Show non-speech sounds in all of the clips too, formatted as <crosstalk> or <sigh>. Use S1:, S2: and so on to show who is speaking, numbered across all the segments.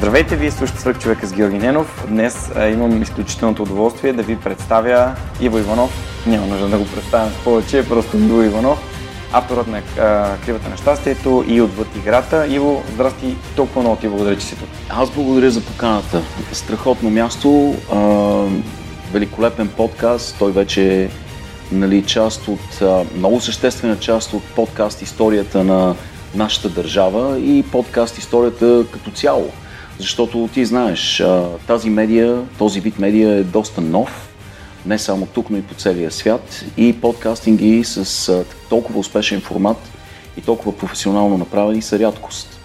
S1: Здравейте, вие слушате Свърх човека с Георги Ненов. Днес а, имам изключителното удоволствие да ви представя Иво Иванов. Няма нужда да го представям повече, просто Иво Иванов. Авторът на а, Кривата на щастието и отвъд играта. Иво, здрасти, толкова много ти благодаря, че си тук.
S2: Аз благодаря за поканата. Страхотно място, а, великолепен подкаст. Той вече е нали, част от, а, много съществена част от подкаст историята на нашата държава и подкаст историята като цяло. Защото ти знаеш, тази медия, този вид медия е доста нов, не само тук, но и по целия свят. И подкастинги с толкова успешен формат и толкова професионално направени са рядкост.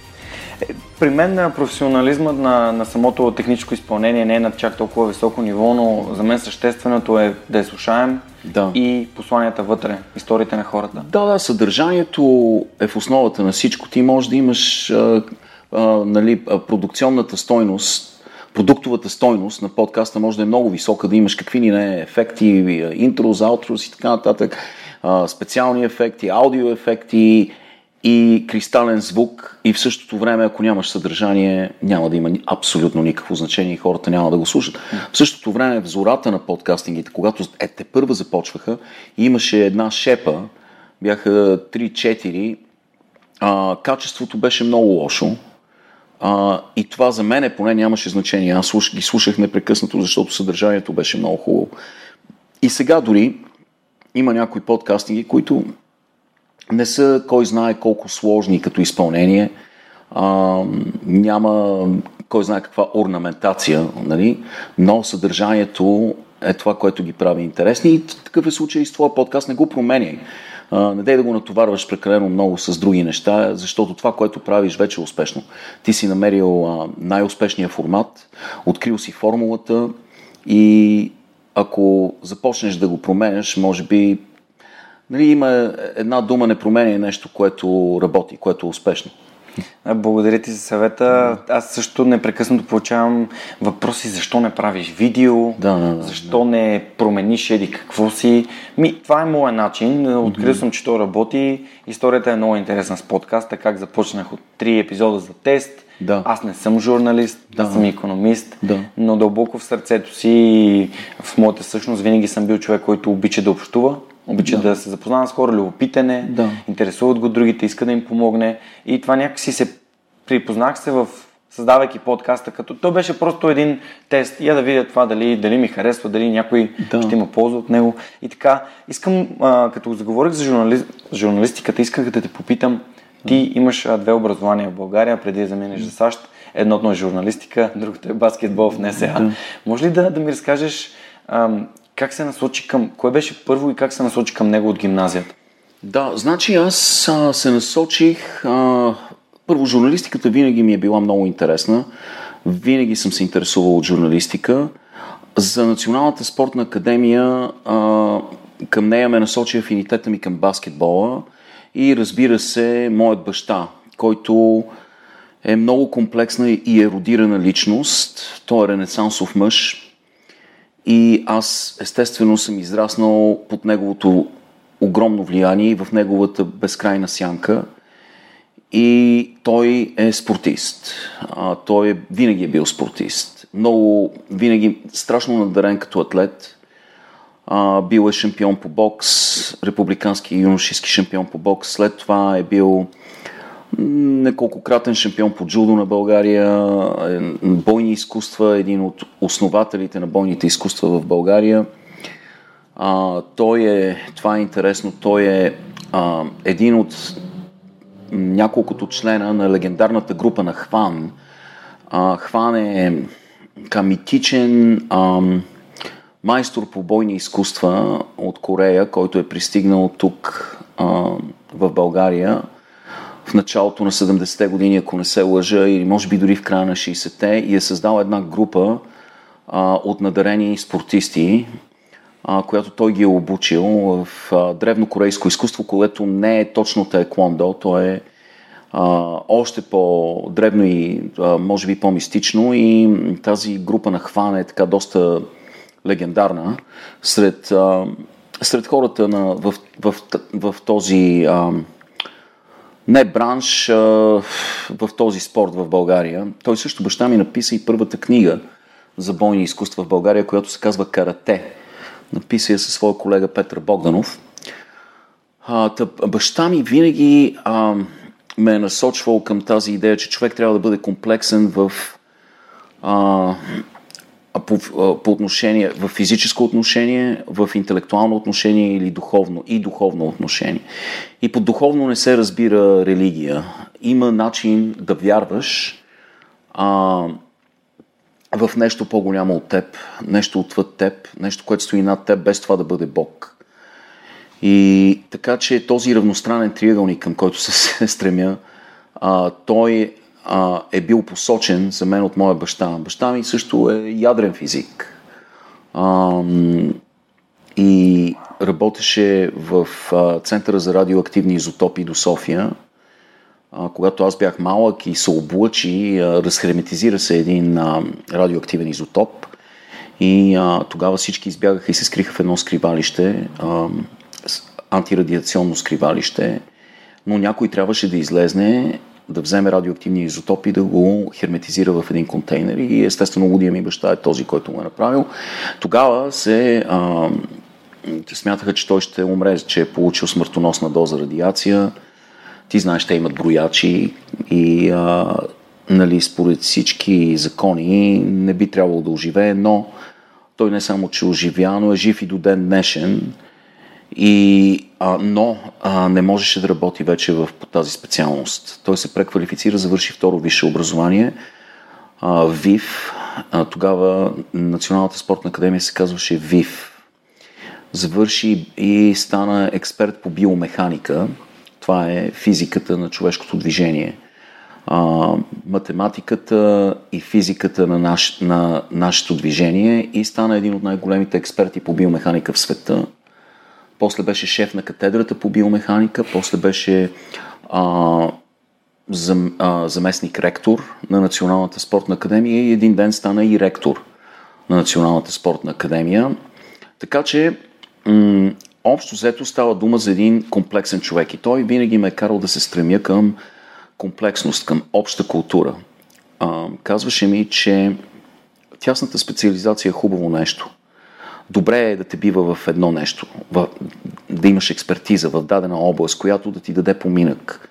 S1: Е, при мен професионализмът на, на самото техническо изпълнение не е на чак толкова високо ниво, но за мен същественото е да я слушаем да. и посланията вътре, историите на хората.
S2: Да, да, съдържанието е в основата на всичко. Ти можеш да имаш нали, продукционната стойност, продуктовата стойност на подкаста може да е много висока, да имаш какви ни не ефекти, интро, аутрос и така нататък, специални ефекти, аудио ефекти и кристален звук и в същото време, ако нямаш съдържание, няма да има абсолютно никакво значение и хората няма да го слушат. В същото време, в зората на подкастингите, когато е, те първа започваха, имаше една шепа, бяха 3-4, а, качеството беше много лошо, а, и това за мен поне нямаше значение. Аз слуш, ги слушах непрекъснато, защото съдържанието беше много хубаво. И сега дори има някои подкастинги, които не са кой знае колко сложни като изпълнение. А, няма кой знае каква орнаментация, нали? но съдържанието е това, което ги прави интересни. И такъв е случай и с твоя подкаст. Не го променяй не дай да го натоварваш прекалено много с други неща, защото това, което правиш, вече е успешно. Ти си намерил най-успешния формат, открил си формулата и ако започнеш да го променяш, може би нали, има една дума не променя нещо, което работи, което е успешно.
S1: Благодаря ти за съвета. Аз също непрекъснато получавам въпроси защо не правиш видео,
S2: да, да, да,
S1: защо да. не промениш еди какво си. Ми, това е моят начин. Открил съм, че то работи. Историята е много интересна с подкаста, как започнах от три епизода за тест.
S2: Да.
S1: Аз не съм журналист,
S2: да.
S1: аз съм економист,
S2: да.
S1: но дълбоко в сърцето си, в моята същност, винаги съм бил човек, който обича да общува Обича да. да се запознава с хора, любопитене,
S2: да.
S1: интересуват го другите, иска да им помогне. И това някакси се припознах се в създавайки подкаста, като то беше просто един тест. Я да видя това дали, дали ми харесва, дали някой да. ще има полза от него. И така, искам, а, като заговорих за журнали... журналистиката, исках да те попитам, ти имаш а, две образования в България, преди да заминеш за САЩ. Едното е журналистика, другото е баскетбол в НСА. Да. Може ли да, да ми разкажеш как се насочи към... Кое беше първо и как се насочи към него от гимназията?
S2: Да, значи аз а, се насочих... А, първо, журналистиката винаги ми е била много интересна. Винаги съм се интересувал от журналистика. За Националната спортна академия а, към нея ме насочи афинитета ми към баскетбола и разбира се, моят баща, който е много комплексна и еродирана личност. Той е ренесансов мъж, и аз естествено съм израснал под неговото огромно влияние и в неговата безкрайна сянка. И той е спортист. А, той е, винаги е бил спортист. Много, винаги страшно надарен като атлет. А, бил е шампион по бокс, републикански юношески шампион по бокс. След това е бил неколкократен шампион по джудо на България, е, бойни изкуства, един от основателите на бойните изкуства в България. А, той е, това е интересно, той е а, един от няколкото члена на легендарната група на Хван. А, Хван е така, митичен а, майстор по бойни изкуства от Корея, който е пристигнал тук а, в България в началото на 70-те години, ако не се лъжа, или може би дори в края на 60-те, и е създал една група а, от надарени спортисти, а, която той ги е обучил в а, древнокорейско изкуство, което не е точно таеквондо, то е а, още по-древно и а, може би по-мистично и тази група на Хван е така доста легендарна сред, а, сред хората на, в, в, в, в този а, не бранш а, в този спорт в България. Той също баща ми написа и първата книга за бойни изкуства в България, която се казва Карате. Написа я със своя колега Петър Богданов. А, тъп, баща ми винаги а, ме е насочвал към тази идея, че човек трябва да бъде комплексен в а, по, по отношение, в физическо отношение, в интелектуално отношение или духовно и духовно отношение. И под духовно не се разбира религия. Има начин да вярваш а, в нещо по-голямо от теб, нещо отвъд теб, нещо, което стои над теб, без това да бъде Бог. И така че този равностранен триъгълник, към който се <laughs> стремя, а, той а, е бил посочен за мен от моя баща. Баща ми също е ядрен физик. А, и работеше в а, Центъра за радиоактивни изотопи до София. А, когато аз бях малък и се облъчи, а, разхерметизира се един а, радиоактивен изотоп. И а, тогава всички избягаха и се скриха в едно скривалище, а, антирадиационно скривалище, но някой трябваше да излезне да вземе радиоактивни изотопи и да го херметизира в един контейнер и естествено лудия ми баща е този, който го е направил. Тогава се а, смятаха, че той ще умре, че е получил смъртоносна доза радиация. Ти знаеш, те имат броячи и а, нали, според всички закони не би трябвало да оживее, но той не само, че оживя, но е жив и до ден днешен. И, а, но а, не можеше да работи вече в по тази специалност. Той се преквалифицира, завърши второ висше образование. А, ВИВ, а, тогава Националната спортна академия се казваше ВИВ. Завърши и стана експерт по биомеханика. Това е физиката на човешкото движение. А, математиката и физиката на, наш, на нашето движение и стана един от най-големите експерти по биомеханика в света после беше шеф на катедрата по биомеханика, после беше а, зам, а, заместник ректор на Националната спортна академия и един ден стана и ректор на Националната спортна академия. Така че м- общо взето става дума за един комплексен човек и той винаги ме е карал да се стремя към комплексност, към обща култура. А, казваше ми, че тясната специализация е хубаво нещо – добре е да те бива в едно нещо, в, да имаш експертиза в дадена област, която да ти даде поминък,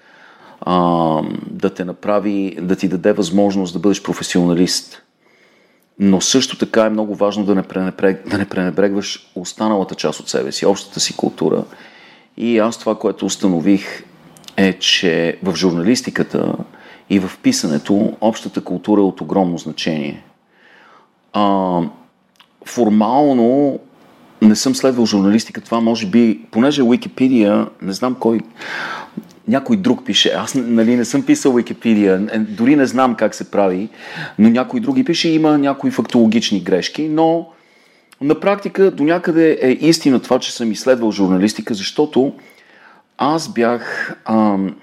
S2: а, да те направи, да ти даде възможност да бъдеш професионалист. Но също така е много важно да не, пренебрег, да не пренебрегваш останалата част от себе си, общата си култура. И аз това, което установих е, че в журналистиката и в писането общата култура е от огромно значение. А, формално не съм следвал журналистика, това може би, понеже Википедия, не знам кой, някой друг пише. Аз нали, не съм писал Википедия, е, дори не знам как се прави, но някой други пише, има някои фактологични грешки, но на практика до някъде е истина това, че съм изследвал журналистика, защото аз бях... Ам,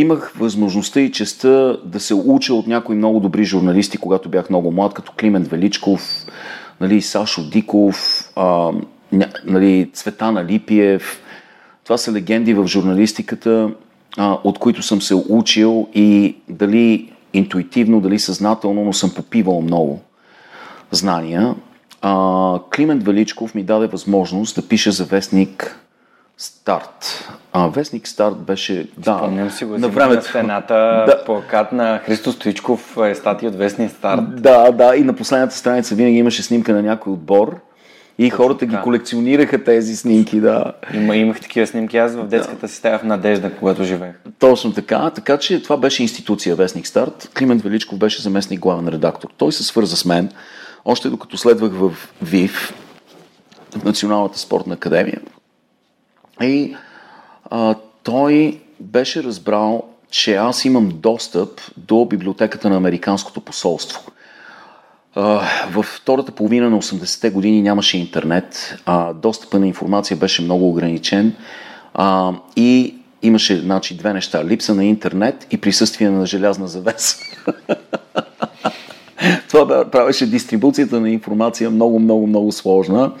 S2: имах възможността и честа да се уча от някои много добри журналисти, когато бях много млад, като Климент Величков, нали, Сашо Диков, а, нали, Цветана Липиев. Това са легенди в журналистиката, а, от които съм се учил и дали интуитивно, дали съзнателно, но съм попивал много знания. А, Климент Величков ми даде възможност да пиша за вестник Старт. А, вестник Старт беше...
S1: Да, Спомням си го на времето. На стената, да. плакат на Христо Стоичков е статия от Вестник Старт.
S2: Да, да, и на последната страница винаги имаше снимка на някой отбор. И хората ги колекционираха тези снимки, да.
S1: Има, имах такива снимки аз в детската да. си стая в Надежда, когато живеех.
S2: Точно така, така че това беше институция Вестник Старт. Климент Величков беше заместник главен редактор. Той се свърза с мен, още докато следвах в ВИВ, в Националната спортна академия. И а, той беше разбрал, че аз имам достъп до библиотеката на Американското посолство. Във втората половина на 80-те години нямаше интернет, а достъпа на информация беше много ограничен а, и имаше значи, две неща. Липса на интернет и присъствие на желязна завеса. <laughs> Това правеше дистрибуцията на информация много, много, много сложна.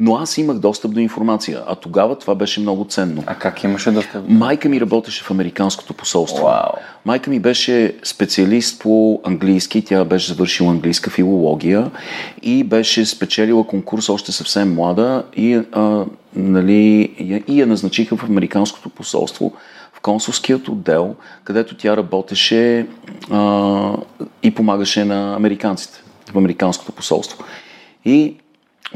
S2: Но аз имах достъп до информация, а тогава това беше много ценно.
S1: А как имаше достъп?
S2: Майка ми работеше в Американското посолство.
S1: Вау.
S2: Майка ми беше специалист по английски, тя беше завършила английска филология и беше спечелила конкурс още съвсем млада и, а, нали, и я назначиха в Американското посолство в консулският отдел, където тя работеше а, и помагаше на американците в Американското посолство. И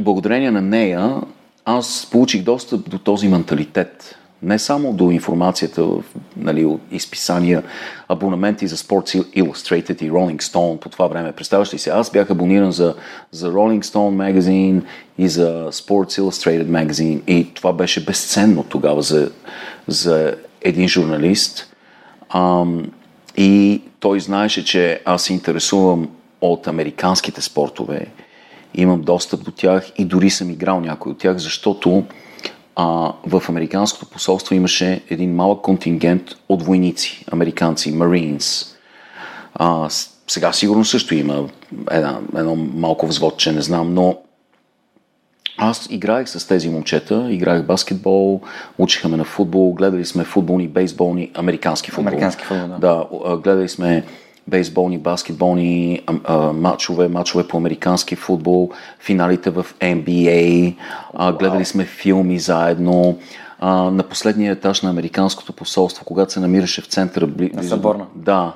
S2: благодарение на нея аз получих достъп до този менталитет. Не само до информацията нали, изписания, абонаменти за Sports Illustrated и Rolling Stone по това време. Представяш ли се, аз бях абониран за, за Rolling Stone магазин и за Sports Illustrated магазин и това беше безценно тогава за, за един журналист. Ам, и той знаеше, че аз се интересувам от американските спортове имам достъп до тях и дори съм играл някой от тях, защото а, в Американското посолство имаше един малък контингент от войници, американци, Marines. А, сега сигурно също има една, едно малко взводче, не знам, но аз играех с тези момчета, играех баскетбол, учиха ме на футбол, гледали сме футболни, бейсболни, американски футбол.
S1: Американски футбол, да.
S2: Да, гледали сме бейсболни, баскетболни а, а, матчове, матчове по американски футбол, финалите в NBA, а, гледали сме филми заедно. А, на последния етаж на Американското посолство, когато се намираше в центъра.
S1: Бли, на Съборна.
S2: Да.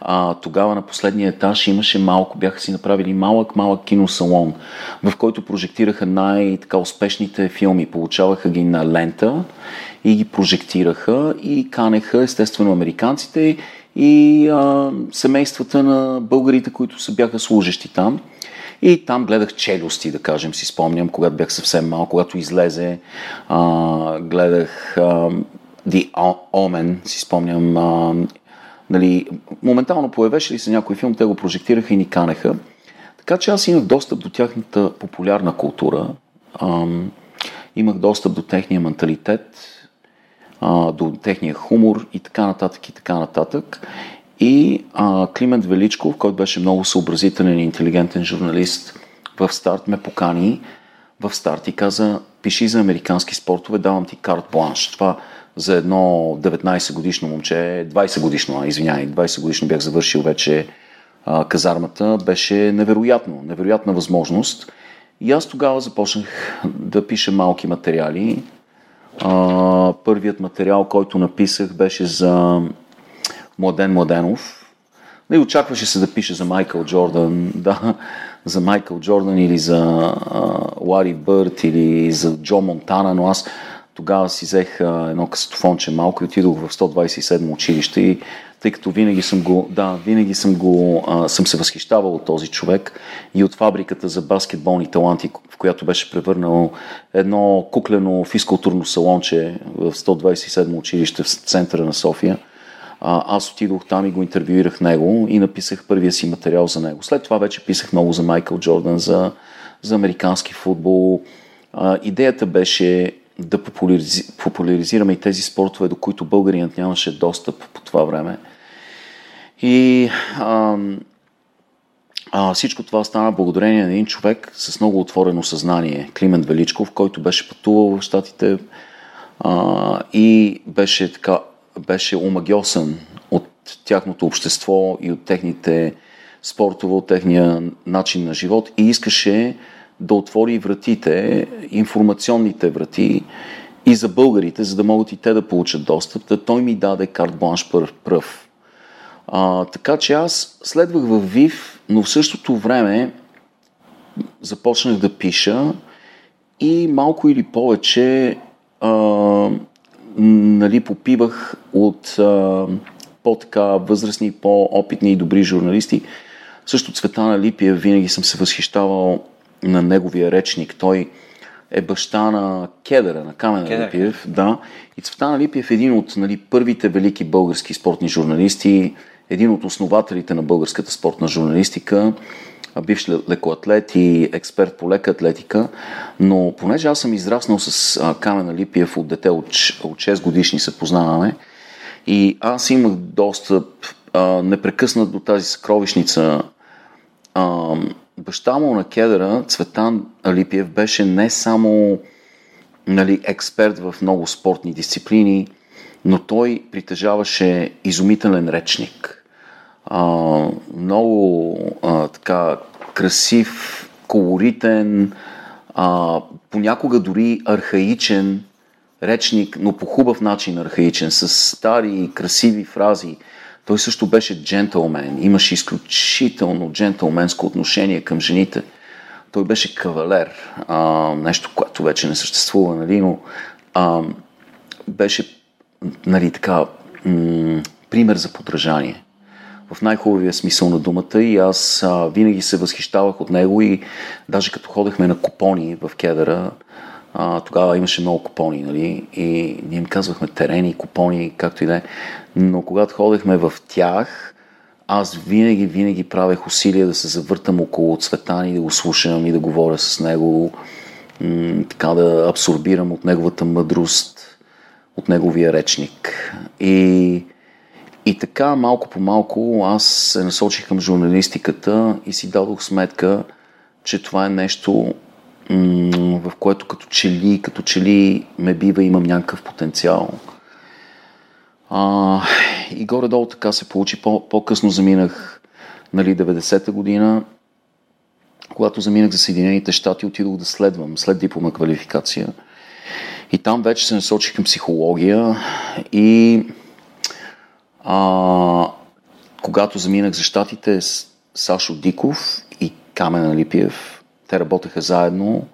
S2: А, тогава на последния етаж имаше малко, бяха си направили малък, малък киносалон, в който прожектираха най-така успешните филми. Получаваха ги на лента и ги прожектираха и канеха естествено американците и а, семействата на българите, които са бяха служещи там. И там гледах челюсти, да кажем, си спомням, когато бях съвсем малко, когато излезе, а, гледах а, The Omen, си спомням, а, нали, моментално появеше ли се някой филм, те го прожектираха и ни канеха. Така че аз имах достъп до тяхната популярна култура, а, имах достъп до техния менталитет, а, до техния хумор и така нататък и така нататък. И а, Климент Величков, който беше много съобразителен и интелигентен журналист в старт, ме покани в старт и каза, пиши за американски спортове, давам ти карт бланш. Това за едно 19 годишно момче, 20 годишно, а, извиняй, 20 годишно бях завършил вече а, казармата, беше невероятно, невероятна възможност. И аз тогава започнах да пиша малки материали, а, първият материал, който написах, беше за Младен Младенов. Не очакваше се да пише за Майкъл Джордан, <laughs> да, за Майкъл Джордан или за а, Лари Бърт или за Джо Монтана, но аз тогава си взех а, едно касетофонче малко и отидох в 127 училище и тъй като винаги съм го, да, винаги съм го, а, съм се възхищавал от този човек и от фабриката за баскетболни таланти, в която беше превърнал едно куклено физкултурно салонче в 127 училище в центъра на София. А, аз отидох там и го интервюирах него и написах първия си материал за него. След това вече писах много за Майкъл Джордан, за, за американски футбол. А, идеята беше да популяризираме популяризираме и тези спортове, до които българинът нямаше достъп по това време. И а, а, всичко това стана благодарение на един човек с много отворено съзнание, Климент Величков, който беше пътувал в Штатите и беше така, беше омагиосан от тяхното общество и от техните спортове, от техния начин на живот и искаше да отвори вратите, информационните врати и за българите, за да могат и те да получат достъп. Да той ми даде карт бланш пръв. А, така че аз следвах в ВИВ, но в същото време започнах да пиша и малко или повече а, нали, попивах от а, по-така възрастни, по-опитни и добри журналисти. Също Цветана Липия винаги съм се възхищавал на неговия речник. Той е баща на Кедъра, на Камена Кедър. Липиев. Да. И Цветан Липиев е един от нали, първите велики български спортни журналисти, един от основателите на българската спортна журналистика, бивш лекоатлет и експерт по лека атлетика, но понеже аз съм израснал с Камена Липиев от дете от 6 годишни се познаваме и аз имах достъп а, непрекъснат до тази съкровищница. А, баща му на кедъра, Цветан Алипиев, беше не само нали, експерт в много спортни дисциплини, но той притежаваше изумителен речник. А, много а, така красив, колоритен, а, понякога дори архаичен речник, но по хубав начин архаичен, с стари красиви фрази. Той също беше джентълмен, имаше изключително джентълменско отношение към жените. Той беше кавалер, а, нещо, което вече не съществува, нали, но а, беше нали, така, м- пример за подражание. В най-хубавия смисъл на думата и аз а, винаги се възхищавах от него и даже като ходехме на купони в кедъра, а, тогава имаше много купони, нали? И ние им казвахме терени, купони, както и да е. Но когато ходехме в тях, аз винаги, винаги правех усилия да се завъртам около Цветан и да го слушам и да говоря с него, така да абсорбирам от неговата мъдрост, от неговия речник. И, и така, малко по малко, аз се насочих към журналистиката и си дадох сметка, че това е нещо, в което като че ли, като че ли ме бива, имам някакъв потенциал. А, и горе-долу така се получи. По, по-късно заминах нали, 90-та година, когато заминах за Съединените щати, отидох да следвам след дипломна квалификация. И там вече се насочих към психология и а, когато заминах за щатите, Сашо Диков и Камен Липиев те работеха заедно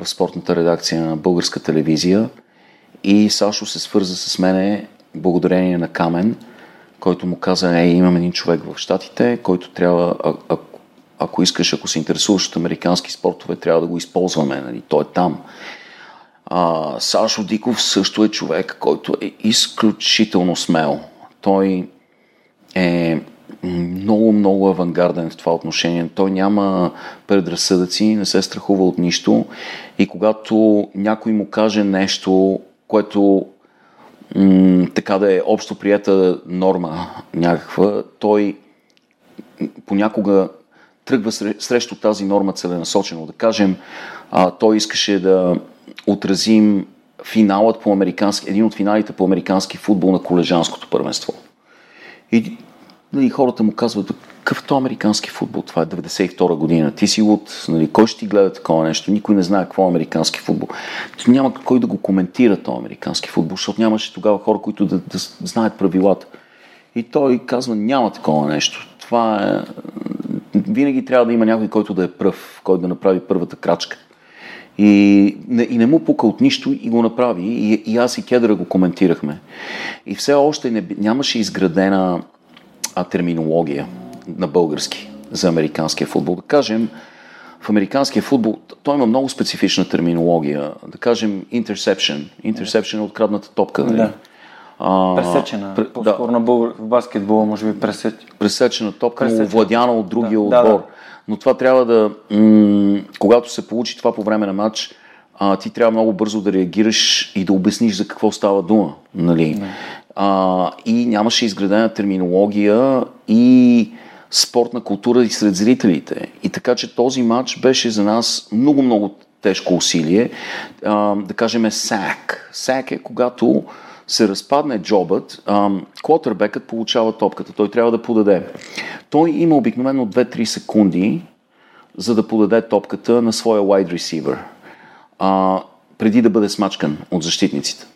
S2: в спортната редакция на българска телевизия и Сашо се свърза с мене благодарение на Камен, който му каза, ей, имам един човек в Штатите, който трябва, а, а, ако искаш, ако се интересуваш от американски спортове, трябва да го използваме, нали? той е там. А, Сашо Диков също е човек, който е изключително смел. Той е много, много авангарден в това отношение. Той няма предразсъдъци, не се страхува от нищо и когато някой му каже нещо, което м- така да е общо прията норма някаква, той понякога тръгва срещу тази норма целенасочено. Да кажем, а, той искаше да отразим финалът по американски, един от финалите по американски футбол на колежанското първенство. И нали, хората му казват, какъв то американски футбол? Това е 92 година. Ти си от... Нали, кой ще ти гледа такова нещо? Никой не знае какво е американски футбол. Няма кой да го коментира то американски футбол, защото нямаше тогава хора, които да, да знаят правилата. И той казва, няма такова нещо. Това е... Винаги трябва да има някой, който да е пръв, който да направи първата крачка. И не, и не му пука от нищо и го направи. И, и аз и Кедъра го коментирахме. И все още не, нямаше изградена а, терминология на български за американския футбол. Да кажем, в американския футбол той има много специфична терминология. Да кажем interception. Interception е открадната топка. Нали?
S1: Да. А, пресечена. Пр... По-скоро да. на бъл... в баскетбола може би пресеч...
S2: пресечена топка, пресечена. но овладяна от другия да. отбор. Да, да. Но това трябва да... М- когато се получи това по време на матч, а, ти трябва много бързо да реагираш и да обясниш за какво става дума. Нали? Да а, и нямаше изградена терминология и спортна култура и сред зрителите. И така, че този матч беше за нас много-много тежко усилие. А, да кажем сак. Сак е когато се разпадне джобът, квотербекът получава топката, той трябва да подаде. Той има обикновено 2-3 секунди, за да подаде топката на своя wide receiver, а, преди да бъде смачкан от защитниците.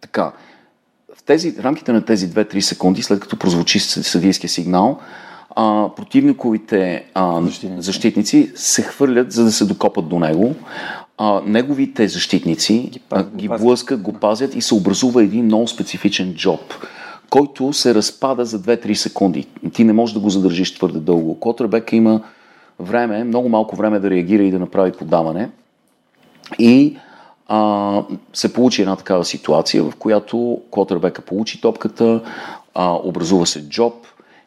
S2: Така в тези, рамките на тези 2-3 секунди, след като прозвучи съдийския сигнал, а, противниковите а, защитници. защитници се хвърлят, за да се докопат до него. А, неговите защитници ги, а, ги блъскат, го пазят и се образува един много специфичен джоб, който се разпада за 2-3 секунди. Ти не можеш да го задържиш твърде дълго. Котребека има време, много малко време да реагира и да направи подаване. И а, се получи една такава ситуация, в която Котърбека получи топката, а, образува се джоб,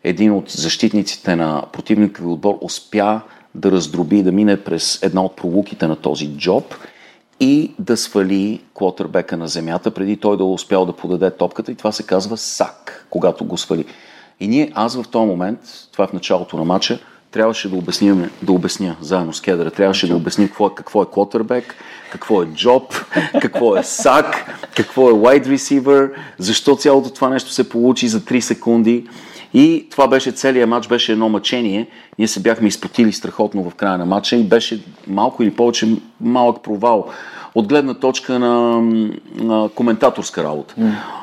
S2: един от защитниците на противникови отбор успя да раздроби, да мине през една от пролуките на този джоб и да свали квотербека на земята, преди той да е успял да подаде топката и това се казва сак, когато го свали. И ние, аз в този момент, това е в началото на матча, трябваше да обясним, да обясня заедно с Кедъра, трябваше да обясним какво е, какво е квотербек, какво е джоб, какво е сак, какво е wide receiver, защо цялото това нещо се получи за 3 секунди. И това беше целият матч, беше едно мъчение. Ние се бяхме изпотили страхотно в края на матча и беше малко или повече малък провал от гледна точка на, на коментаторска работа.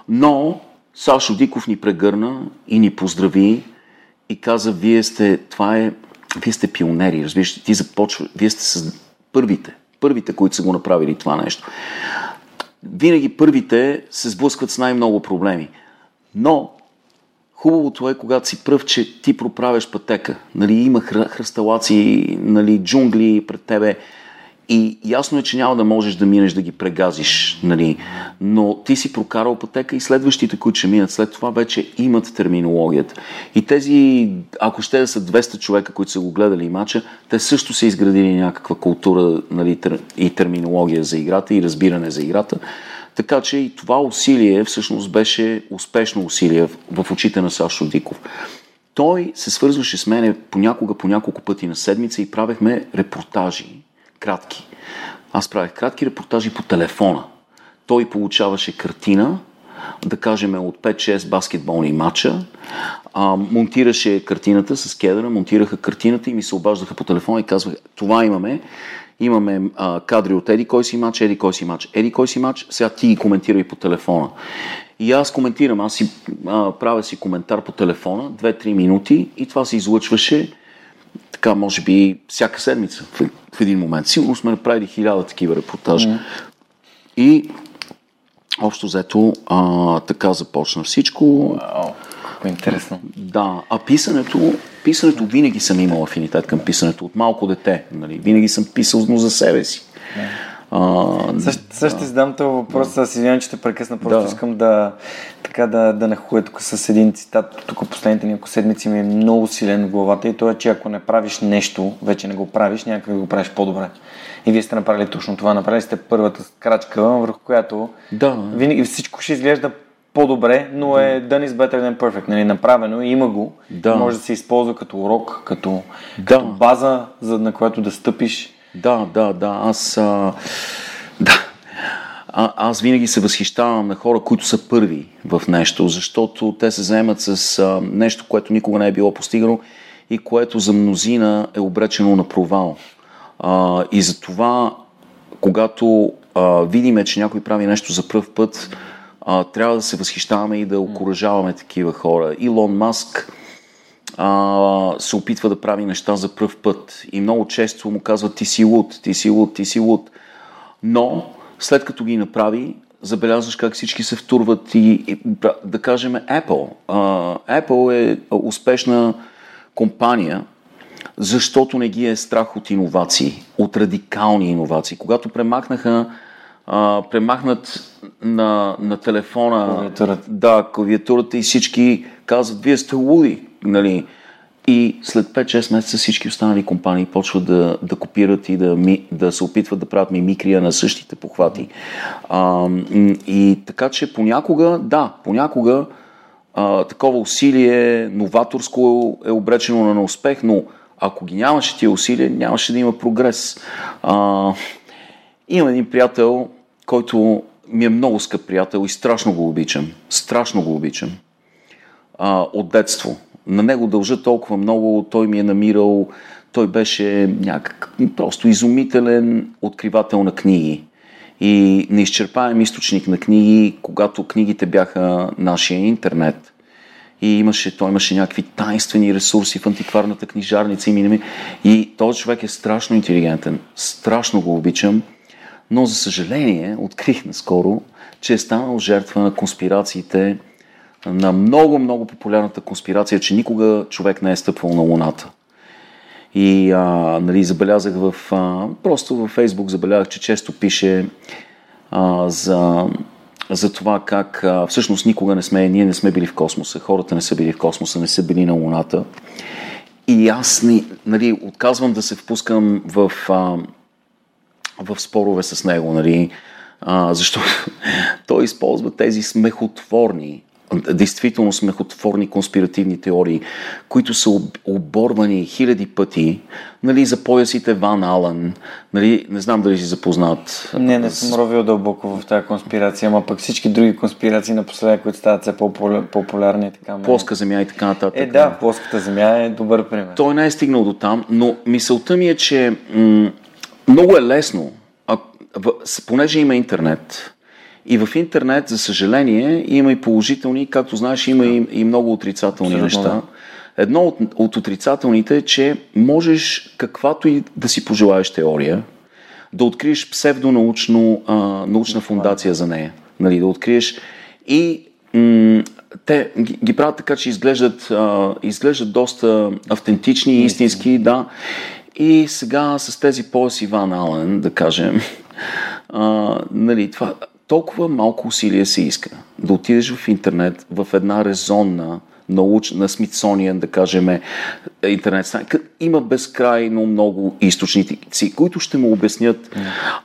S2: Но Сашо Диков ни прегърна и ни поздрави и каза, вие сте, това е, вие сте пионери, разбираш, ти започва, вие сте с първите, първите, които са го направили това нещо. Винаги първите се сблъскват с най-много проблеми. Но Хубавото е, когато си пръв, че ти проправяш пътека. Нали, има хръсталаци, нали, джунгли пред тебе. И ясно е, че няма да можеш да минеш да ги прегазиш, нали? но ти си прокарал пътека и следващите, които ще минат след това, вече имат терминологията. И тези, ако ще да са 200 човека, които са го гледали мача, те също са изградили някаква култура нали, и терминология за играта и разбиране за играта. Така че и това усилие всъщност беше успешно усилие в очите на Сашо Диков. Той се свързваше с мене понякога по няколко пъти на седмица и правехме репортажи, кратки. Аз правех кратки репортажи по телефона. Той получаваше картина, да кажем от 5-6 баскетболни матча, а, монтираше картината с кедъра, монтираха картината и ми се обаждаха по телефона и казваха, това имаме, имаме а, кадри от еди кой си матч, еди кой си матч, еди кой си матч, сега ти ги коментирай по телефона. И аз коментирам, аз си а, правя си коментар по телефона, 2-3 минути и това се излъчваше така, може би, всяка седмица в, в един момент. Сигурно сме направили хиляда такива репортажа. Mm. И общо взето а, така започна всичко.
S1: Wow. Интересно.
S2: Да, а писането, писането винаги съм имал афинитет към писането от малко дете. Нали? Винаги съм писал но за себе си.
S1: А, също, също да. задам този въпрос, да. извинявам, че те прекъсна, просто да. искам да, така да, да нахуя тук с един цитат, тук последните няколко седмици ми е много силен в главата и то е, че ако не правиш нещо, вече не го правиш, някак го правиш по-добре. И вие сте направили точно това. Направили сте първата крачка, върху която
S2: да.
S1: винаги всичко ще изглежда по-добре, но е done is better than perfect. Нали, направено, има го. Да. Може да се използва като урок, като, да. като база, за, на която да стъпиш.
S2: Да, да, да. Аз, а, да. А, аз винаги се възхищавам на хора, които са първи в нещо, защото те се заемат с а, нещо, което никога не е било постигано и което за мнозина е обречено на провал. А, и за това, когато а, видиме, че някой прави нещо за пръв път, а, трябва да се възхищаваме и да окоръжаваме такива хора. Илон Маск а, се опитва да прави неща за пръв път и много често му казват ти си луд, ти си луд, ти си луд. Но след като ги направи, забелязваш как всички се втурват и, и да кажем Apple. А, Apple е успешна компания, защото не ги е страх от иновации, от радикални иновации. Когато премахнаха а, премахнат на, на телефона
S1: клавиатурата.
S2: Да, клавиатурата и всички казват, вие сте луди. Нали? И след 5-6 месеца всички останали компании почват да, да копират и да, ми, да се опитват да правят мимикрия на същите похвати. А, и така че понякога, да, понякога а, такова усилие новаторско е обречено на неуспех, но ако ги нямаше тия усилия, нямаше да има прогрес. А, имам един приятел, който ми е много скъп приятел и страшно го обичам. Страшно го обичам. А, от детство. На него дължа толкова много, той ми е намирал, той беше някак просто изумителен откривател на книги и неизчерпаем източник на книги, когато книгите бяха нашия интернет. И имаше, той имаше някакви тайнствени ресурси в антикварната книжарница и, и този човек е страшно интелигентен. Страшно го обичам но за съжаление открих наскоро, че е станал жертва на конспирациите, на много, много популярната конспирация, че никога човек не е стъпвал на Луната. И а, нали, забелязах в... А, просто във Фейсбук забелязах, че често пише а, за, за това как а, всъщност никога не сме, ние не сме били в космоса, хората не са били в космоса, не са били на Луната. И аз нали, отказвам да се впускам в, а, в спорове с него, нали, а, защото <laughs> той използва тези смехотворни действително смехотворни конспиративни теории, които са оборвани хиляди пъти, нали, за поясите Ван Алън, нали, не знам дали си запознат.
S1: Не, не съм ровил дълбоко в тази конспирация, ама пък всички други конспирации напоследък, които стават все по-популярни и така.
S2: Плоска земя и така нататък.
S1: Е, да, плоската земя е добър пример.
S2: Той не е стигнал до там, но мисълта ми е, че м- много е лесно, а, понеже има интернет, и в интернет, за съжаление, има и положителни, както знаеш, има и, и много отрицателни Абсолютно, неща. Да. Едно от, от отрицателните е, че можеш каквато и да си пожелаеш теория, да откриеш псевдонаучно, а, научна фундация за нея. Нали, да откриеш и м- те ги, ги правят така, че изглеждат, а, изглеждат доста автентични и истински, да. И сега с тези пояс Иван Ален, да кажем, <laughs> а, нали, това, толкова малко усилие се иска да отидеш в интернет в една резонна научна, Смитсониан, да кажем, интернет страница. Има безкрайно много източници, които ще му обяснят,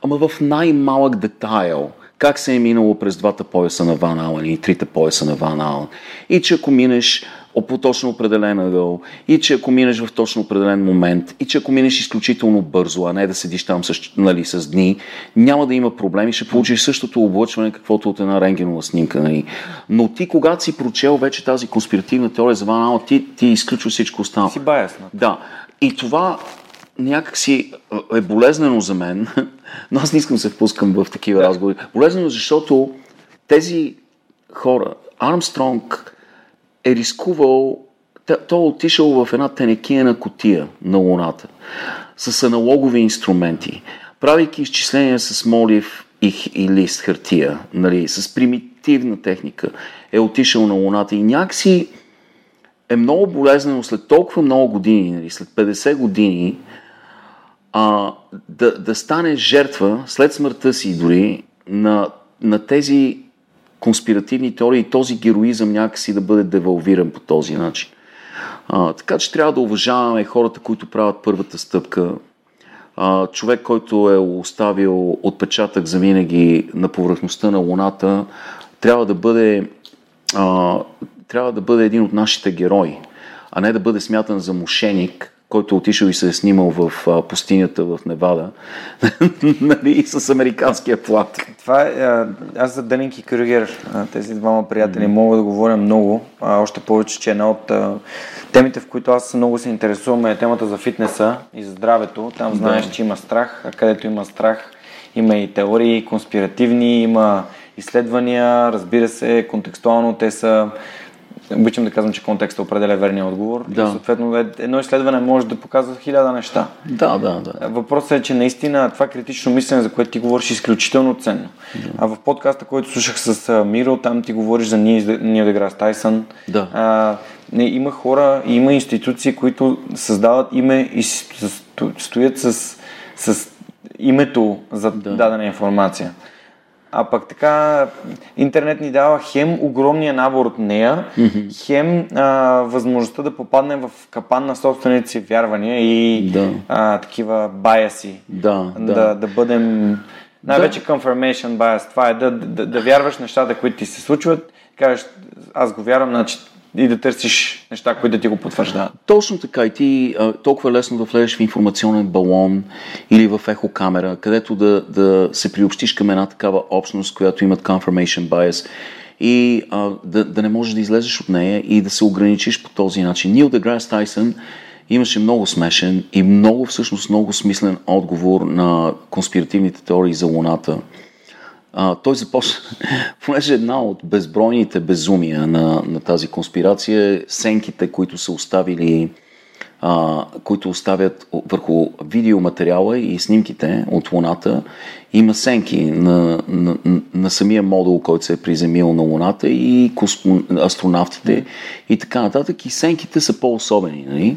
S2: ама в най-малък детайл, как се е минало през двата пояса на Ван Ален и трите пояса на Ван Ален. И че ако минеш по точно определен ъгъл и че ако минеш в точно определен момент и че ако минеш изключително бързо, а не да седиш там с, нали, с дни, няма да има проблеми, ще получиш същото облъчване, каквото от една рентгенова снимка. Нали. Но ти, когато си прочел вече тази конспиративна теория за Ван Ала, ти, ти изключва всичко останало.
S1: Си баясно.
S2: Да. И това някакси е болезнено за мен, <laughs> но аз не искам да се впускам в такива разговори. Болезнено, защото тези хора, Армстронг, е рискувал, той е отишъл в една тенекиена котия на Луната с аналогови инструменти, правейки изчисления с молив и, и лист хартия, нали, с примитивна техника, е отишъл на Луната и някакси е много болезнено след толкова много години, нали, след 50 години, а, да, да стане жертва след смъртта си дори на, на тези конспиративни теории и този героизъм някакси да бъде девалвиран по този начин. А, така че трябва да уважаваме хората, които правят първата стъпка. А, човек, който е оставил отпечатък за винаги на повърхността на Луната, трябва да бъде, а, трябва да бъде един от нашите герои, а не да бъде смятан за мошеник, който е отишъл и се е снимал в а, пустинята в Невада, <laughs> нали, с американския флаг.
S1: Това е, аз за Денинг и Крюгер, тези двама приятели, mm-hmm. мога да говоря много, а, още повече, че една от а, темите, в които аз много се интересувам е темата за фитнеса и за здравето. Там знаеш, да. че има страх, а където има страх, има и теории, конспиративни, има изследвания, разбира се, контекстуално те са обичам да казвам, че контекстът определя верния отговор. Да. И съответно едно изследване може да показва хиляда неща.
S2: Да, да, да.
S1: Въпросът е, че наистина това критично мислене, за което ти говориш, е изключително ценно. Да. А в подкаста, който слушах с Миро, там ти говориш за Нил Деграс Тайсън.
S2: Да.
S1: А, не, има хора, има институции, които създават име и стоят с, с името за да. дадена информация. А пък така интернет ни дава хем огромния набор от нея, mm-hmm. хем а, възможността да попаднем в капан на собствените си вярвания и да. а, такива баяси.
S2: Да,
S1: да. да, да бъдем най-вече да. confirmation bias. Това е да, да, да вярваш нещата, които ти се случват, кажеш, аз го вярвам, значи и да търсиш неща, които да ти го потвърждават.
S2: Точно така. И ти а, толкова лесно да влезеш в информационен балон или в ехокамера, където да, да се приобщиш към една такава общност, която имат confirmation bias и а, да, да не можеш да излезеш от нея и да се ограничиш по този начин. Нил Деграс Тайсън имаше много смешен и много, всъщност, много смислен отговор на конспиративните теории за Луната – а, той започна, <laughs> понеже една от безбройните безумия на, на тази конспирация е сенките, които са оставили а, които оставят върху видеоматериала и снимките от Луната, има сенки на, на, на самия модул, който се е приземил на Луната и космо, астронавтите и така нататък. И сенките са по-особени. Нали?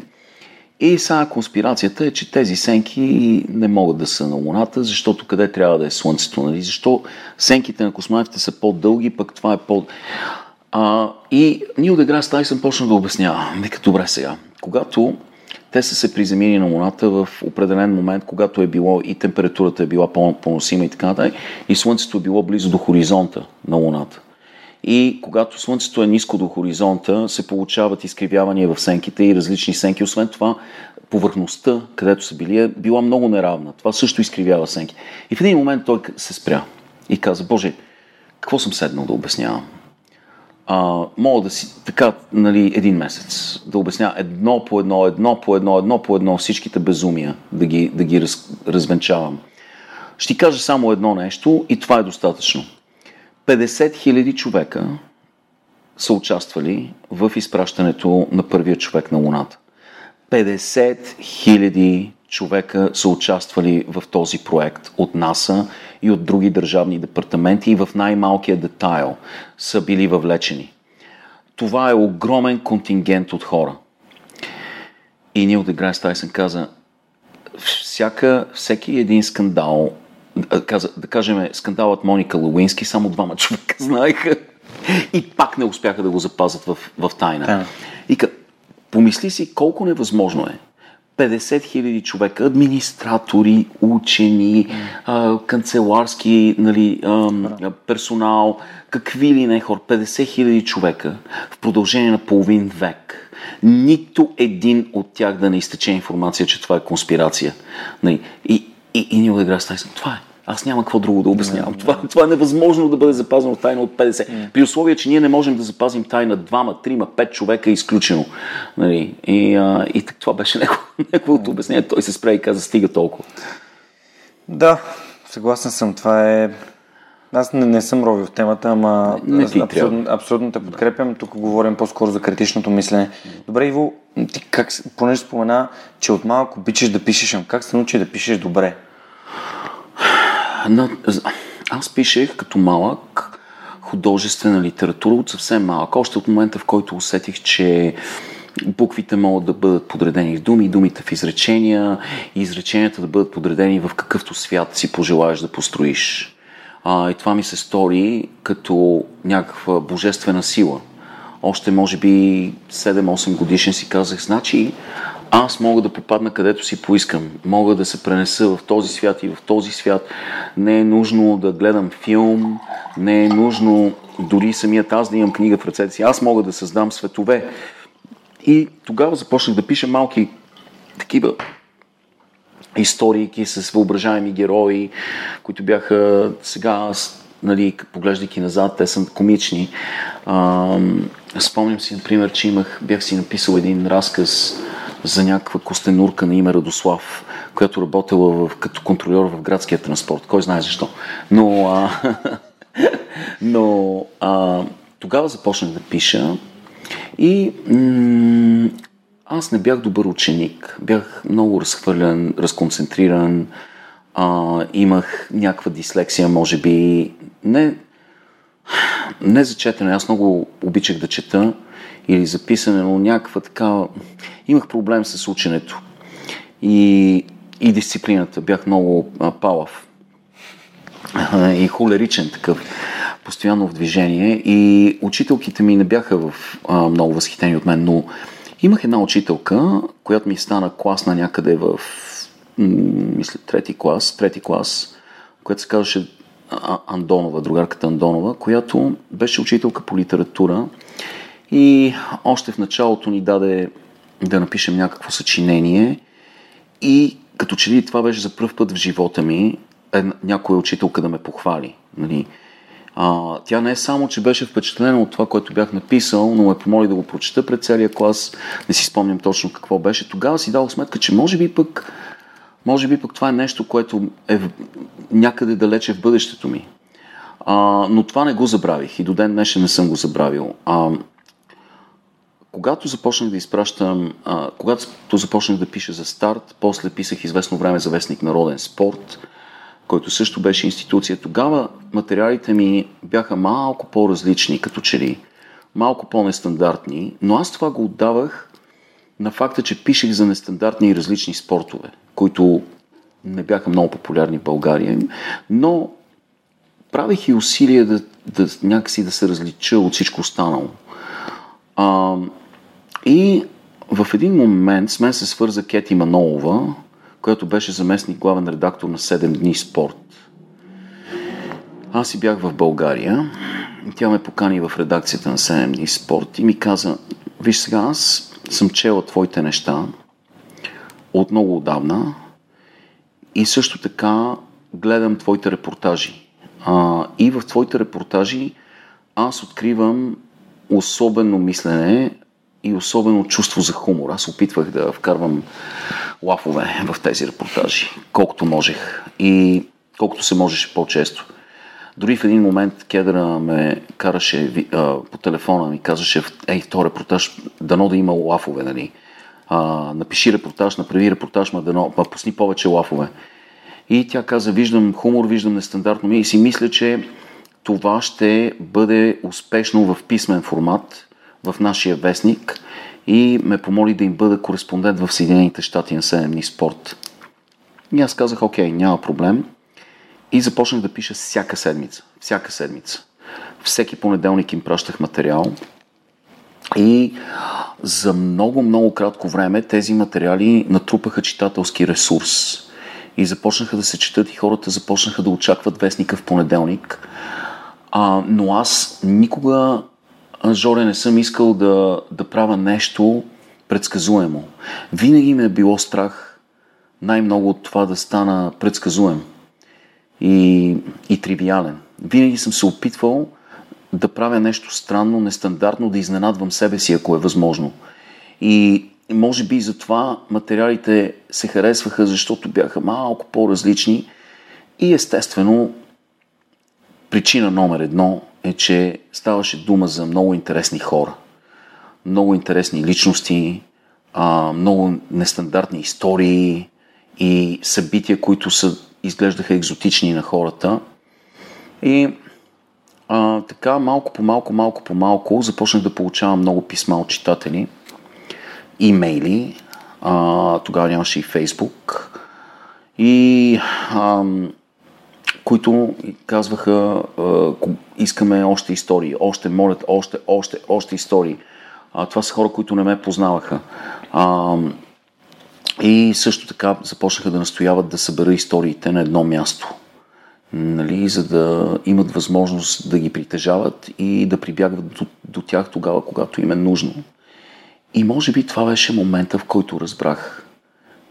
S2: И сега конспирацията е, че тези сенки не могат да са на Луната, защото къде трябва да е Слънцето, нали? Защо сенките на космонавтите са по-дълги, пък това е по... А, и Нил Деграс Тайсън почна да обяснява. Нека добре сега. Когато те са се приземили на Луната в определен момент, когато е било и температурата е била поносима и така нататък, и Слънцето е било близо до хоризонта на Луната. И когато Слънцето е ниско до хоризонта, се получават изкривявания в сенките и различни сенки. Освен това, повърхността, където са били, е била много неравна. Това също изкривява сенки. И в един момент той се спря и каза, Боже, какво съм седнал да обяснявам? А, мога да си така, нали, един месец, да обясня едно по едно, едно по едно, едно по едно, всичките безумия, да ги, да ги раз, развенчавам. Ще ти кажа само едно нещо и това е достатъчно. 50 000 човека са участвали в изпращането на първия човек на Луната. 50 000 човека са участвали в този проект от НАСА и от други държавни департаменти и в най-малкия детайл са били въвлечени. Това е огромен контингент от хора. И Нил Деграйс Тайсън каза, всяка, всеки един скандал, каза, да кажем скандалът Моника Луински, само двама човека <laughs> знаеха и пак не успяха да го запазят в, в тайна. Да. И помисли си колко невъзможно е 50 хиляди човека, администратори, учени, а, канцеларски нали, а, персонал, какви ли не хора, 50 хиляди човека в продължение на половин век. Нито един от тях да не изтече информация, че това е конспирация. Нали, и, и, и Нил Деграс Тайсън, това е. Аз няма какво друго да обяснявам. Това, това е невъзможно да бъде запазено тайна от 50. При условие, че ние не можем да запазим тайна двама, трима, пет човека е изключено. Нали? И, а, и това беше <laughs> неговото обяснение. Той се спре и каза, стига толкова.
S1: Да, съгласен съм. Това е аз не, не съм ровил в темата, ама
S2: не ти
S1: абсолютно, абсолютно те подкрепям. Тук говорим по-скоро за критичното мислене. Добре, Иво, ти как, понеже спомена, че от малко обичаш да пишеш, как се научи да пишеш добре?
S2: на, аз пишех като малък художествена литература от съвсем малък. Още от момента, в който усетих, че буквите могат да бъдат подредени в думи, думите в изречения и изреченията да бъдат подредени в какъвто свят си пожелаеш да построиш. А, и това ми се стори като някаква божествена сила. Още може би 7-8 годишен си казах, значи аз мога да попадна където си поискам. Мога да се пренеса в този свят и в този свят. Не е нужно да гледам филм, не е нужно дори самият аз да имам книга в ръцете си. Аз мога да създам светове. И тогава започнах да пиша малки такива истории с въображаеми герои, които бяха сега, нали, поглеждайки назад, те са комични. А, спомням си, например, че имах, бях си написал един разказ за някаква костенурка на име Радослав, която работила в, като контролер в градския транспорт. Кой знае защо. Но, а, <laughs> но а, тогава започнах да пиша и м- аз не бях добър ученик. Бях много разхвърлен, разконцентриран. А, имах някаква дислексия, може би. Не, не за четене. Аз много обичах да чета или за писане, но някаква така... Имах проблем с ученето и, и дисциплината. Бях много а, палав и холеричен такъв, постоянно в движение и учителките ми не бяха в, а, много възхитени от мен, но имах една учителка, която ми стана класна някъде в мисля, трети клас, трети клас, която се казваше Андонова, другарката Андонова, която беше учителка по литература и още в началото ни даде да напишем някакво съчинение и като че ли това беше за първ път в живота ми е, някоя учителка да ме похвали. Нали? А, тя не е само, че беше впечатлена от това, което бях написал, но ме помоли да го прочета пред целия клас. Не си спомням точно какво беше. Тогава си дал сметка, че може би пък, може би пък това е нещо, което е някъде далече в бъдещето ми. А, но това не го забравих и до ден днешен не съм го забравил. А, когато започнах да изпращам, а, когато започнах да пиша за старт, после писах известно време за вестник Народен спорт, който също беше институция. Тогава материалите ми бяха малко по-различни, като че ли, малко по-нестандартни, но аз това го отдавах на факта, че пишех за нестандартни и различни спортове, които не бяха много популярни в България, но правих и усилия да, да някакси да се различа от всичко останало. А, и в един момент с мен се свърза Кети Манолова, която беше заместник главен редактор на 7 дни спорт. Аз си бях в България. Тя ме покани в редакцията на 7 дни спорт и ми каза, виж сега, аз съм чела твоите неща от много отдавна и също така гледам твоите репортажи. А, и в твоите репортажи аз откривам особено мислене и особено чувство за хумор. Аз опитвах да вкарвам лафове в тези репортажи, колкото можех и колкото се можеше по-често. Дори в един момент кедъра ме караше а, по телефона, ми казваше, ей, този репортаж, дано да има лафове, нали? А, напиши репортаж, направи репортаж, ма дано, ма пусни повече лафове. И тя каза, виждам хумор, виждам нестандартно ми и си мисля, че това ще бъде успешно в писмен формат в нашия вестник и ме помоли да им бъда кореспондент в Съединените щати на 7 дни спорт. И аз казах, окей, няма проблем. И започнах да пиша всяка седмица. Всяка седмица. Всеки понеделник им пращах материал. И за много, много кратко време тези материали натрупаха читателски ресурс. И започнаха да се четат и хората започнаха да очакват вестника в понеделник. А, но аз никога, Жоре, не съм искал да, да правя нещо предсказуемо. Винаги ме е било страх най-много от това да стана предсказуем и, и тривиален. Винаги съм се опитвал да правя нещо странно, нестандартно, да изненадвам себе си, ако е възможно. И може би затова материалите се харесваха, защото бяха малко по-различни. И естествено, причина номер едно е, че ставаше дума за много интересни хора. Много интересни личности, много нестандартни истории и събития, които са изглеждаха екзотични на хората. И а, така малко по малко, малко по малко започнах да получавам много писма от читатели, имейли, а, тогава нямаше и Фейсбук, и а, които казваха, искаме още истории, още молят, още, още, още истории. А, това са хора, които не ме познаваха. А, и също така започнаха да настояват да събера историите на едно място, нали, за да имат възможност да ги притежават и да прибягват до, до тях тогава, когато им е нужно. И може би това беше момента, в който разбрах,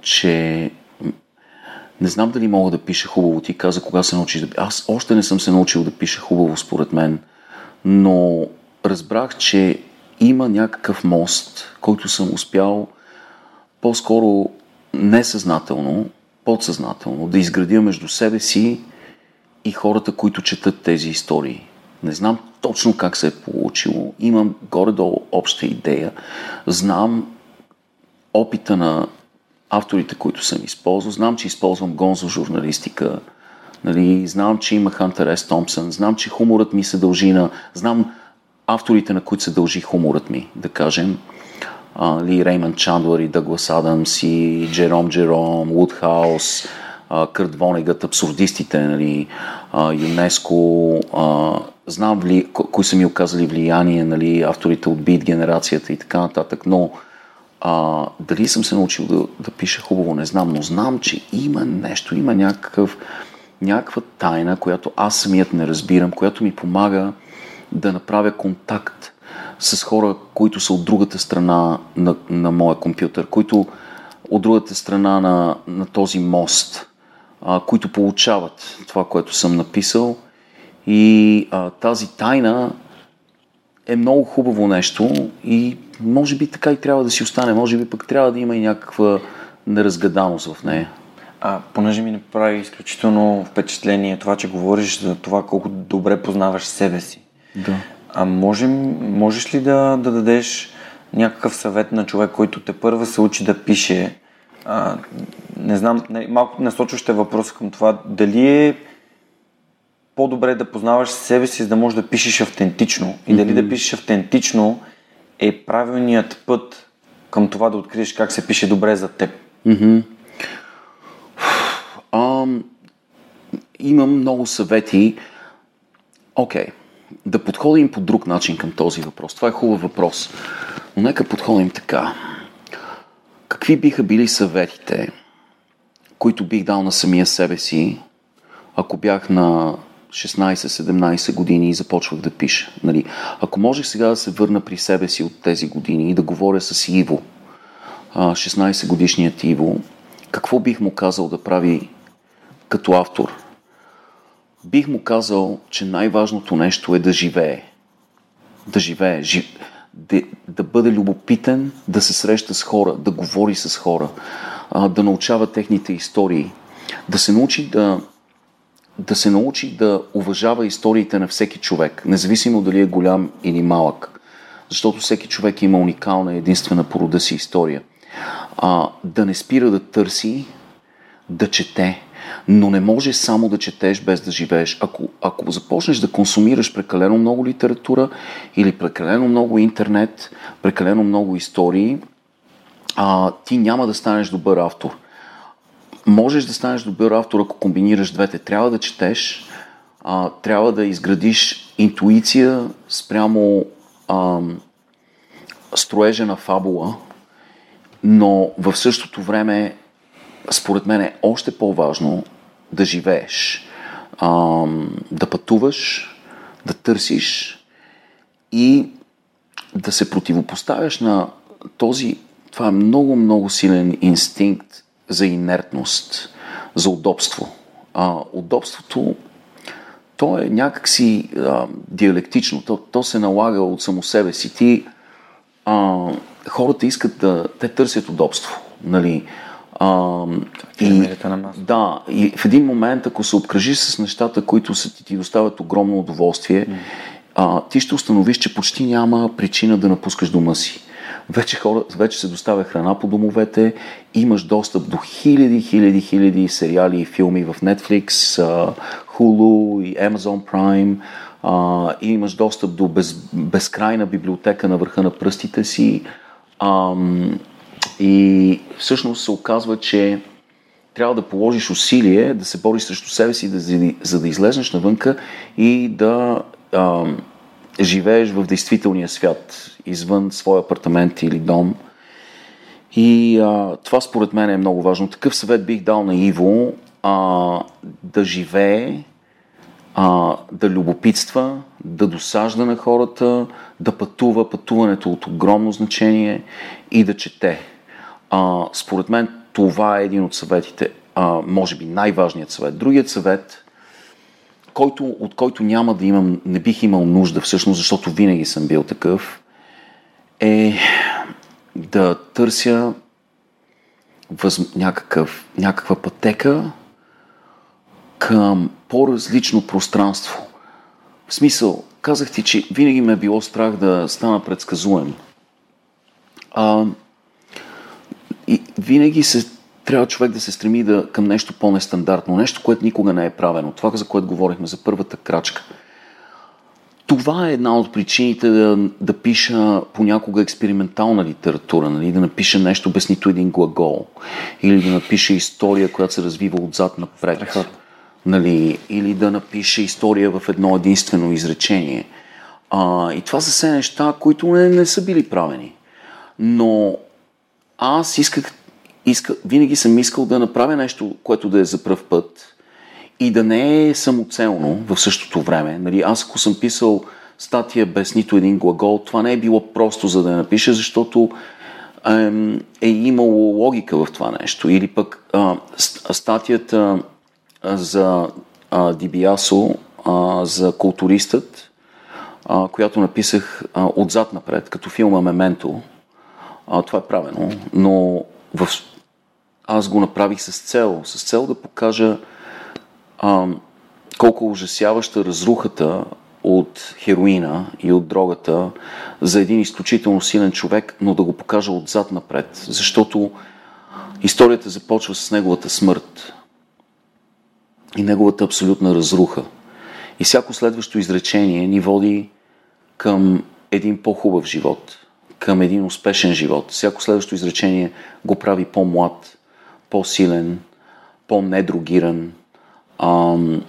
S2: че не знам дали мога да пиша хубаво. Ти каза кога се научиш да... Аз още не съм се научил да пиша хубаво, според мен, но разбрах, че има някакъв мост, който съм успял по-скоро несъзнателно, подсъзнателно да изградя между себе си и хората, които четат тези истории. Не знам точно как се е получило. Имам горе-долу обща идея. Знам опита на авторите, които съм използвал. Знам, че използвам гонзо журналистика. Нали? Знам, че има Хантер С. Томпсън. Знам, че хуморът ми се дължи на... Знам авторите, на които се дължи хуморът ми, да кажем ли Реймън Чандлър и Дъглас Адамс и Джером Джером, Вудхаус, Кърт Вонегът, абсурдистите, нали, ЮНЕСКО, знам ли, кои са ми оказали влияние, нали, авторите от бит генерацията и така нататък, но а, дали съм се научил да, да пиша хубаво, не знам, но знам, че има нещо, има някакъв, някаква тайна, която аз самият не разбирам, която ми помага да направя контакт с хора, които са от другата страна на, на моя компютър, които от другата страна на, на този мост, а, които получават това, което съм написал. И а, тази тайна е много хубаво нещо и може би така и трябва да си остане. Може би пък трябва да има и някаква неразгаданост в нея.
S1: А, понеже ми направи изключително впечатление това, че говориш за това колко добре познаваш себе си.
S2: Да.
S1: А можем, можеш ли да, да дадеш някакъв съвет на човек, който те първа се учи да пише? А, не знам, не, малко насочващ е въпрос към това. Дали е по-добре да познаваш себе си, за да можеш да пишеш автентично? И дали mm-hmm. да пишеш автентично е правилният път към това да откриеш как се пише добре за теб?
S2: Mm-hmm. Um, имам много съвети. Окей, okay. да подходим по друг начин към този въпрос. Това е хубав въпрос. Но нека подходим така. Какви биха били съветите, които бих дал на самия себе си, ако бях на 16-17 години и започвах да пиша. Нали? Ако можех сега да се върна при себе си от тези години и да говоря с Иво, 16 годишният Иво, какво бих му казал да прави като автор? Бих му казал, че най-важното нещо е да живее. Да живее. Жив... Да, да бъде любопитен, да се среща с хора, да говори с хора, да научава техните истории, да се научи да да се научи да уважава историите на всеки човек, независимо дали е голям или малък. Защото всеки човек има уникална единствена порода си история. А, да не спира да търси, да чете, но не може само да четеш без да живееш. Ако, ако започнеш да консумираш прекалено много литература или прекалено много интернет, прекалено много истории, а, ти няма да станеш добър автор можеш да станеш добър автор, ако комбинираш двете. Трябва да четеш, а, трябва да изградиш интуиция спрямо а, строежа на фабула, но в същото време, според мен е още по-важно да живееш, а, да пътуваш, да търсиш и да се противопоставяш на този, това е много, много силен инстинкт за инертност, за удобство. А, удобството, то е някакси а, диалектично, то, то се налага от само себе си. Ти, а, хората искат да, те търсят удобство, нали? А,
S1: и,
S2: да, и в един момент, ако се обкръжиш с нещата, които са, ти, ти доставят огромно удоволствие, mm. а, ти ще установиш, че почти няма причина да напускаш дома си. Вече, хора, вече се доставя храна по домовете, имаш достъп до хиляди, хиляди, хиляди сериали и филми в Netflix, Hulu и Amazon Prime. И имаш достъп до без, безкрайна библиотека на върха на пръстите си. И всъщност се оказва, че трябва да положиш усилие да се бориш срещу себе си, да, за да излезнеш навънка и да um, живееш в действителния свят, извън своя апартамент или дом. И а, това според мен е много важно. Такъв съвет бих дал на Иво а, да живее, а, да любопитства, да досажда на хората, да пътува, пътуването от огромно значение и да чете. А, според мен това е един от съветите, а, може би най-важният съвет. Другият съвет който, от който няма да имам, не бих имал нужда всъщност, защото винаги съм бил такъв, е да търся въз, някакъв, някаква пътека към по-различно пространство. В смисъл, казах ти, че винаги ме е било страх да стана предсказуем. А, и винаги се трябва човек да се стреми да, към нещо по-нестандартно, нещо, което никога не е правено. Това, за което говорихме, за първата крачка. Това е една от причините да, да пиша понякога експериментална литература, нали? да напиша нещо без нито един глагол, или да напиша история, която се развива отзад напред, нали? или да напиша история в едно единствено изречение. А, и това са все неща, които не, не са били правени. Но аз исках иска, винаги съм искал да направя нещо, което да е за пръв път и да не е самоцелно в същото време. Нали, аз ако съм писал статия без нито един глагол, това не е било просто за да я напиша, защото е, е имало логика в това нещо. Или пък а, статията за Дибиасо, за културистът, а, която написах а, отзад напред, като филма Мементо. А, това е правено, но в аз го направих с цел, с цел да покажа а, колко ужасяваща разрухата от хероина и от дрогата за един изключително силен човек, но да го покажа отзад напред, защото историята започва с неговата смърт и неговата абсолютна разруха. И всяко следващо изречение ни води към един по-хубав живот, към един успешен живот. Всяко следващо изречение го прави по-млад, по-силен, по-недрогиран ам,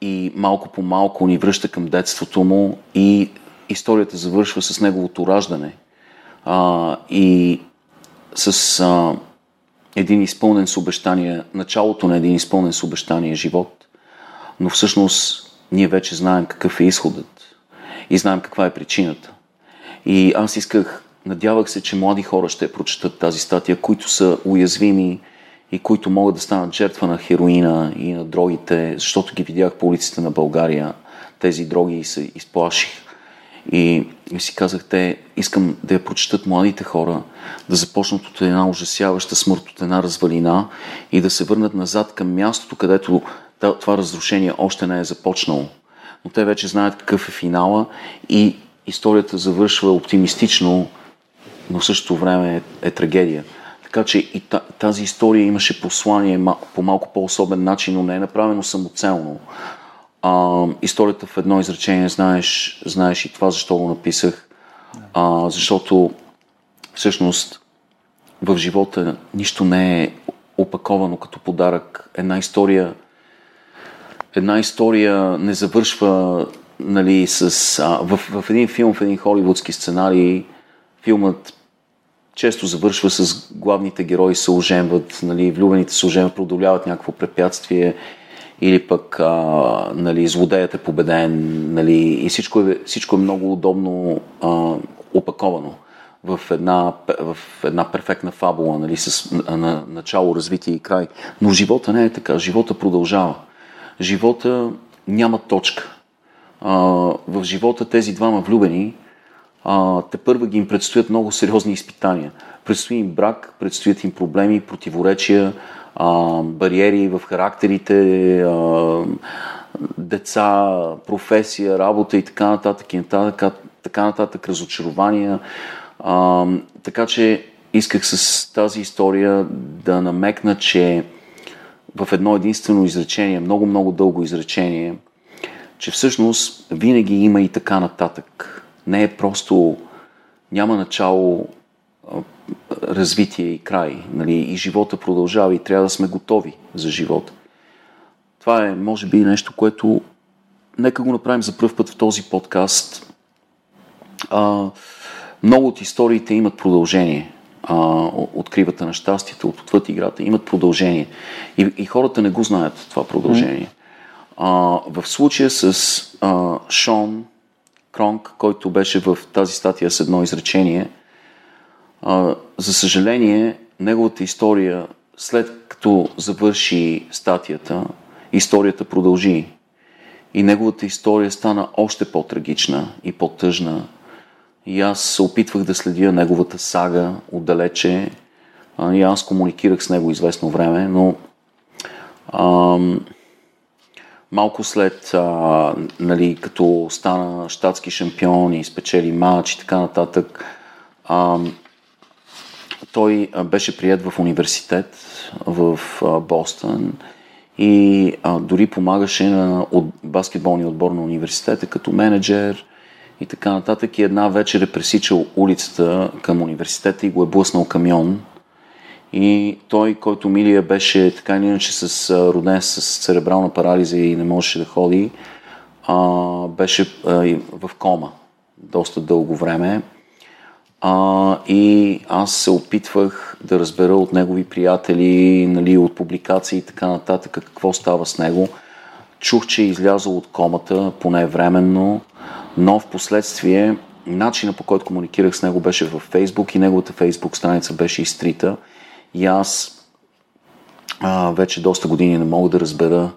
S2: и малко по малко ни връща към детството му и историята завършва с неговото раждане а, и с а, един изпълнен с обещание, началото на един изпълнен с обещание живот, но всъщност ние вече знаем какъв е изходът и знаем каква е причината. И аз исках, надявах се, че млади хора ще прочетат тази статия, които са уязвими и които могат да станат жертва на хероина и на дрогите, защото ги видях по улиците на България. Тези дроги и се изплаших. И, и си казах, те искам да я прочетат младите хора, да започнат от една ужасяваща смърт, от една развалина и да се върнат назад към мястото, където това разрушение още не е започнало. Но те вече знаят какъв е финала и историята завършва оптимистично, но в същото време е, е трагедия. Така че и тази история имаше послание по малко по-особен начин, но не е направено самоцелно. А, историята в едно изречение, знаеш, знаеш и това защо го написах. А, защото всъщност в живота нищо не е опаковано като подарък. Една история, една история не завършва нали, с, а, в, в един филм, в един холивудски сценарий, филмът често завършва с главните герои се оженват, нали, влюбените се оженват, продоляват някакво препятствие или пък а, нали, злодеят е победен нали, и всичко е, всичко е много удобно а, опаковано в една, в една перфектна фабула, нали, с на, начало, развитие и край. Но живота не е така. Живота продължава. Живота няма точка. В живота тези двама влюбени а, те първа ги им предстоят много сериозни изпитания. Предстои им брак, предстоят им проблеми, противоречия, а, бариери в характерите, а, деца, професия, работа и така нататък, и нататък, така нататък разочарования. А, така че исках с тази история да намекна, че в едно единствено изречение, много-много дълго изречение, че всъщност винаги има и така нататък не е просто, няма начало, развитие и край. Нали? И живота продължава и трябва да сме готови за живота. Това е, може би, нещо, което нека го направим за първ път в този подкаст. А, много от историите имат продължение. А, откривата на щастието, от отвъд играта, имат продължение. И, и хората не го знаят това продължение. В случая с а, Шон Кронг, който беше в тази статия с едно изречение. А, за съжаление, неговата история, след като завърши статията, историята продължи. И неговата история стана още по-трагична и по-тъжна. И аз се опитвах да следя неговата сага отдалече. И аз комуникирах с него известно време, но ам, малко след, а, нали, като стана щатски шампион и спечели матч и така нататък, а, той беше прият в университет в а, Бостън и а, дори помагаше на от, баскетболния отбор на университета като менеджер и така нататък. И една вечер е пресичал улицата към университета и го е блъснал камион и той, който Милия беше така или иначе с, роден с церебрална парализа и не можеше да ходи, а, беше а, в кома доста дълго време. А, и аз се опитвах да разбера от негови приятели, нали, от публикации и така нататък, какво става с него. Чух, че е излязъл от комата, поне временно, но в последствие начина по който комуникирах с него беше във Фейсбук и неговата Фейсбук страница беше изтрита. И аз а, вече доста години не мога да разбера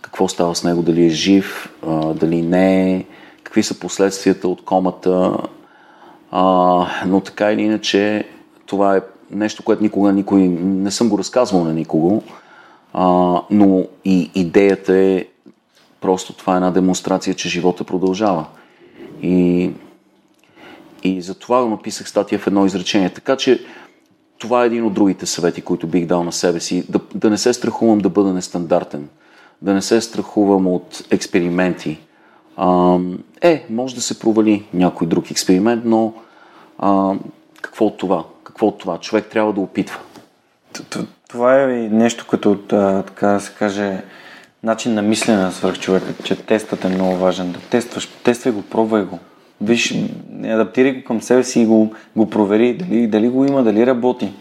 S2: какво става с него, дали е жив, а, дали не е, какви са последствията от комата. А, но така или иначе, това е нещо, което никога никой не съм го разказвал на никого. А, но и идеята е просто това е една демонстрация, че живота продължава. И, и затова написах статия в едно изречение. Така че това е един от другите съвети, които бих дал на себе си. Да, да не се страхувам да бъда нестандартен. Да не се страхувам от експерименти. А, е, може да се провали някой друг експеримент, но А, какво от това? Какво от това? Човек трябва да опитва.
S1: Това е нещо като, така да се каже, начин на мислене на свърхчовека, че тестът е много важен. Да тестваш, тествай го, пробвай го. Виж, адаптирай го към себе си и го, го провери, дали, дали го има, дали работи.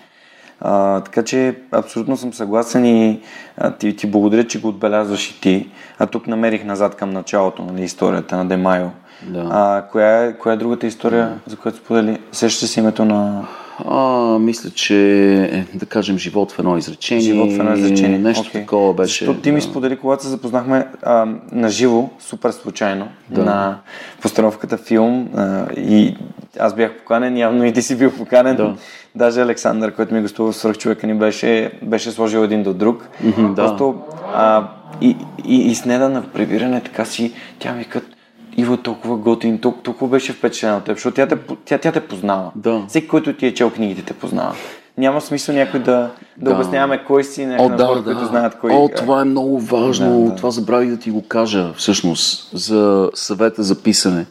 S1: А, така че абсолютно съм съгласен и а, ти, ти благодаря, че го отбелязваш и ти. А тук намерих назад към началото, нали, историята на Демайо. Да. А, коя, е, коя е другата история, да. за която сподели? Сещаш се името на...
S2: А, мисля, че е, да кажем живот в едно изречение.
S1: Живот в едно изречение.
S2: Нещо okay. такова беше.
S1: Защото ти ми сподели, когато се запознахме а, на живо, супер случайно, да. на постановката филм а, и аз бях поканен, явно и ти си бил поканен. Да. Даже Александър, който ми гостува в свръхчовека ни, беше, беше сложил един до друг.
S2: Mm-hmm, да.
S1: Просто а, и, и, и с неда на прибиране така си, тя ми като Иво е толкова готин, толкова, толкова беше впечатлен от теб, защото тя те, тя, тя те познава.
S2: Да.
S1: Всеки, който ти е чел книгите, те познава. Няма смисъл някой да, да, да. обясняваме кой си, някой О, на да, хора, да. които знаят кой
S2: О, това е много важно. Да, да. Това забравих да ти го кажа, всъщност, за съвета за писане.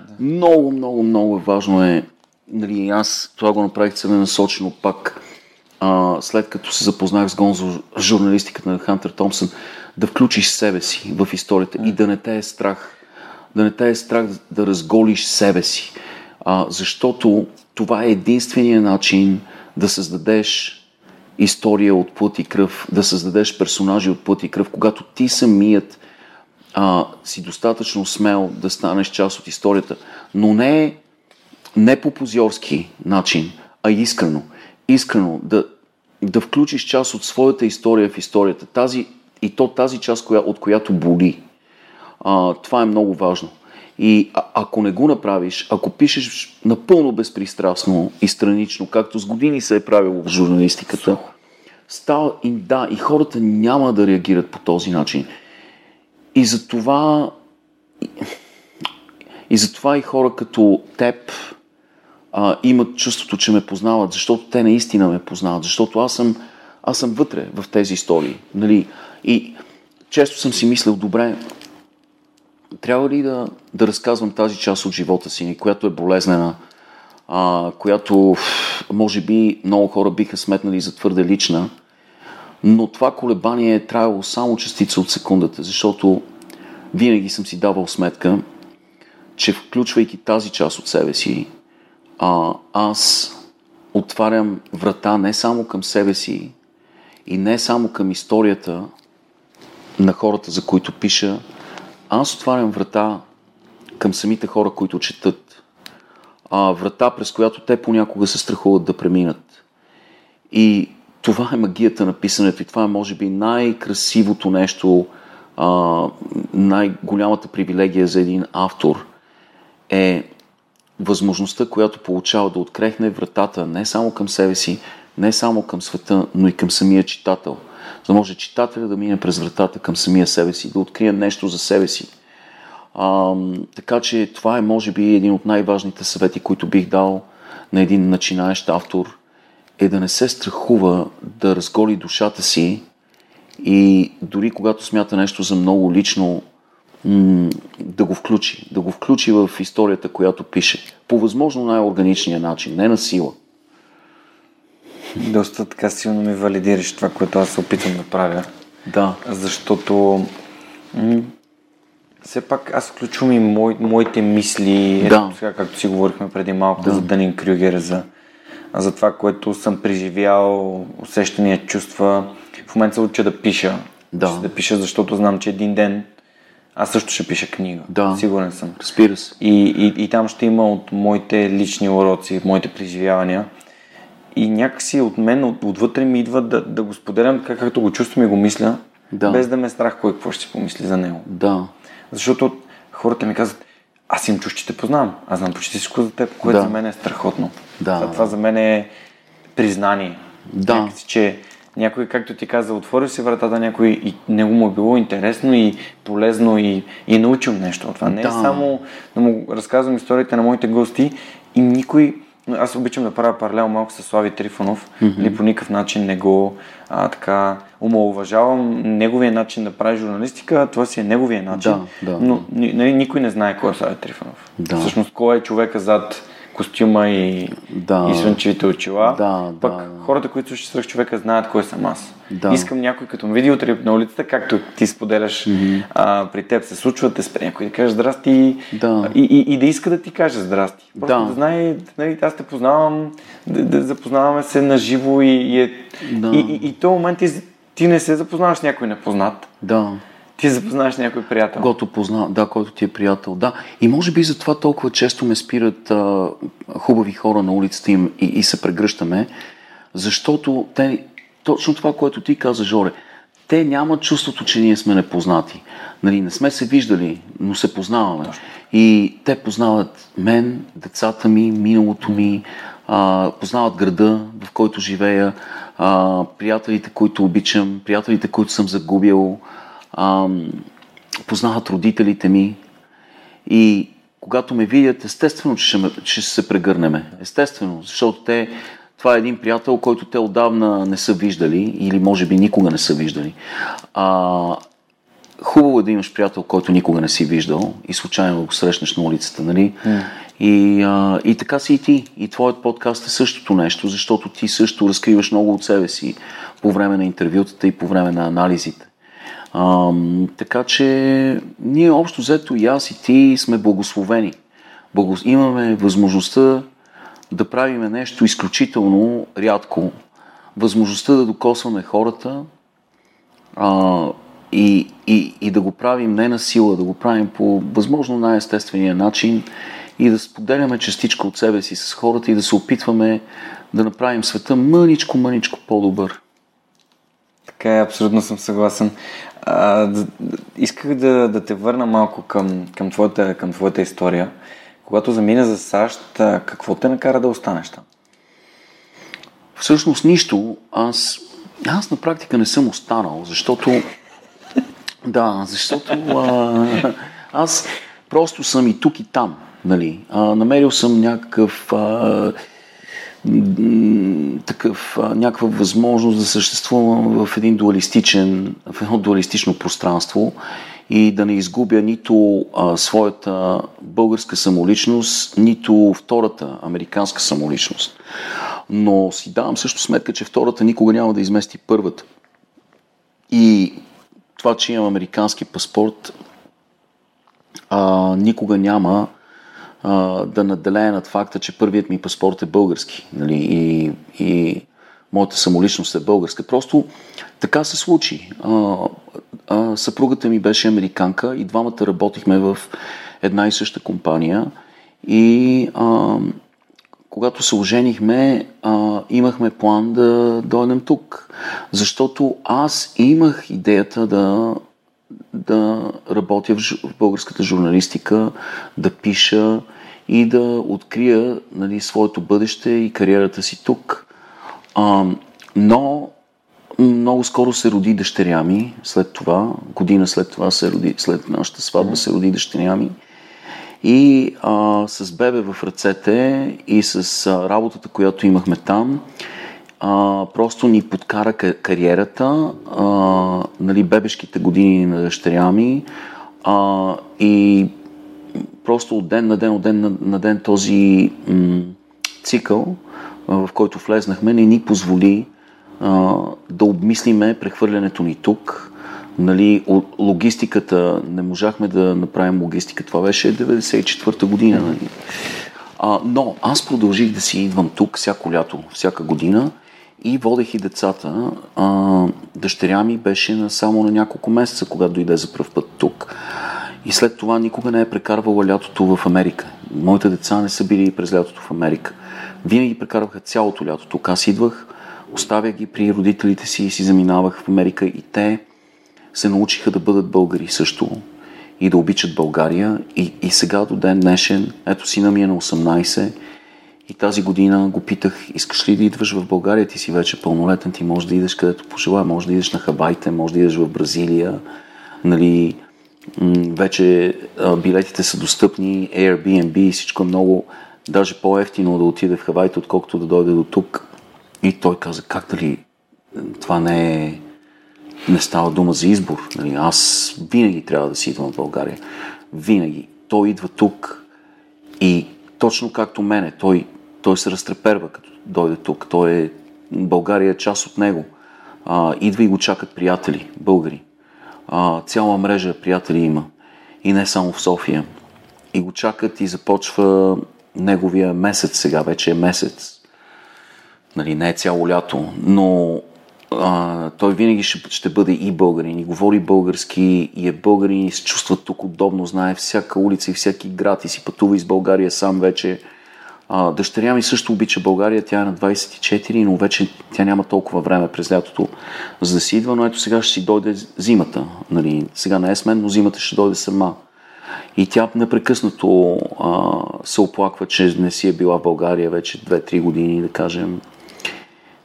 S2: Да. Много, много, много важно е. Нали, аз това го направих целенасочено пак, а, след като се запознах с гонзо журналистиката на Хантер Томпсън, да включиш себе си в историята и да не те е страх да не те е страх да разголиш себе си. А, защото това е единствения начин да създадеш история от плът и кръв, да създадеш персонажи от плът и кръв, когато ти самият а, си достатъчно смел да станеш част от историята. Но не, не по позиорски начин, а искрено. Искрено да, да включиш част от своята история в историята. Тази, и то тази част, коя, от която боли. А, това е много важно. И а, ако не го направиш, ако пишеш напълно безпристрастно и странично, както с години се е правило в журналистиката, става и да, и хората няма да реагират по този начин. И за това и, и затова и хора като теб а, имат чувството, че ме познават, защото те наистина ме познават, защото аз съм, аз съм вътре в тези истории. Нали? И често съм си мислил, добре, трябва ли да, да разказвам тази част от живота си, която е болезнена, а, която може би много хора биха сметнали за твърде лична, но това колебание е траяло само частица от секундата, защото винаги съм си давал сметка, че включвайки тази част от себе си, а, аз отварям врата не само към себе си и не само към историята на хората, за които пиша, аз отварям врата към самите хора, които четат. А, врата, през която те понякога се страхуват да преминат. И това е магията на писането и това е може би най-красивото нещо, а, най-голямата привилегия за един автор е възможността, която получава да открехне вратата не само към себе си, не само към света, но и към самия читател – за да може читателя да мине през вратата към самия себе си, да открие нещо за себе си. А, така че това е, може би, един от най-важните съвети, които бих дал на един начинаещ автор, е да не се страхува да разголи душата си и дори когато смята нещо за много лично, да го включи. Да го включи в историята, която пише. По възможно най-органичния начин, не на сила
S1: доста така силно ми валидираш това, което аз се опитвам да правя.
S2: Да.
S1: Защото м- все пак аз включвам и мой, моите мисли,
S2: да.
S1: сега, както си говорихме преди малко да. за Данин Крюгер, за, за това, което съм преживял, усещания, чувства. В момента се уча да пиша.
S2: Да.
S1: да пиша, защото знам, че един ден аз също ще пиша книга.
S2: Да.
S1: Сигурен съм.
S2: Разбира се.
S1: И, и, и там ще има от моите лични уроци, моите преживявания и някакси от мен, от, отвътре ми идва да, да го споделям така, както го чувствам и го мисля,
S2: да.
S1: без да ме страх кой какво ще си помисли за него.
S2: Да.
S1: Защото хората ми казват, аз им чуш, че те познавам. Аз знам почти всичко за теб, което да. за мен е страхотно.
S2: Да.
S1: Това, това за мен е признание.
S2: Да.
S1: Някакси, че някой, както ти каза, отворил си вратата някой и него му е било интересно и полезно и, и е научил нещо от това. Не е да. е само да му разказвам историите на моите гости и никой аз обичам да правя паралел малко с Слави Трифонов, mm-hmm. или по никакъв начин не го а, така омалуважавам. Неговия начин да прави журналистика, това си е неговия начин.
S2: Да, да,
S1: но нали, никой не знае кой е Слави Трифонов.
S2: Да.
S1: Всъщност, кой е човека зад костюма и,
S2: Да.
S1: и слънчевите очила.
S2: Да,
S1: Пък
S2: да,
S1: хората, които слушат свърх човека, знаят кой съм аз.
S2: Да.
S1: Искам някой, като ме види утре на улицата, както ти споделяш, а, при теб се случва, те спре някой да каже здрасти
S2: Да.
S1: и, и, и да иска да ти каже здрасти. Просто
S2: Да.
S1: да, знае, нали, аз те познавам, да, да запознаваме се на живо и, и, е,
S2: Да.
S1: и, и, и то момент ти, ти не се запознаваш с някой непознат.
S2: Да.
S1: Ти запознаваш с някой приятел.
S2: Когато позна, да, който ти е приятел, да. И може би затова толкова често ме спират а, хубави хора на улицата им и, и се прегръщаме, защото те, точно това, което ти каза, Жоре, те нямат чувството, че ние сме непознати. Нали, не сме се виждали, но се познаваме. И те познават мен, децата ми, миналото ми, а, познават града, в който живея, а, приятелите, които обичам, приятелите, които съм загубил, а, познават родителите ми. И когато ме видят, естествено, че ще, ме, че ще се прегърнеме. Естествено, защото те, това е един приятел, който те отдавна не са виждали или може би никога не са виждали. А, хубаво е да имаш приятел, който никога не си виждал и случайно го срещнеш на улицата, нали? И, а, и така си и ти. И твоят подкаст е същото нещо, защото ти също разкриваш много от себе си по време на интервютата и по време на анализите. Ам, така че ние общо взето и аз и ти сме благословени. Благо... Имаме възможността да правиме нещо изключително рядко. Възможността да докосваме хората а, и, и, и да го правим не на сила, да го правим по възможно най-естествения начин и да споделяме частичка от себе си с хората и да се опитваме да направим света мъничко, мъничко по-добър.
S1: Така е, абсолютно съм съгласен. А, исках да, да те върна малко към, към, твоята, към твоята история. Когато замина за САЩ, какво те накара да останеш там?
S2: Всъщност нищо. Аз, аз на практика не съм останал, защото... <laughs> Да, защото а, аз просто съм и тук и там. Нали? А, намерил съм някакъв... А, такъв, някаква възможност да съществувам в един дуалистичен, в едно дуалистично пространство и да не изгубя нито а, своята българска самоличност, нито втората американска самоличност. Но си давам също сметка, че втората никога няма да измести първата. И това, че имам американски паспорт, а, никога няма а, да наделее над факта, че първият ми паспорт е български. Нали? И, и моята самоличност е българска. Просто така се случи. А, а, съпругата ми беше американка и двамата работихме в една и съща компания. И а, когато се оженихме, а, имахме план да дойдем тук. Защото аз имах идеята да, да работя в, в българската журналистика, да пиша и да открия нали, своето бъдеще и кариерата си тук. А, но много скоро се роди дъщеря ми, след това, година след това се роди, след нашата сватба се роди дъщеря ми. И а, с бебе в ръцете и с а, работата, която имахме там, а, просто ни подкара ка- кариерата, а, нали, бебешките години на дъщеря ми а, и просто от ден на ден, от ден на, на ден този м- цикъл, в който влезнахме, не ни позволи а, да обмислиме прехвърлянето ни тук. Нали, логистиката, не можахме да направим логистика. Това беше 94-та година. Нали. А, но аз продължих да си идвам тук всяко лято, всяка година и водех и децата. А, дъщеря ми беше на, само на няколко месеца, когато дойде за първ път тук. И след това никога не е прекарвала лятото в Америка. Моите деца не са били през лятото в Америка. Винаги прекарваха цялото лято тук. Аз идвах, оставях ги при родителите си и си заминавах в Америка и те се научиха да бъдат българи също и да обичат България. И, и сега до ден днешен, ето сина ми е на 18 и тази година го питах, искаш ли да идваш в България, ти си вече пълнолетен, ти можеш да идеш където пожелая, може да идеш на Хабайте, може да идеш в Бразилия, нали, вече билетите са достъпни, Airbnb и всичко е много, даже по-ефтино да отиде в Хавайте, отколкото да дойде до тук. И той каза, как дали това не е не става дума за избор. Нали, аз винаги трябва да си идвам в България. Винаги. Той идва тук и точно както мене. Той, той се разтреперва, като дойде тук. Той е, България е част от него. А, идва и го чакат приятели, българи. А, цяла мрежа приятели има. И не само в София. И го чакат и започва неговия месец сега, вече е месец. Нали, не е цяло лято, но а, той винаги ще, ще бъде и българин, и говори български, и е българин, и се чувства тук удобно, знае всяка улица и всяки град, и си пътува из България сам вече. А, дъщеря ми също обича България, тя е на 24, но вече тя няма толкова време през лятото за да си идва, но ето сега ще си дойде зимата. Нали, сега не е с мен, но зимата ще дойде сама. И тя непрекъснато а, се оплаква, че не си е била в България вече 2-3 години, да кажем.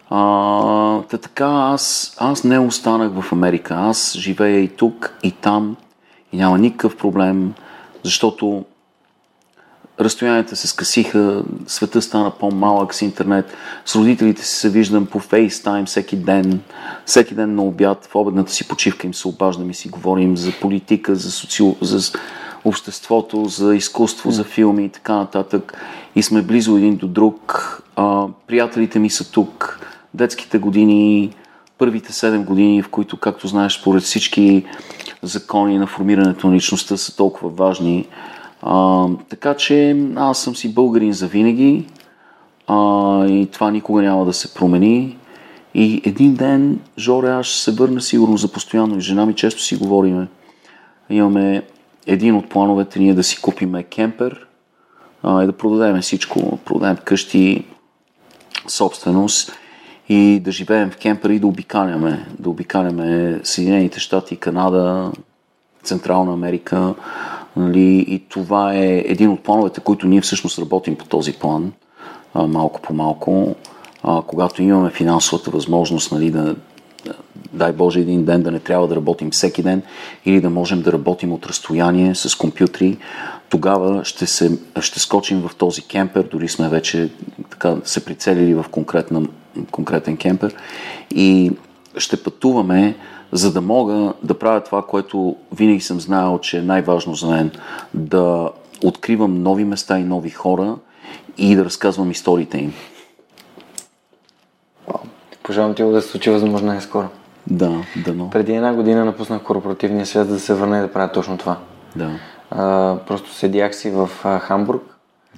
S2: А, та така, аз, аз не останах в Америка. Аз живея и тук, и там, и няма никакъв проблем, защото разстоянията се скъсиха, света стана по-малък с интернет, с родителите си се виждам по FaceTime всеки ден, всеки ден на обяд, в обедната си почивка им се обаждам и си говорим за политика, за, социал... за обществото, за изкуство, за филми и така нататък. И сме близо един до друг. А, приятелите ми са тук детските години, първите 7 години, в които, както знаеш, според всички закони на формирането на личността са толкова важни. А, така че аз съм си българин за винаги а, и това никога няма да се промени. И един ден, Жоре, аз ще се върна сигурно за постоянно и жена ми често си говориме. Имаме един от плановете ние да си купиме кемпер а, и да продадем всичко. Продадем къщи, собственост и да живеем в кемпер и да обикаляме. Да обикаляме Съединените щати, Канада, Централна Америка. Нали? И това е един от плановете, които ние всъщност работим по този план, а, малко по малко. А, когато имаме финансовата възможност нали, да, дай Боже един ден да не трябва да работим всеки ден или да можем да работим от разстояние с компютри, тогава ще, се, ще скочим в този кемпер, дори сме вече така, се прицелили в конкретен кемпер и ще пътуваме, за да мога да правя това, което винаги съм знаел, че е най-важно за мен, да откривам нови места и нови хора и да разказвам историите им.
S1: Пожелавам ти го да се случи възможно най-скоро.
S2: Да, да, но.
S1: Преди една година напуснах корпоративния свят, за да се върна и да правя точно това.
S2: Да.
S1: А, просто седях си в а, Хамбург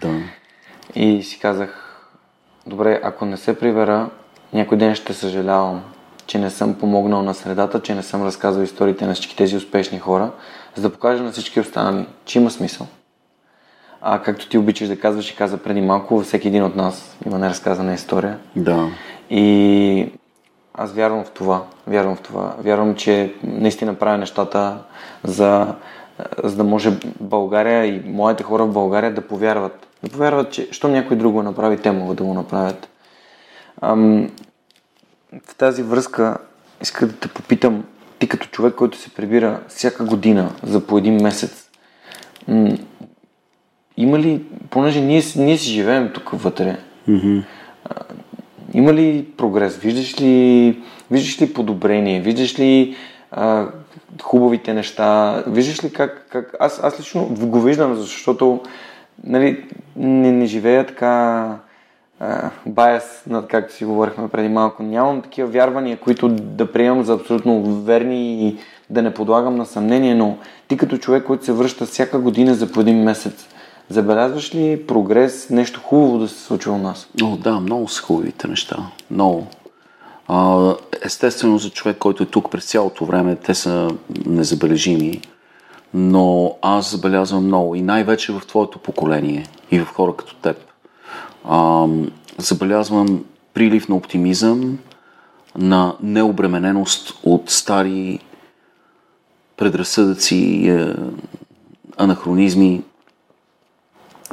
S2: да.
S1: и си казах, добре, ако не се прибера, някой ден ще съжалявам, че не съм помогнал на средата, че не съм разказал историите на всички тези успешни хора, за да покажа на всички останали, че има смисъл. А както ти обичаш да казваш и каза преди малко, всеки един от нас има неразказана история.
S2: Да.
S1: И аз вярвам в това. Вярвам в това. Вярвам, че наистина правя нещата за, за да може България и моите хора в България да повярват. Да повярват, че що някой друг го направи, те могат да го направят. Ам, в тази връзка иска да те попитам, ти като човек, който се прибира всяка година за по един месец, м- има ли, понеже ние, ние си живеем тук вътре,
S2: mm-hmm.
S1: Има ли прогрес? Виждаш ли, виждаш ли подобрение? Виждаш ли а, хубавите неща? Виждаш ли как... как... Аз, аз лично го виждам, защото нали, не, не живея така баяс, над както си говорихме преди малко. Нямам такива вярвания, които да приемам за абсолютно верни и да не подлагам на съмнение, но ти като човек, който се връща всяка година за по един месец, Забелязваш ли прогрес, нещо хубаво да се случва у нас?
S2: О, да, много са хубавите неща. Много. А, естествено за човек, който е тук през цялото време, те са незабележими, но аз забелязвам много и най-вече в твоето поколение и в хора като теб. А, забелязвам прилив на оптимизъм, на необремененост от стари предразсъдъци, е, анахронизми,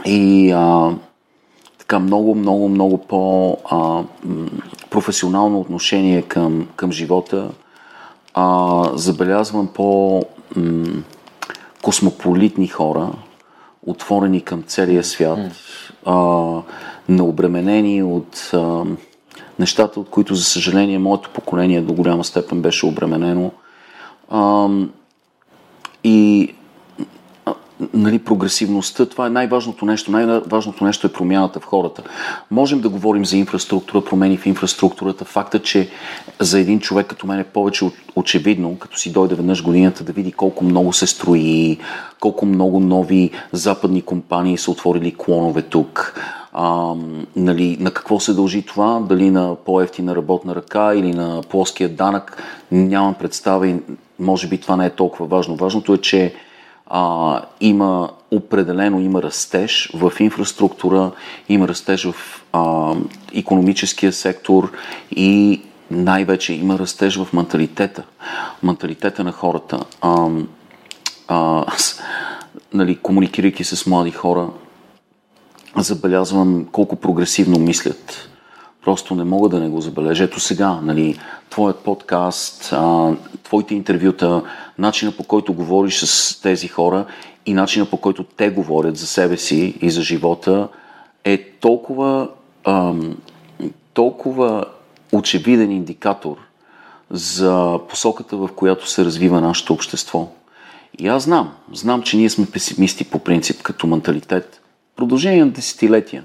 S2: и а, така много, много, много по-професионално отношение към, към живота. А, забелязвам по м- космополитни хора, отворени към целия свят, а, необременени от а, нещата, от които, за съжаление, моето поколение до голяма степен беше обременено. А, и нали, прогресивността, това е най-важното нещо. Най-важното нещо е промяната в хората. Можем да говорим за инфраструктура, промени в инфраструктурата. Факта, че за един човек като мен е повече очевидно, като си дойде веднъж годината да види колко много се строи, колко много нови западни компании са отворили клонове тук, а, нали, на какво се дължи това, дали на по-ефтина работна ръка или на плоския данък, нямам представа и може би това не е толкова важно. Важното е, че а, има определено има растеж в инфраструктура, има растеж в а, економическия сектор и най-вече има растеж в менталитета. Менталитета на хората. А, а, нали, комуникирайки с млади хора, забелязвам колко прогресивно мислят. Просто не мога да не го забележа. Ето сега, нали, твоят подкаст, а, твоите интервюта, начина по който говориш с тези хора и начина по който те говорят за себе си и за живота е толкова, ам, толкова очевиден индикатор за посоката, в която се развива нашето общество. И аз знам, знам, че ние сме песимисти по принцип като менталитет. Продължение на десетилетия.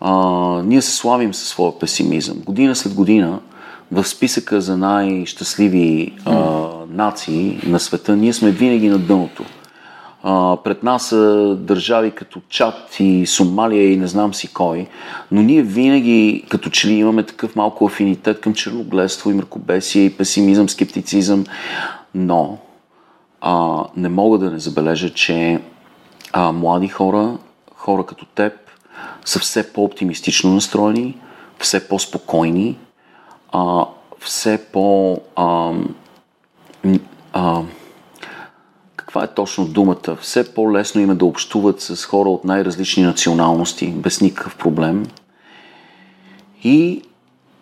S2: А, ние се славим със своя песимизъм. Година след година в списъка за най-щастливи а, нации на света, ние сме винаги на дъното. А, пред нас са държави като Чад и Сомалия и не знам си кой, но ние винаги като че ли имаме такъв малко афинитет към черногледство и мракобесие и песимизъм, скептицизъм, но а, не мога да не забележа, че а, млади хора, хора като теб, са все по-оптимистично настроени, все по-спокойни, а, все по... А, а, каква е точно думата? Все по-лесно им е да общуват с хора от най-различни националности, без никакъв проблем. И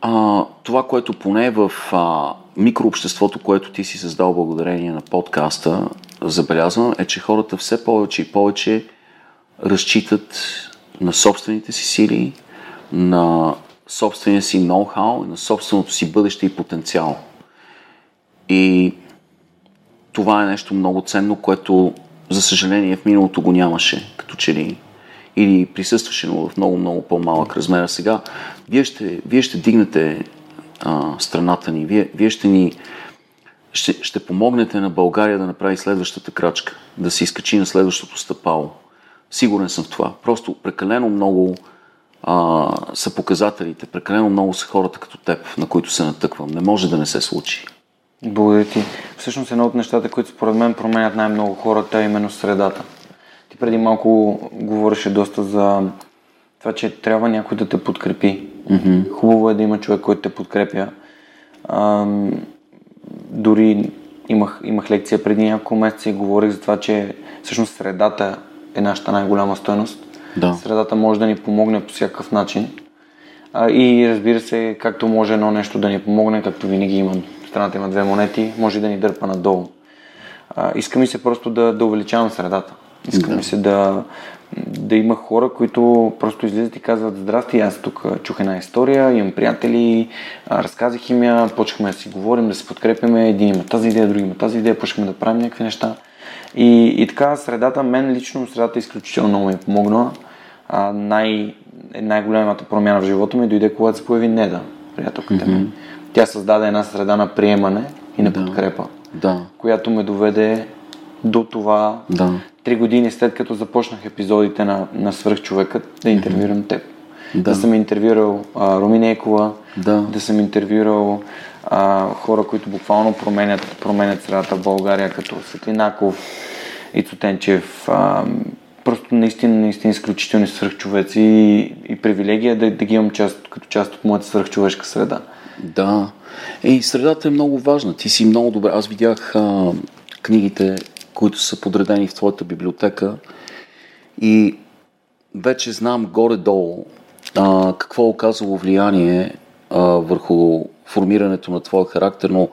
S2: а, това, което поне в а, микрообществото, което ти си създал благодарение на подкаста, забелязвам, е, че хората все повече и повече разчитат на собствените си сили, на собствения си ноу-хау, на собственото си бъдеще и потенциал. И това е нещо много ценно, което за съжаление в миналото го нямаше, като че ли или присъстваше, но в много, много по-малък размер. Сега вие ще, вие ще дигнете а, страната ни, вие, вие ще ни ще, ще помогнете на България да направи следващата крачка, да се изкачи на следващото стъпало. Сигурен съм в това. Просто прекалено много а, са показателите, прекалено много са хората като теб, на които се натъквам. Не може да не се случи.
S1: Благодаря ти. Всъщност едно от нещата, които според мен променят най-много хората е именно средата. Ти преди малко говореше доста за това, че трябва някой да те подкрепи. Mm-hmm. Хубаво е да има човек, който те подкрепя. А, дори имах, имах лекция преди няколко месеца и говорих за това, че всъщност средата е нашата най-голяма стоеност.
S2: Да.
S1: Средата може да ни помогне по всякакъв начин. А, и разбира се, както може едно нещо да ни помогне, както винаги има, страната има две монети, може да ни дърпа надолу. А, иска ми се просто да, да увеличавам средата. Иска да. ми се да, да има хора, които просто излизат и казват Здрасти, аз тук чух една история, имам приятели, разказах им я, почнахме да си говорим, да се подкрепяме, един има тази идея, други има тази идея, почнахме да правим някакви неща. И, и така средата, мен лично средата изключително много ми е помогнала. А, най, най-голямата промяна в живота ми дойде, когато се появи Неда, приятелката mm-hmm. ми. Тя създаде една среда на приемане и на да. подкрепа,
S2: да.
S1: която ме доведе до това
S2: да.
S1: три години след като започнах епизодите на, на Свърхчовекът да интервюрам mm-hmm. теб. Да. да съм интервюрал а, Румин Екова,
S2: да.
S1: да съм интервюрал а, хора, които буквално променят, променят средата в България, като Светлинаков, Ицо Тенчев, а, просто наистина, наистина изключителни свръхчовеци и, и привилегия да, да ги имам част, като част от моята свръхчовешка среда.
S2: Да. Ей, средата е много важна. Ти си много добре. Аз видях а, книгите, които са подредени в твоята библиотека и вече знам горе-долу а, какво е оказало влияние а, върху формирането на твоя характер, но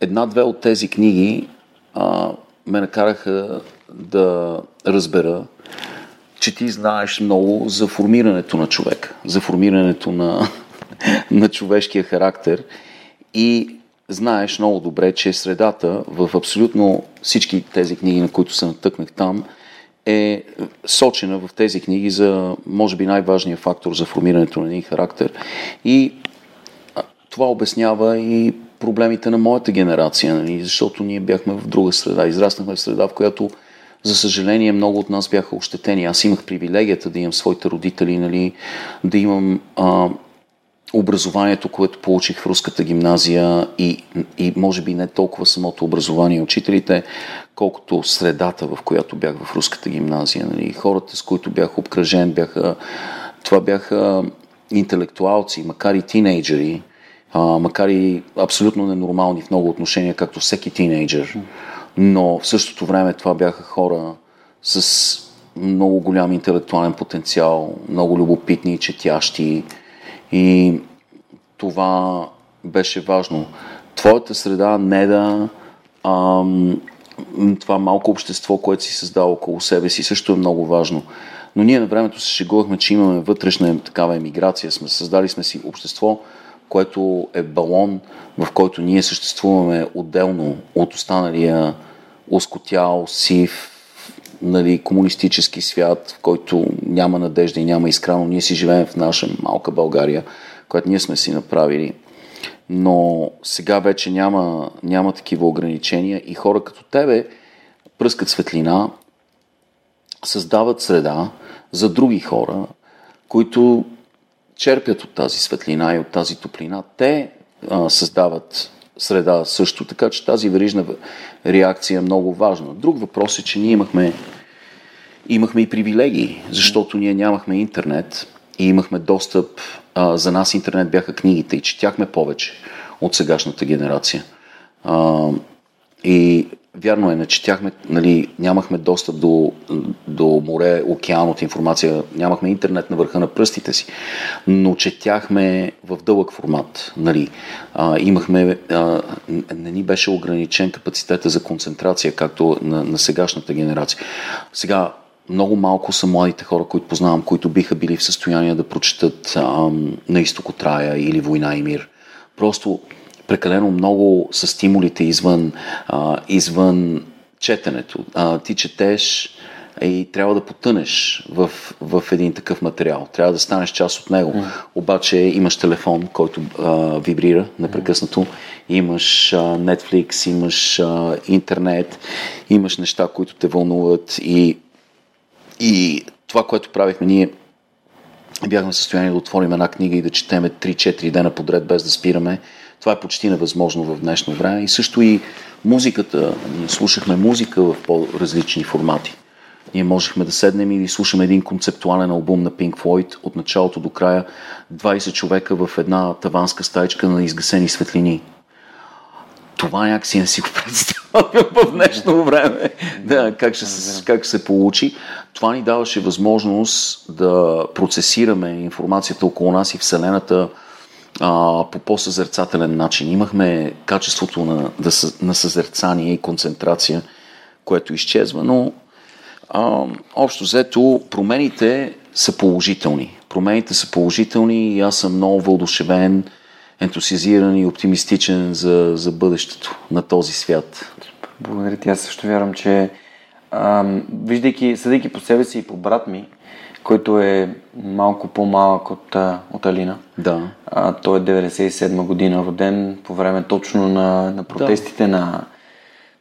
S2: една-две от тези книги а, ме накараха да разбера, че ти знаеш много за формирането на човека, за формирането на, <laughs> на човешкия характер и знаеш много добре, че средата в абсолютно всички тези книги, на които се натъкнах там, е сочена в тези книги за, може би, най-важния фактор за формирането на един характер. И това обяснява и проблемите на моята генерация, нали? защото ние бяхме в друга среда. Израснахме в среда, в която, за съжаление, много от нас бяха ощетени. Аз имах привилегията да имам своите родители, нали? да имам а, образованието, което получих в руската гимназия и, и може би не толкова самото образование и учителите, колкото средата, в която бях в руската гимназия. Нали? Хората, с които бях обкръжен, бяха, това бяха интелектуалци, макар и тинейджери, а, макар и абсолютно ненормални в много отношения, както всеки тинейджър. Но в същото време това бяха хора с много голям интелектуален потенциал, много любопитни, четящи, и това беше важно. Твоята среда не да ам, това малко общество, което си създава около себе си, също е много важно. Но ние на времето се шегувахме, че имаме вътрешна такава емиграция. Сме, създали сме си общество, което е балон, в който ние съществуваме отделно от останалия ускотял, сив, нали, комунистически свят, в който няма надежда и няма изкрано. Ние си живеем в наша малка България, която ние сме си направили. Но сега вече няма, няма такива ограничения и хора като тебе пръскат светлина, създават среда за други хора, които черпят от тази светлина и от тази топлина. Те а, създават среда също, така че тази верижна реакция е много важна. Друг въпрос е, че ние имахме, имахме и привилегии, защото ние нямахме интернет и имахме достъп, а, за нас интернет бяха книгите и четяхме повече от сегашната генерация. А, и Вярно е, не четяхме, нали, нямахме достъп до, до море, океан от информация, нямахме интернет на върха на пръстите си, но четяхме в дълъг формат. Нали. А, имахме, а, не ни беше ограничен капацитета за концентрация, както на, на сегашната генерация. Сега, много малко са младите хора, които познавам, които биха били в състояние да прочетат ам, на изток от рая или Война и мир. Просто прекалено много са стимулите извън, а, извън четенето. А, ти четеш и трябва да потънеш в, в един такъв материал. Трябва да станеш част от него. Mm. Обаче имаш телефон, който а, вибрира непрекъснато, имаш а, Netflix, имаш а, интернет, имаш неща, които те вълнуват и, и това, което правихме ние, бяхме в състояние да отворим една книга и да четеме 3-4 дена подред без да спираме това е почти невъзможно в днешно време. И също и музиката. Ние слушахме музика в по-различни формати. Ние можехме да седнем и слушаме един концептуален албум на Pink Floyd от началото до края. 20 човека в една таванска стайчка на изгасени светлини. Това някакси не си го <laughs> представям в днешно време. Да, как ще, как ще се получи. Това ни даваше възможност да процесираме информацията около нас и Вселената а, по по-съзерцателен начин. Имахме качеството на, да, на съзерцание и концентрация, което изчезва, но а, общо взето промените са положителни. Промените са положителни и аз съм много вълдушевен, ентусиазиран и оптимистичен за, за бъдещето на този свят.
S1: Благодаря ти. Аз също вярвам, че ам, виждайки, съдейки по себе си и по брат ми, който е малко по-малък от, от Алина.
S2: Да.
S1: А, той е 97 година роден по време точно на, на протестите, да. на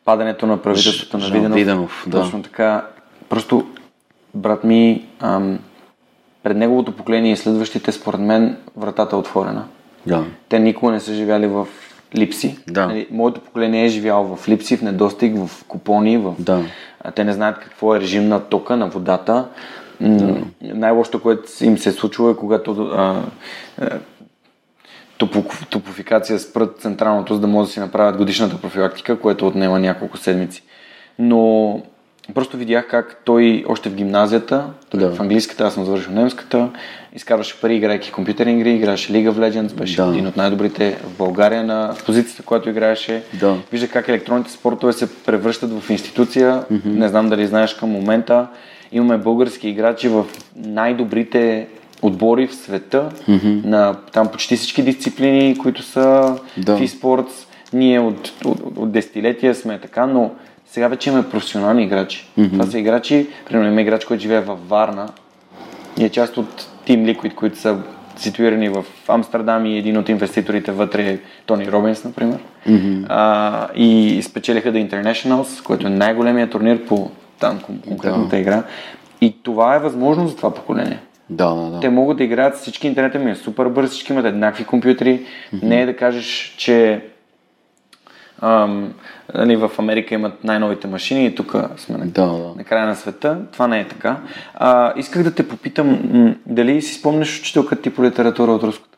S1: падането на правителството на Виденов.
S2: Виденов
S1: да. Точно така. Просто брат ми, ам, пред неговото поколение и следващите, според мен, вратата е отворена.
S2: Да.
S1: Те никога не са живяли в липси.
S2: Да. Нали,
S1: моето поколение е живяло в липси, в недостиг, в купони. В...
S2: Да.
S1: Те не знаят какво е режим на тока, на водата. Да. Най-лошото, което им се е случило е когато а, а, топофикация спрат централното, за да могат да си направят годишната профилактика, което отнема няколко седмици. Но просто видях как той още в гимназията, да. в английската, аз съм завършил немската, изкарваше пари, играйки компютърни игри, играеше League of Legends, беше да. един от най-добрите в България на позицията, която играеше.
S2: Да.
S1: Вижда как електронните спортове се превръщат в институция. Mm-hmm. Не знам дали знаеш към момента Имаме български играчи в най-добрите отбори в света,
S2: mm-hmm.
S1: на там почти всички дисциплини, които са да. в e-sports. Ние от, от, от десетилетия сме така, но Сега вече имаме професионални играчи. Mm-hmm. Това са играчи, примерно има играч, който живее във Варна и е част от Team Liquid, които са ситуирани в Амстердам и един от инвеститорите вътре е Тони Робинс, например. Mm-hmm. А, и спечелиха The Internationals, който е най-големия турнир по там конкретната да. игра. И това е възможно за това поколение.
S2: Да, да, да.
S1: Те могат да играят всички интернета ми е супер бърз, всички имат еднакви компютри. Mm-hmm. Не е да кажеш, че ам, нали, в Америка имат най-новите машини и тук сме на,
S2: да, да.
S1: на края на света. Това не е така. А, исках да те попитам, м- дали си спомняш учителката ти по литература от руската?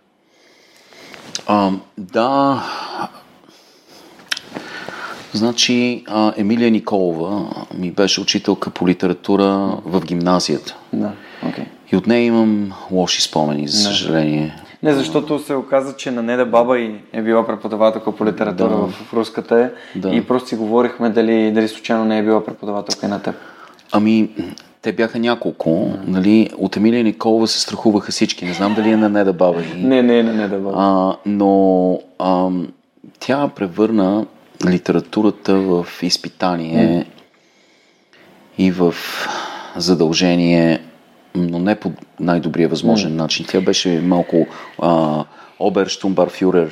S2: А, да. Значи, а, Емилия Николова ми беше учителка по литература в гимназията.
S1: Да. Okay.
S2: И от нея имам лоши спомени, за съжаление.
S1: Не, защото се оказа, че на Неда баба и е била преподавателка по литература да. в, в руската е. Да. И просто си говорихме дали, дали случайно не е била преподавателка и на теб.
S2: Ами, те бяха няколко. Mm. Нали, от Емилия Николова се страхуваха всички. Не знам дали е на Неда баба. И...
S1: Не, не е на Неда баба.
S2: А, но а, тя превърна литературата в изпитание и в задължение но не по най-добрия възможен начин. Тя беше малко а, оберштумбарфюрер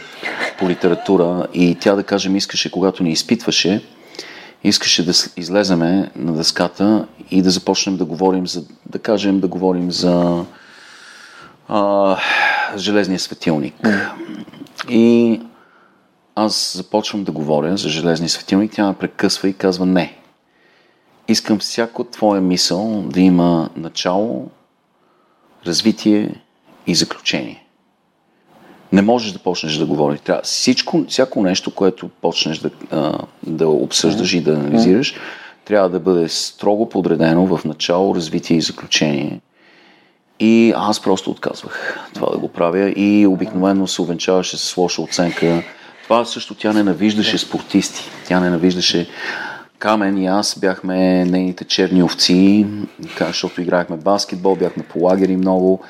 S2: по литература и тя, да кажем, искаше, когато ни изпитваше, искаше да излеземе на дъската и да започнем да говорим за, да кажем, да говорим за а, железния светилник. И аз започвам да говоря за железния светилник, тя ме прекъсва и казва не искам всяко твоя мисъл да има начало, развитие и заключение. Не можеш да почнеш да говориш. Трябва всичко, всяко нещо, което почнеш да, да обсъждаш и да анализираш, трябва да бъде строго подредено в начало, развитие и заключение. И аз просто отказвах това да го правя и обикновено се увенчаваше с лоша оценка. Това също тя ненавиждаше спортисти. Тя ненавиждаше Камен и аз бяхме нейните черни овци, защото играхме баскетбол, бяхме по лагери много.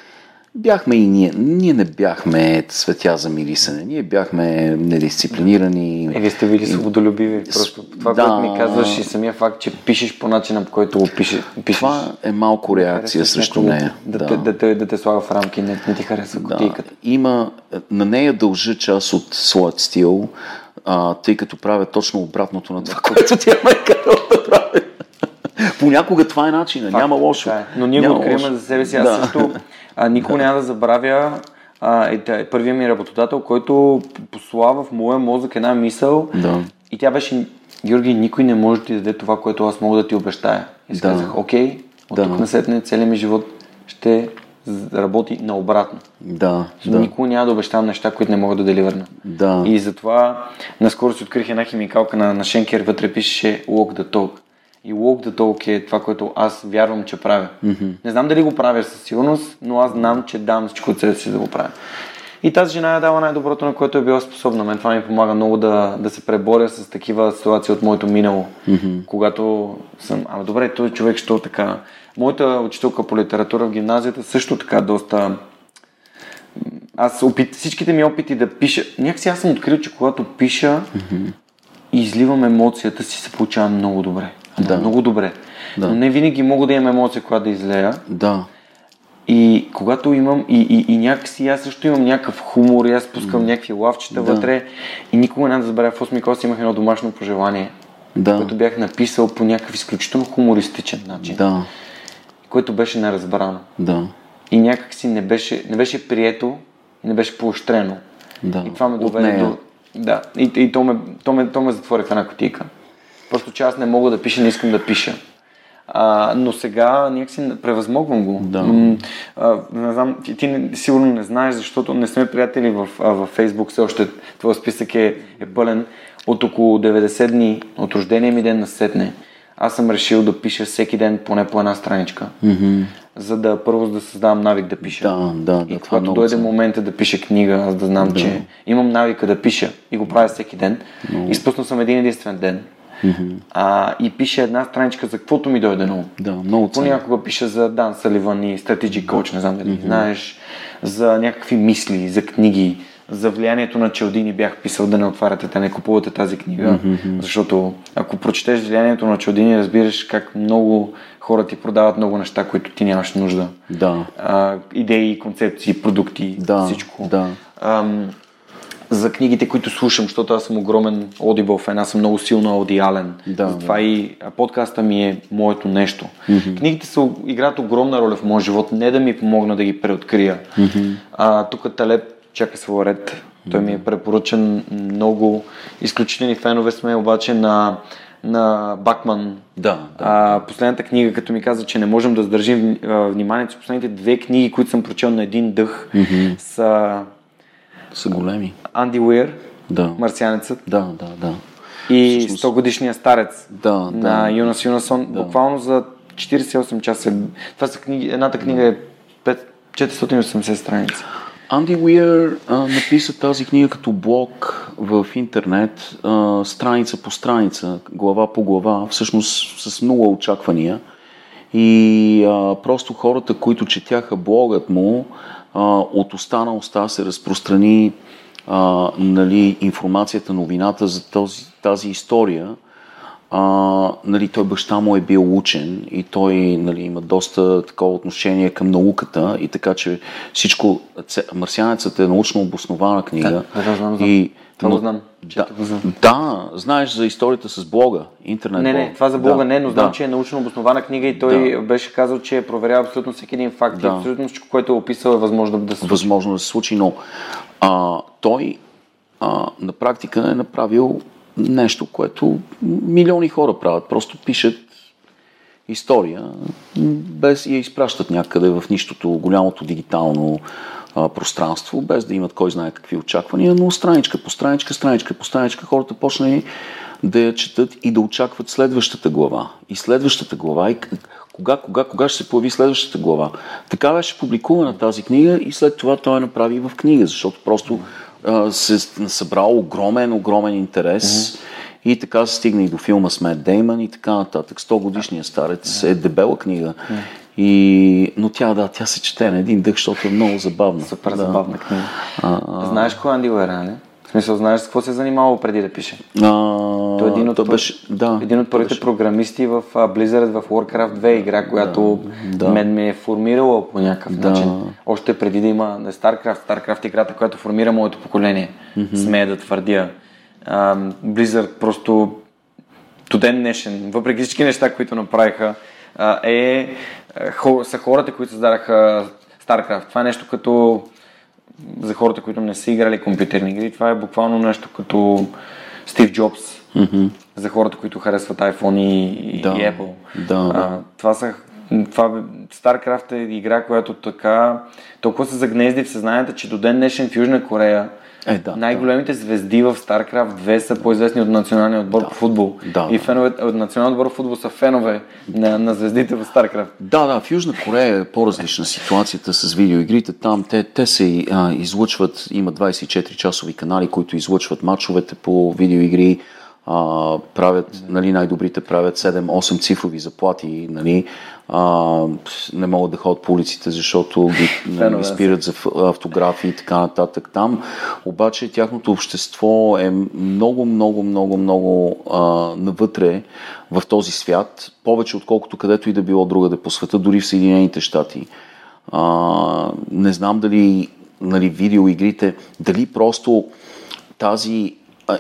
S2: Бяхме и ние. Ние не бяхме светя за мирисане. Ние бяхме недисциплинирани.
S1: Е, вие сте били свободолюбиви. Просто това, да, което ми казваш и самия факт, че пишеш по начина, по който го пишеш. пишеш.
S2: Това е малко реакция срещу нея.
S1: Да, да. Те, да, те, да те слага в рамки, не, не ти харесва да.
S2: Има, на нея дължа част от своят стил, а, тъй като правя точно обратното на това, <laughs> което тя ме е карала да правя. <laughs> Понякога това е начина, няма лошо.
S1: Да, но ние го откриваме за себе си. Аз да. също а, никога да. няма да забравя а, е, първият ми работодател, който послава в моя мозък една мисъл
S2: да.
S1: и тя беше Георги, никой не може да ти даде това, което аз мога да ти обещая. И да. казах, окей, от да. тук насетне целият ми живот ще работи наобратно.
S2: Да,
S1: да. Никога няма да обещавам неща, които не мога да деливърна.
S2: Да.
S1: И затова наскоро си открих една химикалка на, на Шенкер, вътре пише Walk the Talk. И Walk the Talk е това, което аз вярвам, че правя.
S2: Mm-hmm.
S1: Не знам дали го правя със сигурност, но аз знам, че дам всичко от себе си да го правя. И тази жена е дала най-доброто, на което е била способна. Мен това ми помага много да, да се преборя с такива ситуации от моето минало.
S2: Mm-hmm.
S1: Когато съм, а добре, този човек, що така Моята учителка по литература в гимназията също така доста... Аз опит, всичките ми опити да пиша... Някакси аз съм открил, че когато пиша
S2: mm-hmm.
S1: изливам емоцията си, се получава много добре.
S2: Да.
S1: Много добре.
S2: Да.
S1: Но не винаги мога да имам емоция, когато да излея.
S2: Да.
S1: И когато имам, и, и, и някакси аз също имам някакъв хумор, и аз пускам mm. някакви лавчета да. вътре и никога няма да забравя в 8 клас имах едно домашно пожелание,
S2: да.
S1: което бях написал по някакъв изключително хумористичен начин.
S2: Да
S1: което беше неразбрано.
S2: Да.
S1: И някак си не беше, не беше прието и не беше поощрено.
S2: Да.
S1: И това ме доведе до... Да, и, и то, ме, то, ме, то ме затвори в една котика. Просто че аз не мога да пиша, не искам да пиша. А, но сега някакси превъзмогвам го.
S2: Да.
S1: М- а, не знам, ти, ти не, сигурно не знаеш, защото не сме приятели в, а, в Facebook, все още твой списък е, е пълен. От около 90 дни от рождения ми ден на сетне аз съм решил да пиша всеки ден поне по една страничка,
S2: mm-hmm.
S1: за да първо да създавам навик да пиша.
S2: Да, да,
S1: и когато дойде цен. момента да пиша книга, аз да знам, да. че имам навика да пиша и го правя всеки ден. No. Изпуснал съм един единствен ден.
S2: Mm-hmm.
S1: А, и пиша една страничка за каквото ми дойде на
S2: Да, много
S1: Понякога пиша за Дан Саливан и Strategic Coach, не знам дали mm-hmm. знаеш, за някакви мисли, за книги, за влиянието на Челдини бях писал да не отваряте, да не купувате тази книга, mm-hmm. защото ако прочетеш влиянието на Челдини, разбираш как много хора ти продават много неща, които ти нямаш нужда.
S2: Да.
S1: А, идеи, концепции, продукти,
S2: да,
S1: всичко.
S2: Да.
S1: Ам, за книгите, които слушам, защото аз съм огромен Audible фен, аз съм много силно аудиален.
S2: Да,
S1: Затова
S2: да.
S1: и подкаста ми е моето нещо. Mm-hmm. Книгите са играят огромна роля в моя живот, не да ми помогна да ги преоткрия. Mm-hmm. А, тук Талеб чака своя ред. Той ми е препоръчен много. Изключителни фенове сме обаче на, на Бакман.
S2: Да, да.
S1: А, последната книга, като ми каза, че не можем да задържим вниманието, последните две книги, които съм прочел на един дъх, mm-hmm. са
S2: са големи.
S1: Анди Уир,
S2: да.
S1: Марсианецът.
S2: Да, да, да.
S1: И Всъщност... 100 годишния старец
S2: да,
S1: на
S2: да.
S1: Юнас Юнасон. Да. Буквално за 48 часа. Това са книги, едната книга е 5, 480 страници.
S2: Анди Уир а, написа тази книга като блог в интернет, а, страница по страница, глава по глава, всъщност с много очаквания. И а, просто хората, които четяха блогът му, от уста на уста се разпространи а, нали, информацията, новината за този, тази история. А, нали, той баща му е бил учен и той нали, има доста такова отношение към науката и така, че всичко, Марсианецът е научно обоснована книга.
S1: Да, да, знам, знам. И, това но, го знам.
S2: Да, да, знаеш за историята с блога, интернет
S1: Не, не, това за блога
S2: да,
S1: не, но знам,
S2: да.
S1: че е научно обоснована книга и той
S2: Да.
S1: беше казал, че е проверява абсолютно всеки един факт
S2: Да.
S1: и абсолютно всичко, което е описал е възможно да се случи.
S2: възможно да се случи, но а, той а, на практика е направил нещо, което милиони хора правят. Просто пишат история, без и я изпращат някъде в нищото, голямото дигитално а, пространство, без да имат кой знае какви очаквания, но страничка по страничка, страничка по страничка, хората почнали да я четат и да очакват следващата глава. И следващата глава, и кога, кога, кога ще се появи следващата глава. Така беше публикувана тази книга и след това той я направи в книга, защото просто а, се събрал огромен, огромен интерес. И така се стигна и до филма с Мет Деймън и така нататък. 100 годишния старец е дебела книга. И... Но тя, да, тя се чете на един дъх, защото е много забавна.
S1: Супер
S2: да.
S1: забавна книга.
S2: А, а,
S1: Знаеш кой е Анди нали? В смисъл, знаеш с какво се е занимавал преди да пише?
S2: а,
S1: Той е един от,
S2: той беше, да,
S1: един от първите
S2: беше.
S1: програмисти в Blizzard в Warcraft 2 игра, която
S2: да.
S1: мен ме е формирала по някакъв
S2: Да.
S1: начин. Още преди да има не StarCraft, StarCraft играта, която формира моето поколение. Смея да твърдя. А, Blizzard просто до ден днешен, въпреки всички неща, които направиха, е, хо, са хората, които създадаха StarCraft. Това е нещо като за хората, които не са играли компютърни игри, това е буквално нещо като Стив Джобс.
S2: Мгм.
S1: За хората, които харесват iPhone и, и
S2: Да.
S1: Apple.
S2: Да,
S1: А, това са това, StarCraft е игра, която така толкова се загнезди в съзнанието, че до ден днешен в Южна Корея
S2: Е, да,
S1: най-големите звезди в StarCraft 2 са по-известни от националния отбор по футбол.
S2: Да,
S1: и
S2: да.
S1: фенове от националния отбор по футбол са фенове на, на звездите в StarCraft.
S2: Да, да, в Южна Корея е по-различна ситуацията с видеоигрите. Там те, те се а, излъчват, има 24 часови канали, които излъчват матчовете по видеоигри, а, правят, нали, най-добрите правят 7-8 цифрови заплати, нали, а, не могат да ходят по улиците, защото ги, <laughs> нали, ги
S1: са.
S2: спират за автографи и така нататък. Там обаче тяхното общество е много, много, много, много а, навътре в този свят, повече отколкото където и да било другаде по света, дори в Съединените щати. А, не знам дали нали, видеоигрите, дали просто тази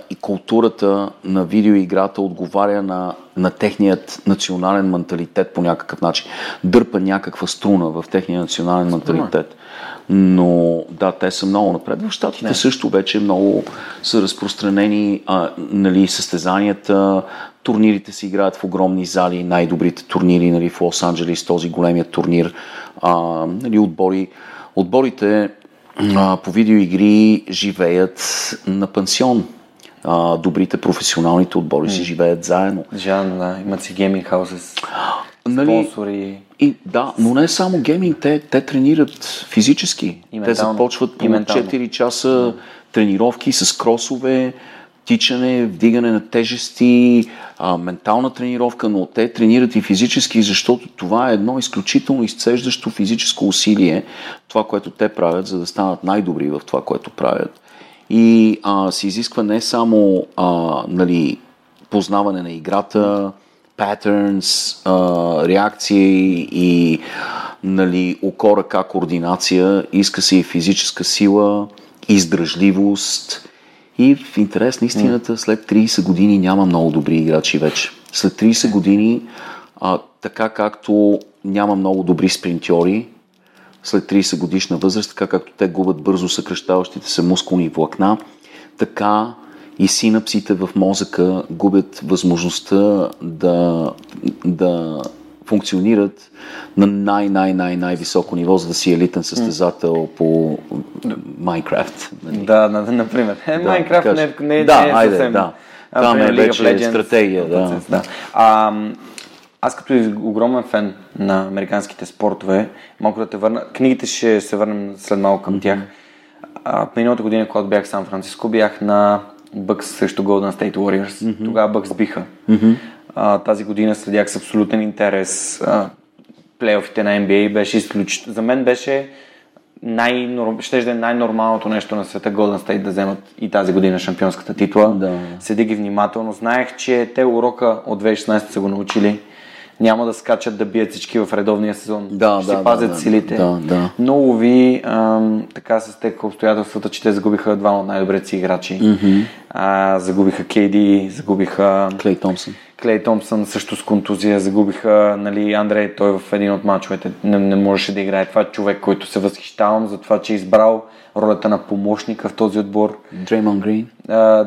S2: и културата на видеоиграта отговаря на, на техният национален менталитет по някакъв начин. Дърпа някаква струна в техния национален менталитет. Но да, те са много напред. В Штатите
S1: Не.
S2: също вече много са разпространени а, нали, състезанията, турнирите се играят в огромни зали, най-добрите турнири нали, в Лос-Анджелес, този големия турнир. А, нали, отбори, отборите а, по видеоигри живеят на пансион. А, добрите професионалните отбори си живеят заедно.
S1: Жан, да, имат си гейминг хаусес,
S2: Нали,
S1: спонсори.
S2: и, да, но не само гейминг, те, те тренират физически.
S1: И
S2: те започват по
S1: И ментално.
S2: 4 часа тренировки с кросове, тичане, вдигане на тежести, а, ментална тренировка, но те тренират и физически, защото това е едно изключително изцеждащо физическо усилие, това, което те правят, за да станат най-добри в това, което правят. И а, се изисква не само а, нали, познаване на играта, patterns, а, реакции и нали, око, ръка, координация, иска се и физическа сила, издръжливост и в интерес на истината след 30 години няма много добри играчи вече. След 30 години, а, така както няма много добри спринтьори, след 30 годишна възраст, така както те губят бързо съкръщаващите се мускулни влакна, така и синапсите в мозъка губят възможността да, да функционират на най-най-най-най-високо ниво, за да си елитен състезател по Майнкрафт.
S1: Нали? Да, да, например. Е, да, Майнкрафт не, не, не,
S2: да,
S1: не е
S2: айде,
S1: съвсем...
S2: Да, Там е вече стратегия. Да.
S1: да. А, аз като огромен фен на американските спортове, малко да те върна, книгите ще се върнем след малко към тях. А, миналата година, когато бях в Сан Франциско, бях на Бъкс срещу Golden State Warriors. Mm-hmm. Тогава Бъкс биха. Mm-hmm. А, тази година следях с абсолютен интерес а, плейофите на NBA. Беше изключително. За мен беше най ще да е най-нормалното нещо на света Golden State да вземат и тази година шампионската титла. Да. Седи ги внимателно. Знаех, че те урока от 2016 са го научили няма да скачат да бият всички в редовния сезон.
S2: Да,
S1: ще
S2: да,
S1: си пазят
S2: да,
S1: силите.
S2: Да, да.
S1: Но ви така се стекаха обстоятелствата, че те загубиха два от най-добрите си играчи. Mm-hmm. А, загубиха Кейди, загубиха
S2: Клей Томпсън.
S1: Клей Томпсън също с контузия, загубиха нали, Андрей, той в един от мачовете не, не можеше да играе. Това е човек, който се възхищавам за това, че е избрал ролята на помощника в този отбор.
S2: Дреймон Грин.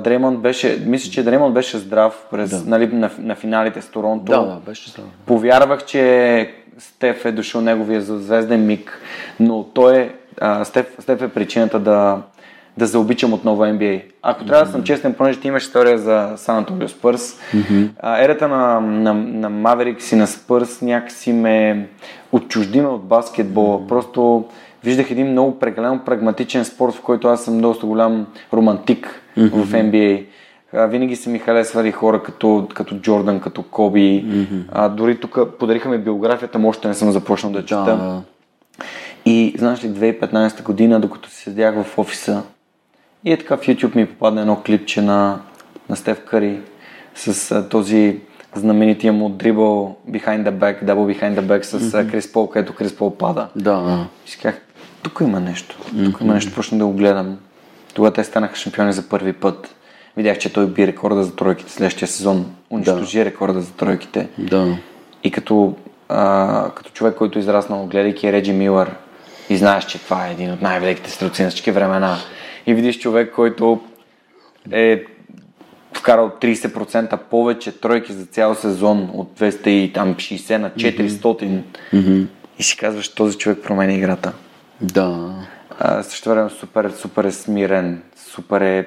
S1: Дреймон беше, мисля, че Дреймон беше здрав през, да. нали, на, на, финалите с Торонто.
S2: Да, да, беше здрав.
S1: Повярвах, че Стеф е дошъл неговия звезден миг, но той е, а, Стеф, Стеф е причината да, да заобичам отново NBA. Ако трябва mm-hmm. да съм честен, понеже ти имаш история за Сан Антонио Спърс, mm-hmm. ерата на, на, на Маверикс и на Спърс някакси ме отчуждиме от баскетбола. Mm-hmm. Просто виждах един много прекалено прагматичен спорт, в който аз съм доста голям романтик mm-hmm. в NBA. А, винаги са ми харесвали хора като, като Джордан, като Коби. Mm-hmm. А, дори тук подариха ми биографията, но още не съм започнал да чета. Да. И знаеш ли, 2015 година, докато се седях в офиса, и е така в YouTube ми попадна едно клипче на, на Стев Кари с а, този знаменития му дрибъл behind the back, double behind the back с mm-hmm. Крис Пол, където Крис Пол пада.
S2: Да.
S1: И си казах, тук има нещо. Тук mm-hmm. има нещо, почна да го гледам. Тогава те станаха шампиони за първи път. Видях, че той би рекорда за тройките следващия сезон. Унищожи да. рекорда за тройките.
S2: Да.
S1: И като, а, като човек, който е израснал, гледайки Реджи Милър и знаеш, че това е един от най-великите стрелци на всички времена и видиш човек, който е вкарал 30% повече тройки за цял сезон от 260 на 400 mm-hmm. и си казваш, този човек променя играта.
S2: Да.
S1: А, също време супер, супер е смирен, супер е,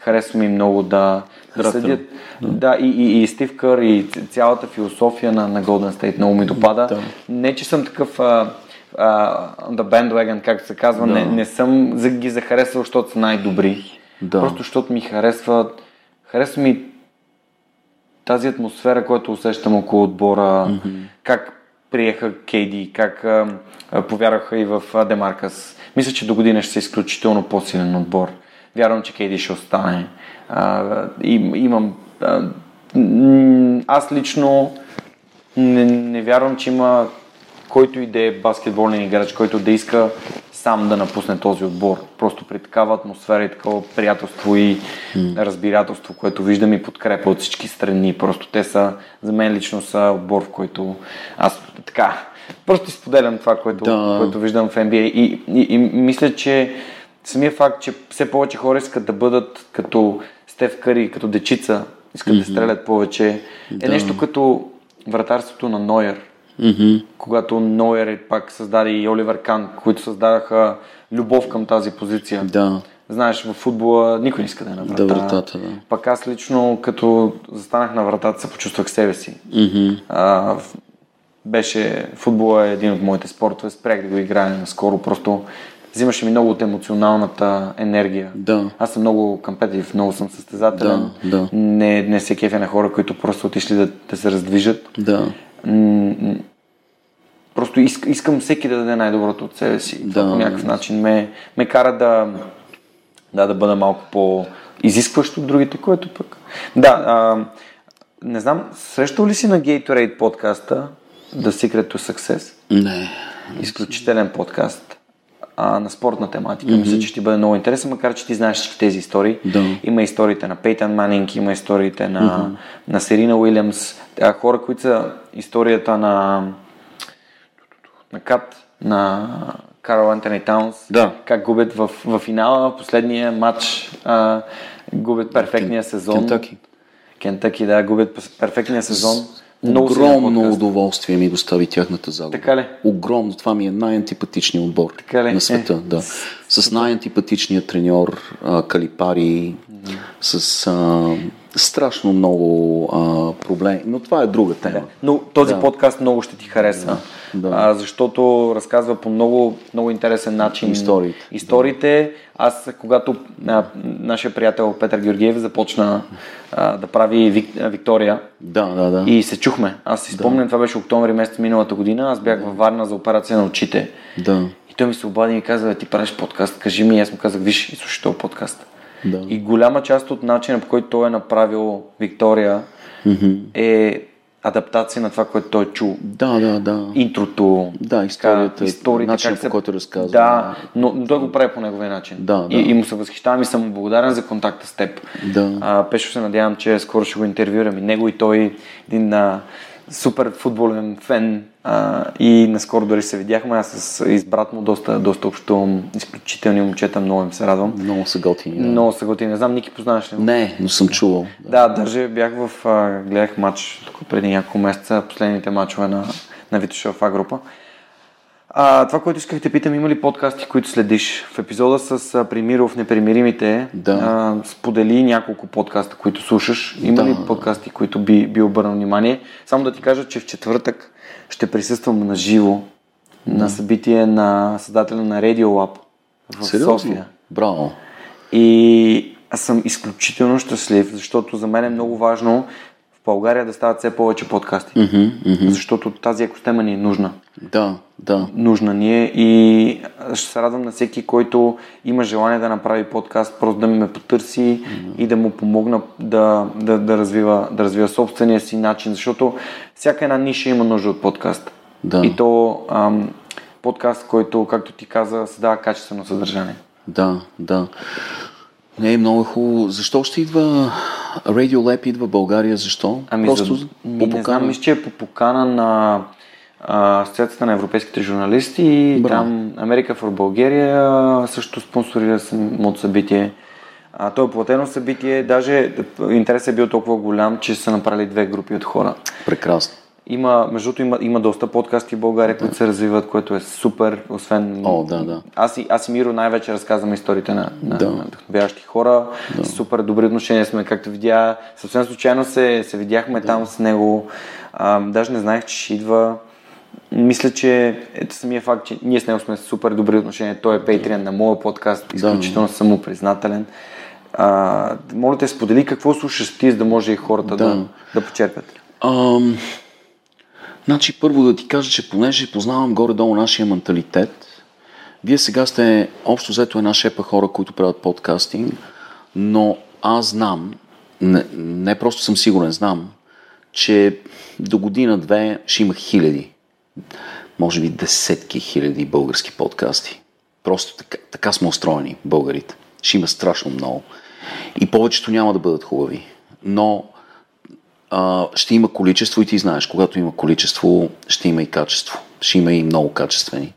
S1: харесва ми много да, да следят. Да, да и, и, и Стив Кър и цялата философия на, на Golden State много ми допада. Да. Не, че съм такъв а, uh, the bandwagon, както се казва, да. не, не съм ги захаресвал, защото са най-добри. Да. Просто защото ми харесва, харесва ми тази атмосфера, която усещам около отбора, mm-hmm. как приеха Кейди, как а, а, повярваха и в а, Демаркас. Мисля, че до година ще са изключително по-силен отбор. Вярвам, че Кейди ще остане. А, и, имам... А, аз лично не, не вярвам, че има който и да е баскетболен играч, който да иска сам да напусне този отбор. Просто при такава атмосфера и такова приятелство и разбирателство, което виждам и подкрепа от всички страни. Просто те са, за мен лично са отбор, в който аз така, просто изподелям това, което, да. което виждам в NBA и, и, и мисля, че самия факт, че все повече хора искат да бъдат като Стев Кари, като дечица, искат mm-hmm. да стрелят повече, е да. нещо като вратарството на Нойер
S2: Mm-hmm.
S1: Когато Нойер пак създаде и Оливер Кан, които създадаха любов към тази позиция.
S2: Да.
S1: Знаеш, в футбола никой не иска да е на врата.
S2: Да, вратата, да.
S1: Пак аз лично, като застанах на вратата, се почувствах себе си.
S2: Mm-hmm.
S1: А, беше, футбола е един от моите спортове, спрях да го играя наскоро, просто взимаше ми много от емоционалната енергия.
S2: Да.
S1: Аз съм много компетитив, много съм състезателен.
S2: Да, да.
S1: Не, не се кефя на хора, които просто отишли да, да се раздвижат.
S2: Да
S1: просто иск, искам всеки да даде най-доброто от себе си.
S2: Да.
S1: По някакъв начин ме, ме кара да, Да, да бъда малко по-изискващ от другите, което пък... Да, а, не знам, срещал ли си на Gatorade подкаста The Secret to Success?
S2: Не.
S1: Изключителен подкаст а, на спортна тематика. Mm-hmm. Мисля, че ще бъде много интересен, макар че ти знаеш всички тези истории.
S2: Да.
S1: Има историите на Пейтън Манинг, има историите на, mm-hmm. на Серина Уилямс, хора, които са историята на на Кат, на Карл Антони Таунс,
S2: да.
S1: как губят в, в финала, последния матч, а, губят перфектния сезон.
S2: Кентаки.
S1: Кентаки, да, губят перфектния сезон.
S2: Много Огромно удоволствие ми достави тяхната загуба.
S1: Така ли?
S2: Огромно. Това ми е най-антипатичният отбор
S1: така ли?
S2: на света. Е. Да. С най-антипатичния треньор а, Калипари, mm-hmm. с а, страшно много а, проблеми. Но това е друга тема. Да.
S1: Но този да. подкаст много ще ти хареса. Да да. а, защото разказва по много, много интересен начин
S2: историите.
S1: историите. Аз, когато а, нашия приятел Петър Георгиев започна а, да прави Вик, а, Виктория
S2: да, да, да.
S1: и се чухме. Аз си спомням, да. това беше октомври месец миналата година, аз бях да. във Варна за операция на очите.
S2: Да.
S1: И той ми се обади и каза, ти правиш подкаст, кажи ми, аз му казах, виж, и слушай този подкаст.
S2: Да.
S1: И голяма част от начина, по който той е направил Виктория,
S2: mm-hmm.
S1: е адаптация на това, което той е чул.
S2: Да, да, да.
S1: Интрото.
S2: Да, историята,
S1: историята
S2: начинът по който разказва.
S1: Да, но, той го прави по неговия начин.
S2: Да, да.
S1: И, и му се възхищавам и съм благодарен за контакта с теб.
S2: Да.
S1: А, Пешо се надявам, че скоро ще го интервюрам и него и той един а, супер футболен фен а, и наскоро дори се видяхме. Аз с избрат му доста, доста общувам. Изключителни момчета, много им се радвам.
S2: Много са готини. Да.
S1: Много са готини. Не знам, Ники познаваш ли?
S2: Не, но съм чувал.
S1: Да, да даже бях в... А, гледах матч тук преди няколко месеца, последните матчове на, на Витоша в А група. А, това, което исках да питам, има ли подкасти, които следиш? В епизода с а, Примиров, Непримиримите,
S2: да.
S1: а, сподели няколко подкаста, които слушаш. Има да. ли подкасти, които би, би обърнал внимание? Само да ти кажа, че в четвъртък ще присъствам на живо да. на събитие на създателя на Radio Lab в
S2: Сериозно?
S1: София.
S2: Браво!
S1: И аз съм изключително щастлив, защото за мен е много важно България да стават все повече подкасти.
S2: Mm-hmm, mm-hmm.
S1: Защото тази екосистема ни е нужна.
S2: Да, да.
S1: Нужна ни е и ще се радвам на всеки, който има желание да направи подкаст, просто да ме потърси mm-hmm. и да му помогна да, да, да, развива, да развива собствения си начин, защото всяка една ниша има нужда от подкаст.
S2: Да.
S1: И то ам, подкаст, който, както ти каза, създава качествено съдържание.
S2: Да, да. Не, е много хубаво. Защо ще идва Radio Lab идва в България? Защо?
S1: Ами,
S2: Просто
S1: за... по покана? Не знам, мисля, че е по покана на Асоциацията на европейските журналисти и Браво. там Америка for България също спонсорира самото събитие. А, то е платено събитие, даже интересът е бил толкова голям, че са направили две групи от хора.
S2: Прекрасно.
S1: Има, между другото, има, има доста подкасти в България, да. които се развиват, което е супер, освен...
S2: О, да, да.
S1: Аз и, аз и Миро най-вече разказвам историите на, на, да. на вдъхновяващи хора. Да. Супер добри отношения сме, както видя. Съвсем случайно се, се видяхме да. там с него. А, даже не знаех, че ще идва. Мисля, че ето самия факт, че ние с него сме супер добри отношения. Той е пейтриан на моя подкаст, изключително да. съм му признателен. А, моля те, сподели какво слушаш ти, за да може и хората да, да, да почерпят.
S2: Um... Значи първо да ти кажа, че понеже познавам горе-долу нашия менталитет, вие сега сте общо взето една шепа хора, които правят подкастинг, но аз знам, не, не просто съм сигурен, знам, че до година-две ще има хиляди, може би десетки хиляди български подкасти. Просто така, така сме устроени, българите. Ще има страшно много. И повечето няма да бъдат хубави. Но а, ще има количество и ти знаеш, когато има количество, ще има и качество. Ще има и много качествени.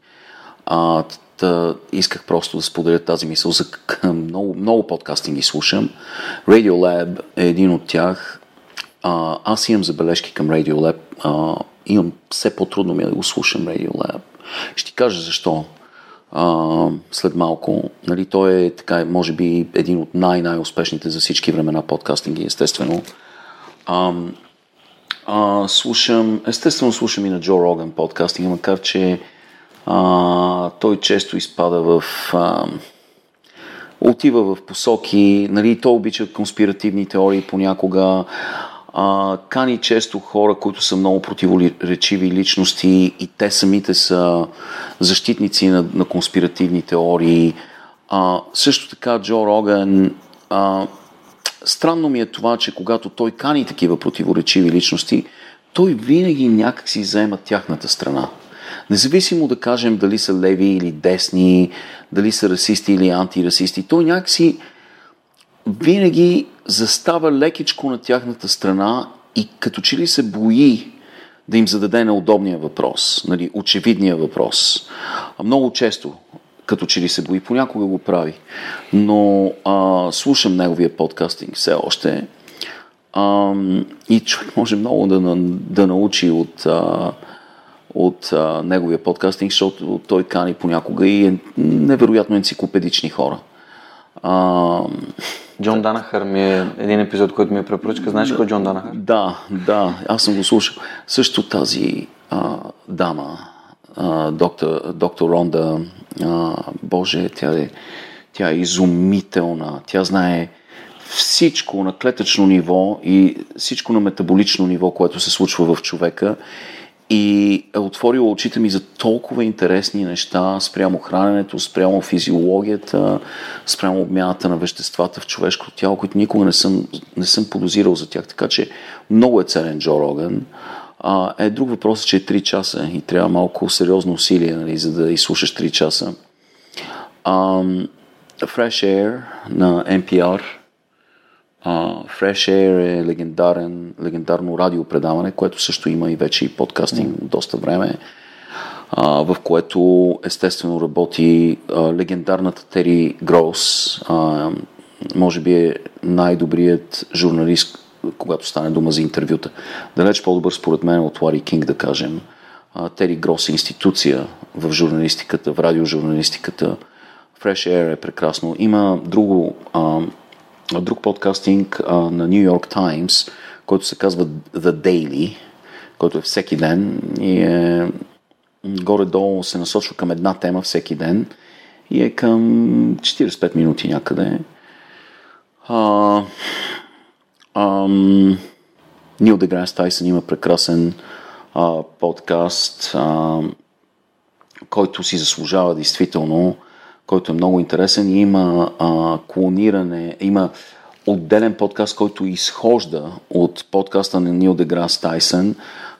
S2: А, та, исках просто да споделя тази мисъл за много, много подкастинги слушам. Radio Lab е един от тях. А, аз имам забележки към Radio Lab. А, имам все по-трудно ми е да го слушам Radio Lab. Ще ти кажа защо. А, след малко. Нали, той е така, може би един от най-най-успешните за всички времена подкастинги, естествено. А, а, слушам, естествено слушам и на Джо Роган подкастинга, макар че а, той често изпада в... А, отива в посоки, нали, той обича конспиративни теории понякога, а, кани често хора, които са много противоречиви личности и те самите са защитници на, на конспиративни теории. А, също така Джо Роган а, странно ми е това, че когато той кани такива противоречиви личности, той винаги някак си заема тяхната страна. Независимо да кажем дали са леви или десни, дали са расисти или антирасисти, той някакси винаги застава лекичко на тяхната страна и като че ли се бои да им зададе неудобния въпрос, нали, очевидния въпрос. Много често, като че ли се бои, понякога го прави. Но а, слушам неговия подкастинг все още а, и човек може много да, да научи от, а, от а, неговия подкастинг, защото той кани понякога и е невероятно енциклопедични хора. А,
S1: Джон Данахър ми е един епизод, който ми е препоръчка. Знаеш кой е Джон Данахър?
S2: Да, да, аз съм го слушал. Също тази а, дама, доктор, доктор Ронда, а, Боже, тя е, тя е изумителна. Тя знае всичко на клетъчно ниво и всичко на метаболично ниво, което се случва в човека и е отворила очите ми за толкова интересни неща спрямо храненето, спрямо физиологията, спрямо обмяната на веществата в човешкото тяло, които никога не съм, не съм подозирал за тях. Така че много е ценен Джо Роган. А, е друг въпрос, че е 3 часа и трябва малко сериозно усилие, нали, за да изслушаш 3 часа. Um, Fresh Air на NPR – Uh, Fresh Air е легендарен, легендарно радиопредаване, което също има и вече и подкастинг mm. доста време, uh, в което естествено работи uh, легендарната Тери Грос. Uh, може би е най-добрият журналист, когато стане дума за интервюта. Далеч по-добър според мен от Лари Кинг, да кажем. Тери Грос е институция в журналистиката, в радиожурналистиката. Fresh Air е прекрасно. Има друго друг подкастинг а, на New York Times, който се казва The Daily, който е всеки ден и е горе-долу се насочва към една тема всеки ден и е към 45 минути някъде. А, ам, Нил Деграс Тайсън има прекрасен а, подкаст, а, който си заслужава действително който е много интересен и има а, клониране, има отделен подкаст, който изхожда от подкаста на Нил Деграс Тайсън,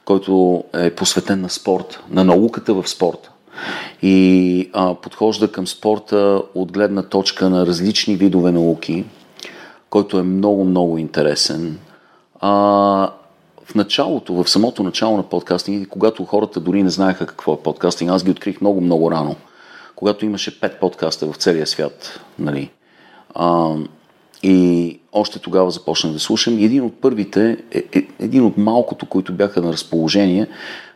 S2: който е посветен на спорт, на науката в спорта. И а, подхожда към спорта от гледна точка на различни видове науки, който е много-много интересен. А, в началото, в самото начало на подкастинг, когато хората дори не знаеха какво е подкастинг, аз ги открих много-много рано – когато имаше пет подкаста в целия свят. Нали? А, и още тогава започнах да слушам. Един от първите, е, е, един от малкото, които бяха на разположение,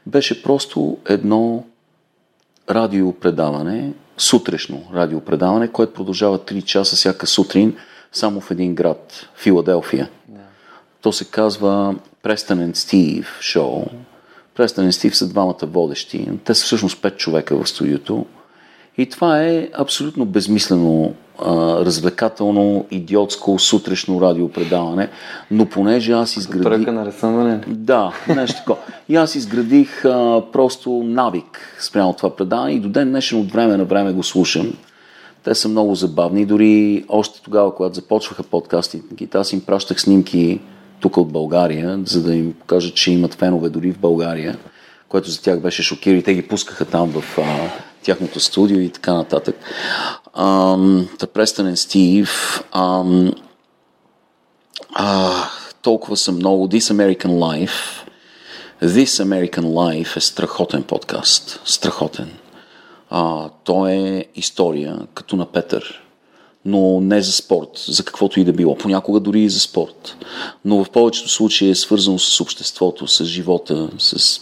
S2: беше просто едно радиопредаване, сутрешно радиопредаване, което продължава 3 часа всяка сутрин само в един град, Филаделфия. Yeah. То се казва Престън Стив шоу. Престън Стив са двамата водещи. Те са всъщност пет човека в студиото. И това е абсолютно безмислено, развлекателно, идиотско, сутрешно радиопредаване, но понеже аз изградих...
S1: Тръка на разсъмване?
S2: Да, нещо такова. И аз изградих а, просто навик спрямо това предаване и до ден днешен от време на време го слушам. Те са много забавни. Дори още тогава, когато започваха подкастите, аз им пращах снимки тук от България, за да им покажа, че имат фенове дори в България, което за тях беше шокиращо и те ги пускаха там в а, тяхното студио и така нататък. Та престанен Стив, толкова са много. This American Life, This American Life е страхотен подкаст. Страхотен. А, то е история, като на Петър, но не за спорт, за каквото и да било. Понякога дори и за спорт. Но в повечето случаи е свързано с обществото, с живота, с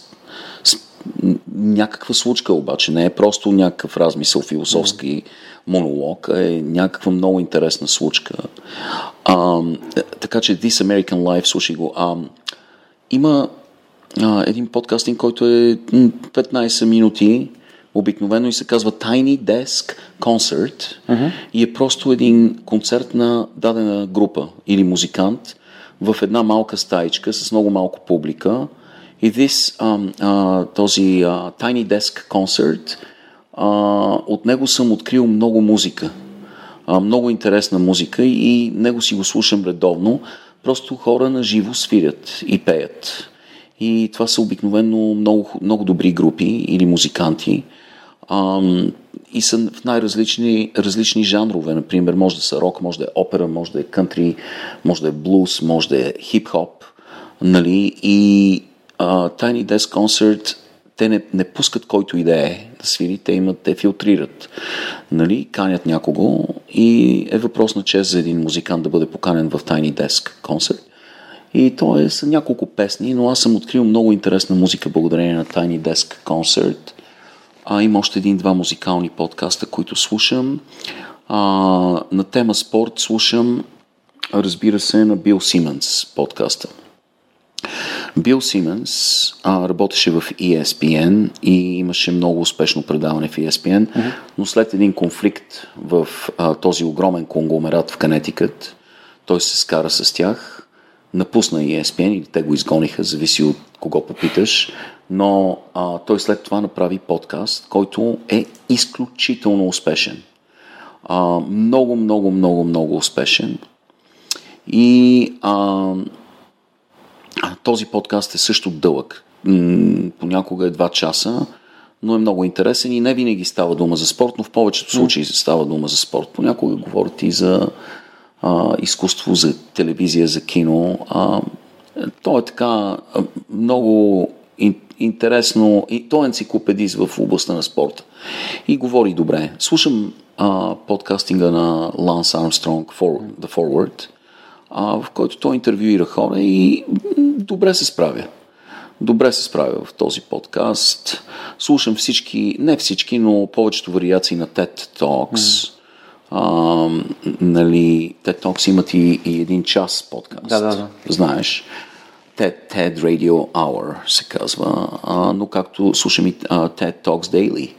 S2: някаква случка обаче, не е просто някакъв размисъл философски монолог, а е някаква много интересна случка. А, така че This American Life, слушай го. А, има а, един подкастинг, който е 15 минути, обикновено и се казва Tiny Desk Concert uh-huh. и е просто един концерт на дадена група или музикант в една малка стаичка с много малко публика и this, um, uh, този uh, Tiny Desk Concert, uh, от него съм открил много музика. А, много интересна музика и него си го слушам редовно. Просто хора на живо свирят и пеят. И това са обикновено много, много добри групи или музиканти. Ам, и са в най-различни различни жанрове. Например, може да са рок, може да е опера, може да е кънтри, може да е блуз, може да е хип-хоп. Нали? И а, Tiny Desk Concert те не, не пускат който и да е да свири, те имат, те филтрират, нали, канят някого и е въпрос на чест за един музикант да бъде поканен в Tiny Desk концерт. И то е са няколко песни, но аз съм открил много интересна музика благодарение на Tiny Desk Concert. А, има още един-два музикални подкаста, които слушам. А, на тема спорт слушам, разбира се, на Бил Сименс подкаста. Бил Сименс а, работеше в ESPN и имаше много успешно предаване в ESPN, uh-huh. но след един конфликт в а, този огромен конгломерат в Канетикът, той се скара с тях, напусна ESPN или те го изгониха, зависи от кого попиташ, но а, той след това направи подкаст, който е изключително успешен. А, много, много, много, много успешен. И а, този подкаст е също дълъг. Понякога е 2 часа, но е много интересен и не винаги става дума за спорт, но в повечето случаи става дума за спорт. Понякога говорят и за а, изкуство, за телевизия, за кино. А, то е така много интересно и той е енциклопедист в областта на спорта. И говори добре. Слушам а, подкастинга на Ланс Армстронг, The Forward, а, в който той интервюира хора и добре се справя. Добре се справя в този подкаст. Слушам всички, не всички, но повечето вариации на TED Talks. Mm. А, нали, TED Talks имат и, и един час подкаст.
S1: Да, да, да.
S2: Знаеш. TED, TED Radio Hour се казва, а, но както слушам и а, TED Talks Daily,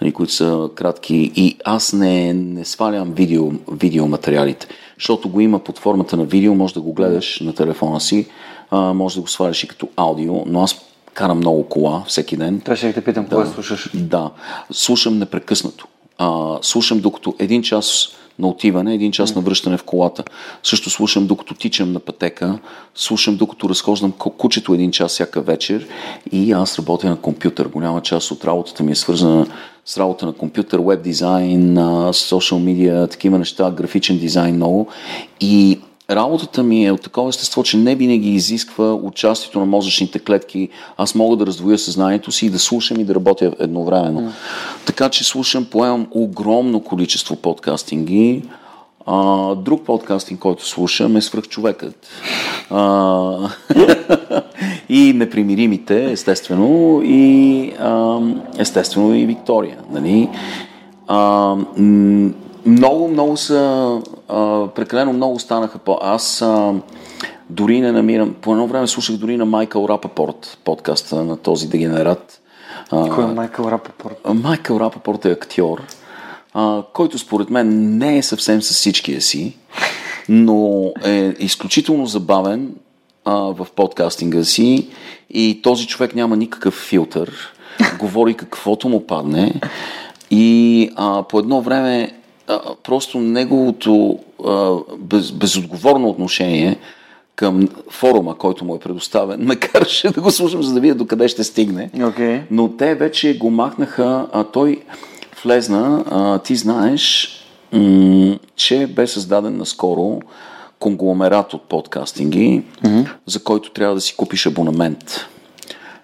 S2: нали, които са кратки и аз не, не свалям видео, видеоматериалите, защото го има под формата на видео, може да го гледаш на телефона си, а, може да го сваляш и като аудио, но аз карам много кола всеки ден.
S1: Това ще те питам, да, кога слушаш?
S2: Да, слушам непрекъснато. А, слушам докато един час на отиване, един час на връщане в колата. Също слушам докато тичам на пътека, слушам докато разхождам кучето един час всяка вечер и аз работя на компютър. Голяма част от работата ми е свързана с работа на компютър, веб дизайн, социал медиа, такива неща, графичен дизайн много. И работата ми е от такова естество, че не винаги изисква участието на мозъчните клетки. Аз мога да раздвоя съзнанието си и да слушам и да работя едновременно. Mm. Така че слушам, поемам огромно количество подкастинги. А, друг подкастинг, който слушам е Свръхчовекът. А, <laughs> и Непримиримите, естествено, и а, естествено и Виктория. Нали? А, много, много са, а, прекалено много станаха по... Аз а, дори не намирам, по едно време слушах дори на Майкъл Рапапорт, подкаста на този дегенерат.
S1: А, Кой е Майкъл Рапапорт?
S2: Майкъл Рапапорт е актьор, а, който според мен не е съвсем с всичкия си, но е изключително забавен а, в подкастинга си и този човек няма никакъв филтър, говори каквото му падне и а, по едно време а, просто неговото а, без, безотговорно отношение към форума, който му е предоставен, <laughs> ме караше да го слушам, за да видя докъде ще стигне.
S1: Okay.
S2: Но те вече го махнаха, а той влезна, а, ти знаеш, м- че бе създаден наскоро конгломерат от подкастинги, mm-hmm. за който трябва да си купиш абонамент.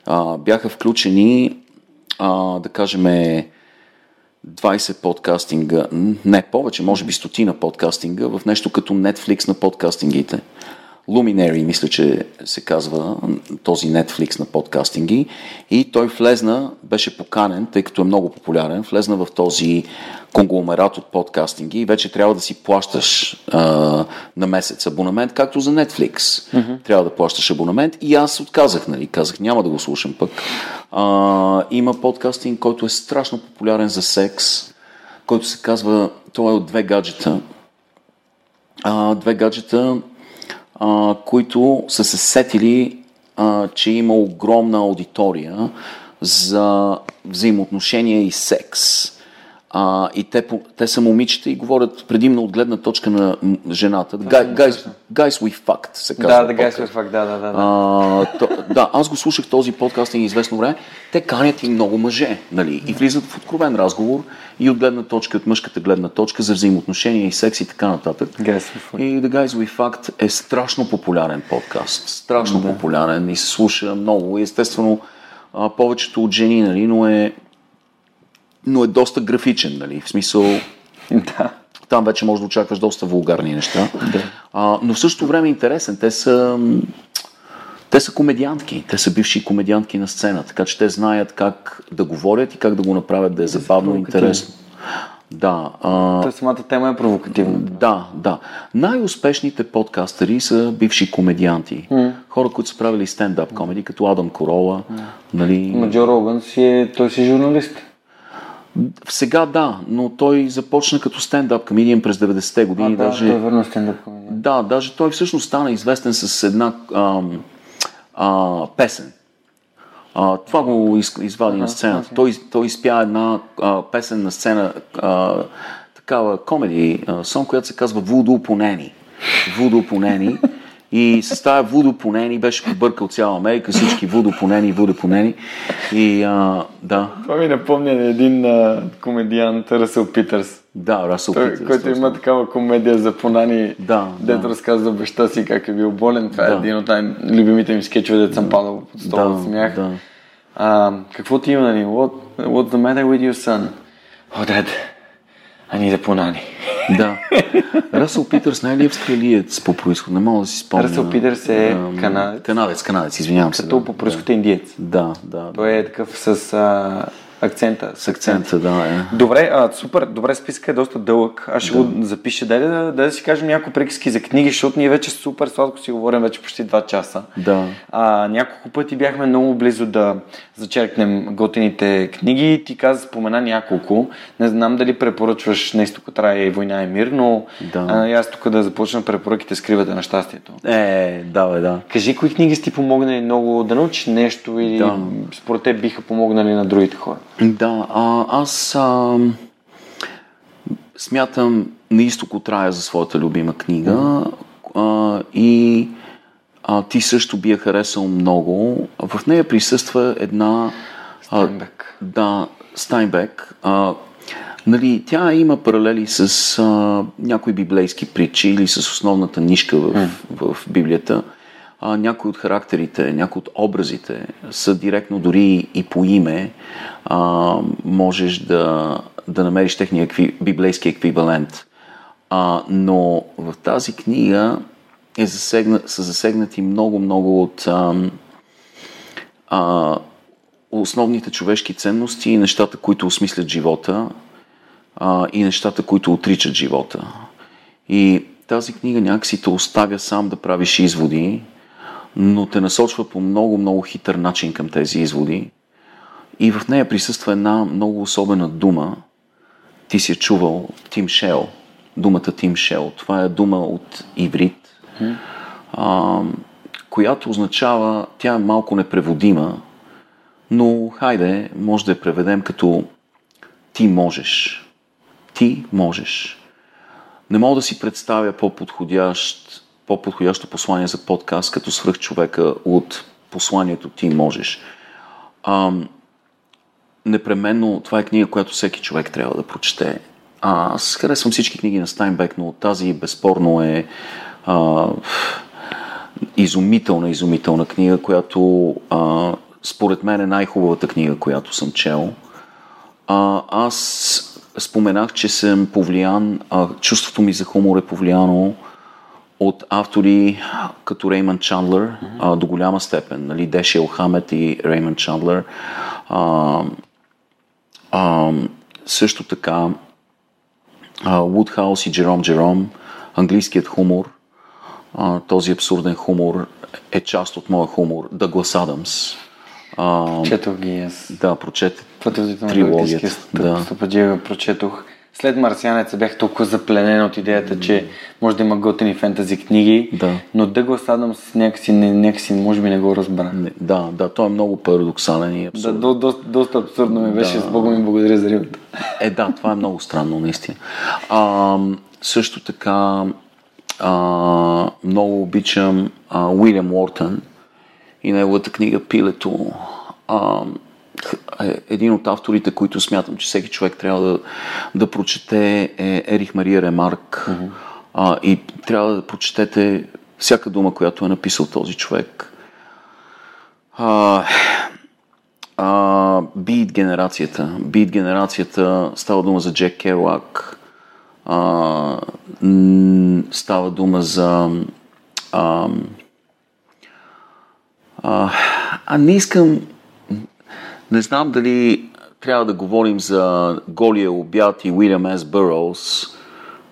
S2: А, бяха включени, а, да кажем, 20 подкастинга, не повече, може би стотина подкастинга, в нещо като Netflix на подкастингите. Luminary, мисля, че се казва този Netflix на подкастинги. И той влезна, беше поканен, тъй като е много популярен, влезна в този конгломерат от подкастинги и вече трябва да си плащаш а, на месец абонамент, както за Netflix. Mm-hmm. Трябва да плащаш абонамент и аз отказах, нали? Казах, няма да го слушам пък. А, има подкастинг, който е страшно популярен за секс, който се казва, той е от две гаджета. А, две гаджета, а, които са се сетили, а, че има огромна аудитория за взаимоотношения и секс А, и те, те са момичета и говорят предимно от гледна точка на жената. Guys, guys, guys we fucked, се казва.
S1: Да, да, guys we fucked, да, да, да.
S2: А, то, да, аз го слушах този подкаст и известно време. Те канят и много мъже, нали? И влизат в откровен разговор и от гледна точка, от мъжката гледна точка за взаимоотношения и секс и така нататък.
S1: Guys we fucked.
S2: И The Guys We Fucked е страшно популярен подкаст. Страшно да. популярен и се слуша много. Естествено, повечето от жени, нали, но е но е доста графичен, нали? В смисъл... <laughs>
S1: Да.
S2: Там вече можеш да очакваш доста вулгарни неща.
S1: Да.
S2: А, но в същото време е интересен. Те са... Те са комедиантки. Те са бивши комедиантки на сцена, така че те знаят как да говорят и как да го направят да е забавно и интересно. Да. А...
S1: Та самата тема е провокативна.
S2: Да, да. Най-успешните подкастъри са бивши комедианти.
S1: Mm.
S2: Хора, които са правили стендап комеди, като Адам Корола. Mm. Нали...
S1: Маджо Роган си е, той си журналист.
S2: Сега да, но той започна като стендап комедиен през 90-те години.
S1: А, да,
S2: даже...
S1: той върна стендап комедиен.
S2: Да, даже той всъщност стана известен с една а, а, песен. А, това го из, извади а, на сцената. Той, той изпя една а, песен на сцена, а, такава комеди, сон, която се казва Вудо Понени. Вудо Понени. И с тази водопонени беше побъркал цяла Америка, всички водопонени, водопонени. И а, да.
S1: Това ми напомня на един а, комедиант, Ръсъл Питърс.
S2: Да, Расъл
S1: Той,
S2: Питърс.
S1: Който има такава комедия за понани,
S2: Да,
S1: дето
S2: да.
S1: разказва баща си как е бил болен. Това е
S2: Да.
S1: един от най-любимите ми скетчове, дето съм падал под стола
S2: Да,
S1: от смях.
S2: да.
S1: А, какво ти има, нали? What, what's the matter with your son? Oh, dad, I need a понани.
S2: Да. Расъл Питърс не е австралиец по происход? Не мога да си спомня.
S1: Ръсъл Питърс е канадец.
S2: Канадец, канадец, извинявам се.
S1: Като
S2: да.
S1: по происход е индиец.
S2: Да, да.
S1: Той е такъв с а, акцента.
S2: С акцента, да. Е.
S1: Добре, а, супер, добре, списка е доста дълъг. Аз ще да. го запиша. Дай да, да, да си кажем няколко приказки за книги, защото ние вече супер сладко си говорим вече почти 2 часа.
S2: Да.
S1: А, няколко пъти бяхме много близо да зачеркнем готините книги. Ти каза, спомена няколко. Не знам дали препоръчваш на изтока трая и война и мир, но
S2: Да.
S1: а, аз тук да започна препоръките скривате на щастието.
S2: Е, да, бе, да.
S1: Кажи, кои книги си ти помогнали много да научиш нещо или
S2: Да.
S1: според теб биха помогнали на другите хора?
S2: Да, а, аз а, смятам на изток от рая за своята любима книга а, и а, ти също би я харесал много. В нея присъства една... а,
S1: Стайнбек.
S2: Да, Стайнбек. А, нали, тя има паралели с а, някои библейски притчи или с основната нишка в, в Библията. А, някои от характерите, някои от образите са директно дори и по име. А, можеш да, да намериш техния екви, библейски еквивалент. А, но в тази книга е засегна, са засегнати много-много от ам, а, основните човешки ценности и нещата, които осмислят живота а, и нещата, които отричат живота. И тази книга някакси те оставя сам да правиш изводи, но те насочва по много-много хитър начин към тези изводи. И в нея присъства една много особена дума. Ти си чувал Тим Шел. Думата Тим Шел. Това е дума от иврит, а, която означава, тя е малко непреводима, но хайде, може да я преведем като ти можеш. Ти можеш. Не мога да си представя по-подходящ, по-подходящо послание за подкаст като свръх човека от посланието ти можеш. Ам, непременно това е книга, която всеки човек трябва да прочете. А, аз харесвам всички книги на Стайнбек, но тази безспорно е а, изумителна, изумителна книга, която а, според мен е най-хубавата книга, която съм чел. А, аз споменах, че съм повлиян, а, чувството ми за хумор е повлияно от автори като Реймън Чандлер а, до голяма степен. Нали, Деши Елхамет и Реймън Чандлер. А, а, също така Вудхаус и Джером Джером, английският хумор, а, този абсурден хумор е част от моя хумор. Дъглас Адамс.
S1: Четох ги аз.
S2: да, прочете трилогията. Да.
S1: стъпаджия прочетох. След Марсианеца бях толкова запленен от идеята, че може да има готини фентази книги,
S2: Да.
S1: но Дъглас Адамс някакси, не, някакси може би не го разбра.
S2: Не, да, да, той е много парадоксален и
S1: Да,
S2: абсурден.
S1: до, до, доста абсурдно ми беше,
S2: Да.
S1: с Бога ми благодаря за рибата.
S2: Е, да, това е много странно, наистина. А, също така, а, много обичам а, Уилям Уортън и неговата книга Пилето. А, един от авторите, които смятам, че всеки човек трябва да, да прочете е Ерих Мария Ремарк. А, и трябва да прочетете всяка дума, която е написал този човек. А, а, Beat генерацията. Beat генерацията става дума за Джек Керуак. А, става дума за... А, а, а не искам... Не знам дали трябва да говорим за Голия обяд и Уилям С.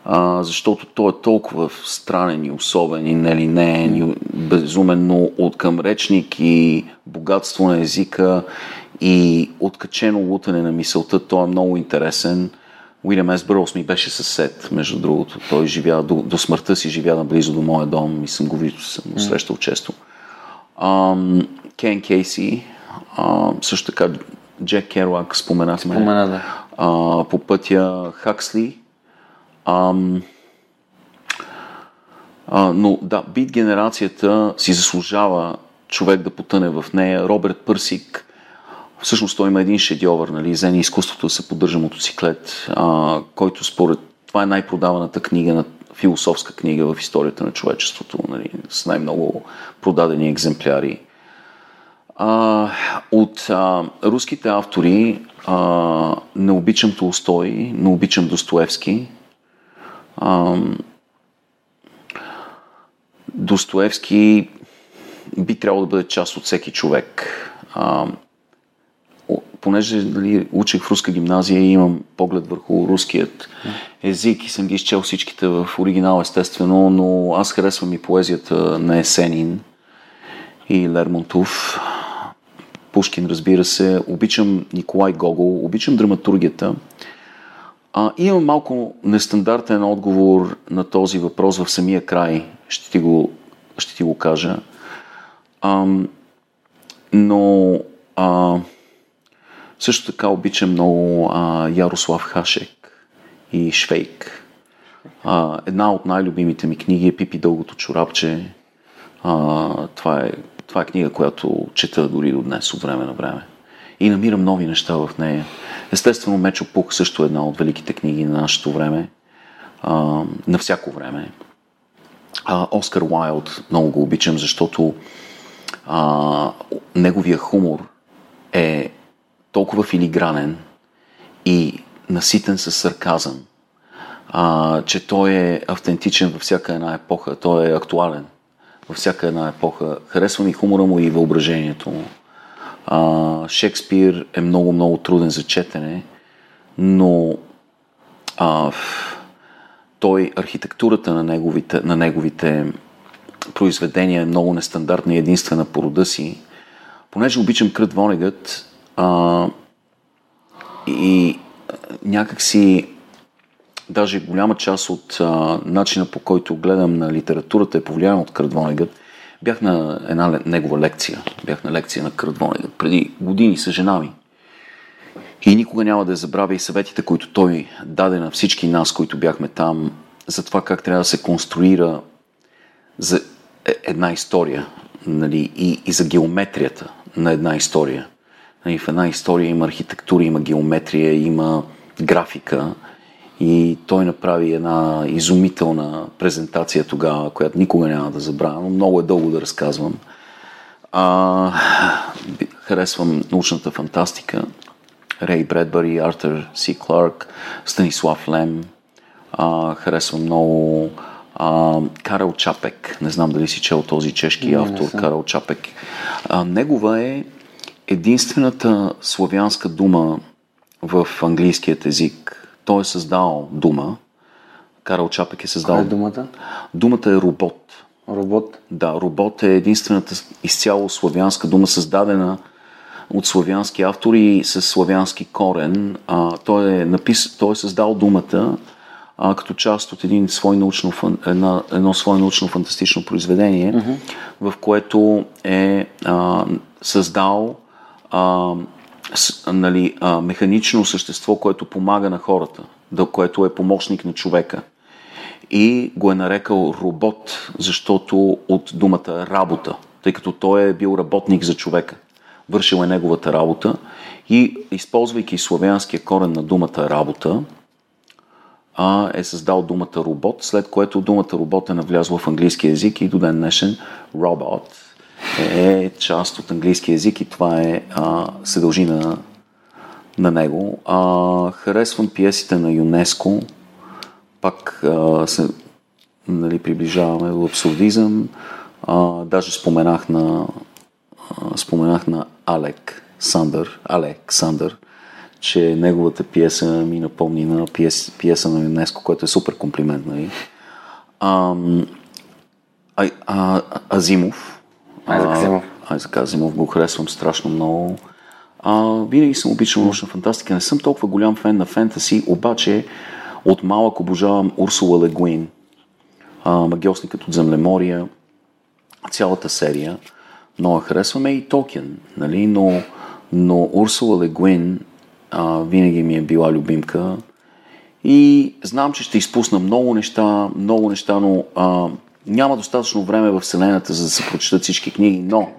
S2: А, защото той е толкова странен и особен и нелинеен и безумен, но от към речник и богатство на езика и откачено лутане на мисълта, той е много интересен. Уилям С. Бъроуз ми беше съсед, между другото. Той живя, до, до смъртта си живя наблизо до моя дом и съм го виждал, съм го срещал често. Ам, Кен Кейси, а, също така Джек Керуак споменахме.
S1: Спомена, да.
S2: А, по пътя Хаксли. Ам, а, но да, бит генерацията си заслужава човек да потъне в нея. Роберт Пърсик, всъщност той има един шедьовър, нали, Зени изкуството да се поддържа мотоциклет, а, който според това е най-продаваната книга на философска книга в историята на човечеството, нали, с най-много продадени екземпляри. А, от а, руските автори а, не обичам Толстой, не обичам Достоевски. А, Достоевски би трябвало да бъде част от всеки човек. А, понеже нали, учих в руска гимназия и имам поглед върху руският език и съм ги изчел всичките в оригинал естествено, но аз харесвам и поезията на Есенин и Лермонтов. Пушкин, разбира се. Обичам Николай Гогол, обичам драматургията. А, имам малко нестандартен отговор на този въпрос в самия край. Ще ти го, ще ти го кажа. Ам, но а, също така обичам много а, Ярослав Хашек и Швейк. А, една от най-любимите ми книги е Пипи Дългото чорапче. А, това, е, това е книга, която чета дори до днес от време на време. И намирам нови неща в нея. Естествено, Мечо Пух също е една от великите книги на нашето време. А, на всяко време. А, Оскар Уайлд много го обичам, защото а, неговия хумор е толкова филигранен и наситен със сарказъм, а, че той е автентичен във всяка една епоха. Той е актуален във всяка една епоха. Харесва ми хумора му и въображението му. А, Шекспир е много, много труден за четене, но а, той, архитектурата на неговите, на неговите произведения е много нестандартна и единствена по рода си. Понеже обичам Крът Вонегът а, и някакси даже голяма част от а, начина по който гледам на литературата е повлияна от Крът Вонегът. Бях на една негова лекция. Бях на лекция на Крът Вонегът преди години с жена ми. И никога няма да забравя и съветите, които той даде на всички нас, които бяхме там, за това как трябва да се конструира за е- една история нали, и, и за геометрията на една история. Нали, в една история има архитектура, има геометрия, има графика и той направи една изумителна презентация тогава, която никога няма да забравя, но много е дълго да разказвам. А, харесвам научната фантастика. Рей Бредбъри, Артър Си Кларк, Станислав Лем. А, харесвам много а, Карел Чапек. Не знам дали си чел този чешки автор, Карел Чапек. А, негова е единствената славянска дума в английският език. Той е създал дума. Карел Чапек е създал.
S1: Коя е думата?
S2: Думата е робот.
S1: Робот.
S2: Да, робот е единствената изцяло славянска дума, създадена от славянски автори с славянски корен. А, той, е напис... той е създал думата а, като част от един свой научно, една, едно свое научно-фантастично произведение, mm-hmm. в което е а, създал а, нали, а, механично същество, което помага на хората, да, което е помощник на човека. И го е нарекал робот, защото от думата работа, тъй като той е бил работник за човека. Вършил е неговата работа и използвайки славянския корен на думата работа, а е създал думата робот, след което думата робот е навлязла в английски язик и до ден днешен робот е част от английски язик и това е, а, се дължи на, него. А, харесвам пиесите на ЮНЕСКО, пак а, се нали, приближаваме до абсурдизъм. А, даже споменах на, а, споменах на Алек Сандър, Алек Сандър, че неговата пиеса ми напомни на пиес, пиеса на ЮНЕСКО, което е супер комплимент. Нали? А, а, а, Азимов.
S1: Айзак Азимов.
S2: Айзак Азимов го харесвам страшно много. А, винаги съм обичал научна фантастика. Не съм толкова голям фен на фентаси, обаче от малък обожавам Урсула Легуин, Магиосникът от землемория, цялата серия. Много харесваме и Токен, нали? но, но Урсула Легуин а, винаги ми е била любимка. И знам, че ще изпусна много неща, много неща, но а, няма достатъчно време в Вселената, за да се прочитат всички книги, но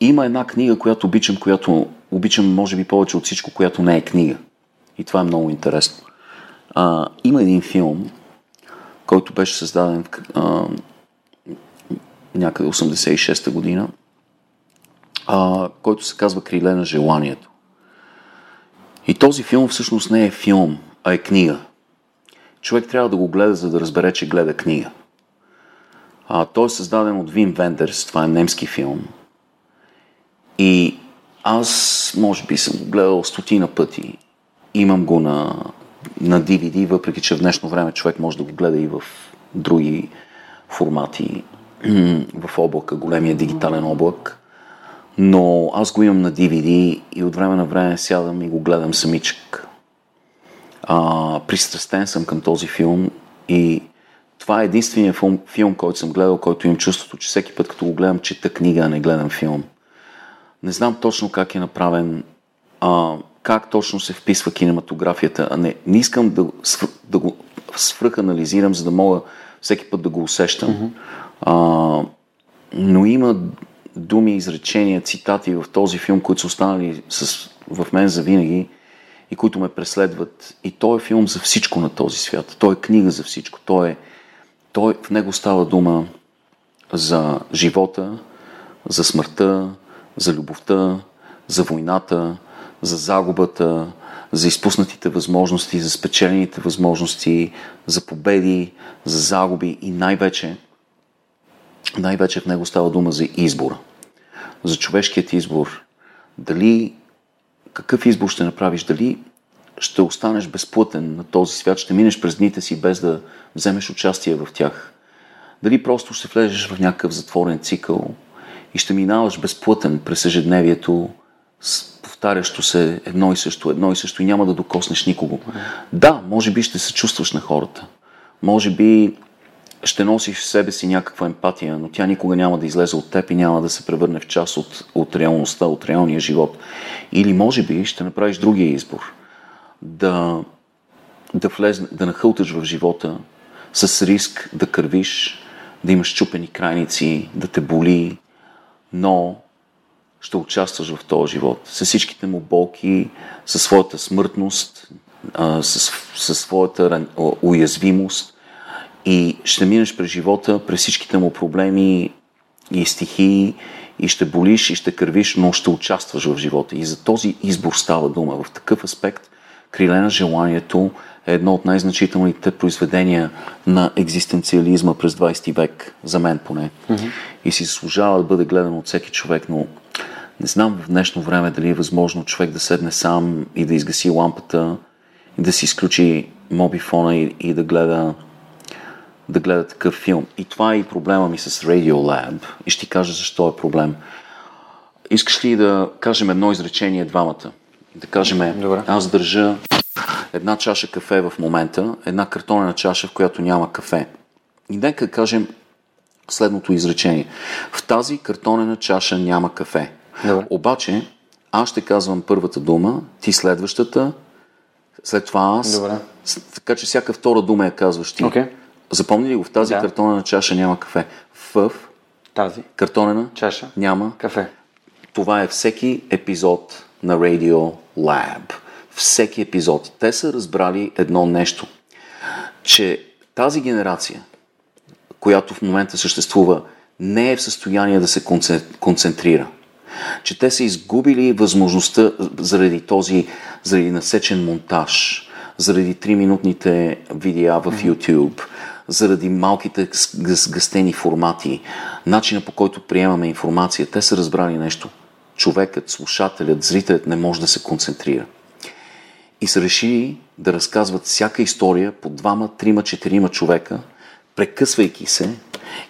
S2: има една книга, която обичам, която обичам, може би, повече от всичко, която не е книга. И това е много интересно. А, има един филм, който беше създаден а, някъде 86-та година, а, който се казва Криле на желанието. И този филм всъщност не е филм, а е книга. Човек трябва да го гледа, за да разбере, че гледа книга. А, той е създаден от Вин Вендерс, това е немски филм. И аз, може би, съм го гледал стотина пъти. Имам го на, на DVD, въпреки че в днешно време човек може да го гледа и в други формати, в облака, големия дигитален облак но аз го имам на DVD и от време на време сядам и го гледам самичък. А, пристрастен съм към този филм и това е единствения филм, филм, който съм гледал, който имам чувството, че всеки път, като го гледам, чета книга, а не гледам филм. Не знам точно как е направен, а, как точно се вписва кинематографията, а не, не искам да, да го свръханализирам, за да мога всеки път да го усещам. Mm-hmm. А, но има думи, изречения, цитати в този филм, които са останали с, в мен за винаги и които ме преследват. И той е филм за всичко на този свят. Той е книга за всичко. Той е, той, в него става дума за живота, за смъртта, за любовта, за войната, за загубата, за изпуснатите възможности, за спечелените възможности, за победи, за загуби и най-вече най-вече в него става дума за избора. За човешкият избор. Дали, какъв избор ще направиш? Дали ще останеш безплътен на този свят, ще минеш през дните си без да вземеш участие в тях? Дали просто ще влезеш в някакъв затворен цикъл и ще минаваш безплътен през ежедневието, повтарящо се едно и също, едно и също и няма да докоснеш никого. Да, може би ще се чувстваш на хората. Може би ще носиш в себе си някаква емпатия, но тя никога няма да излезе от теб и няма да се превърне в част от, от реалността, от реалния живот. Или може би ще направиш другия избор. Да, да, влезне, да нахълташ в живота с риск да кървиш, да имаш чупени крайници, да те боли, но ще участваш в този живот. С всичките му болки, със своята смъртност, със, със своята уязвимост, и ще минеш през живота, през всичките му проблеми и стихии, и ще болиш, и ще кървиш, но ще участваш в живота. И за този избор става дума. В такъв аспект Криле на желанието е едно от най-значителните произведения на екзистенциализма през 20 век, за мен поне. Mm-hmm. И си заслужава да бъде гледан от всеки човек, но не знам в днешно време дали е възможно човек да седне сам и да изгаси лампата, и да си изключи мобифона и, и да гледа да гледа такъв филм. И това е и проблема ми с Radio Lab. И ще ти кажа защо е проблем. искаш ли да кажем едно изречение двамата? Да кажем,
S1: Добре.
S2: аз държа една чаша кафе в момента, една картонена чаша, в която няма кафе. И нека кажем следното изречение. В тази картонена чаша няма кафе.
S1: Добре.
S2: Обаче, аз ще казвам първата дума, ти следващата, след това аз.
S1: Добре.
S2: Така че всяка втора дума я казваш ти.
S1: Окей.
S2: Запомни ли го? В тази
S1: Да.
S2: картонена чаша няма кафе. В
S1: Тази
S2: картонена
S1: чаша.
S2: няма
S1: Кафе.
S2: това е всеки епизод на Radio Lab. Всеки епизод. Те са разбрали едно нещо, че тази генерация, която в момента съществува, не е в състояние да се конце- концентрира. Че те са изгубили възможността заради този, заради насечен монтаж, заради 3-минутните видеа в YouTube, заради малките с- гъс- гъстени формати, начина по който приемаме информация, те са разбрали нещо. Човекът, слушателят, зрителят не може да се концентрира. И са решили да разказват всяка история по двама, трима, четирима човека, прекъсвайки се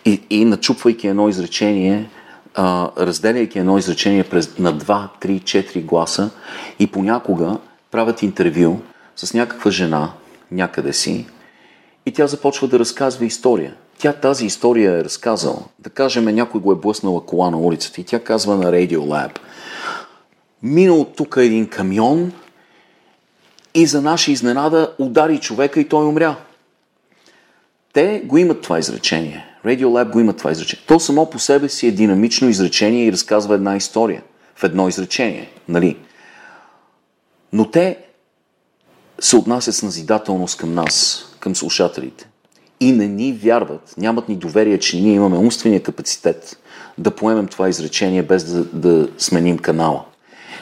S2: и, и начупвайки едно изречение, а, разделяйки едно изречение през, на два, три, четири гласа и понякога правят интервю с някаква жена някъде си и тя започва да разказва история. Тя тази история е разказала. Да кажем, някой го е блъснала кола на улицата и тя казва на Radio Lab. Минал тук един камион и за наша изненада удари човека и той умря. Те го имат това изречение. Radio Lab го има това изречение. То само по себе си е динамично изречение и разказва една история в едно изречение. Нали? Но те се отнасят с назидателност към нас, към слушателите. И не ни вярват, нямат ни доверие, че ние имаме умствения капацитет да поемем това изречение без да, да сменим канала.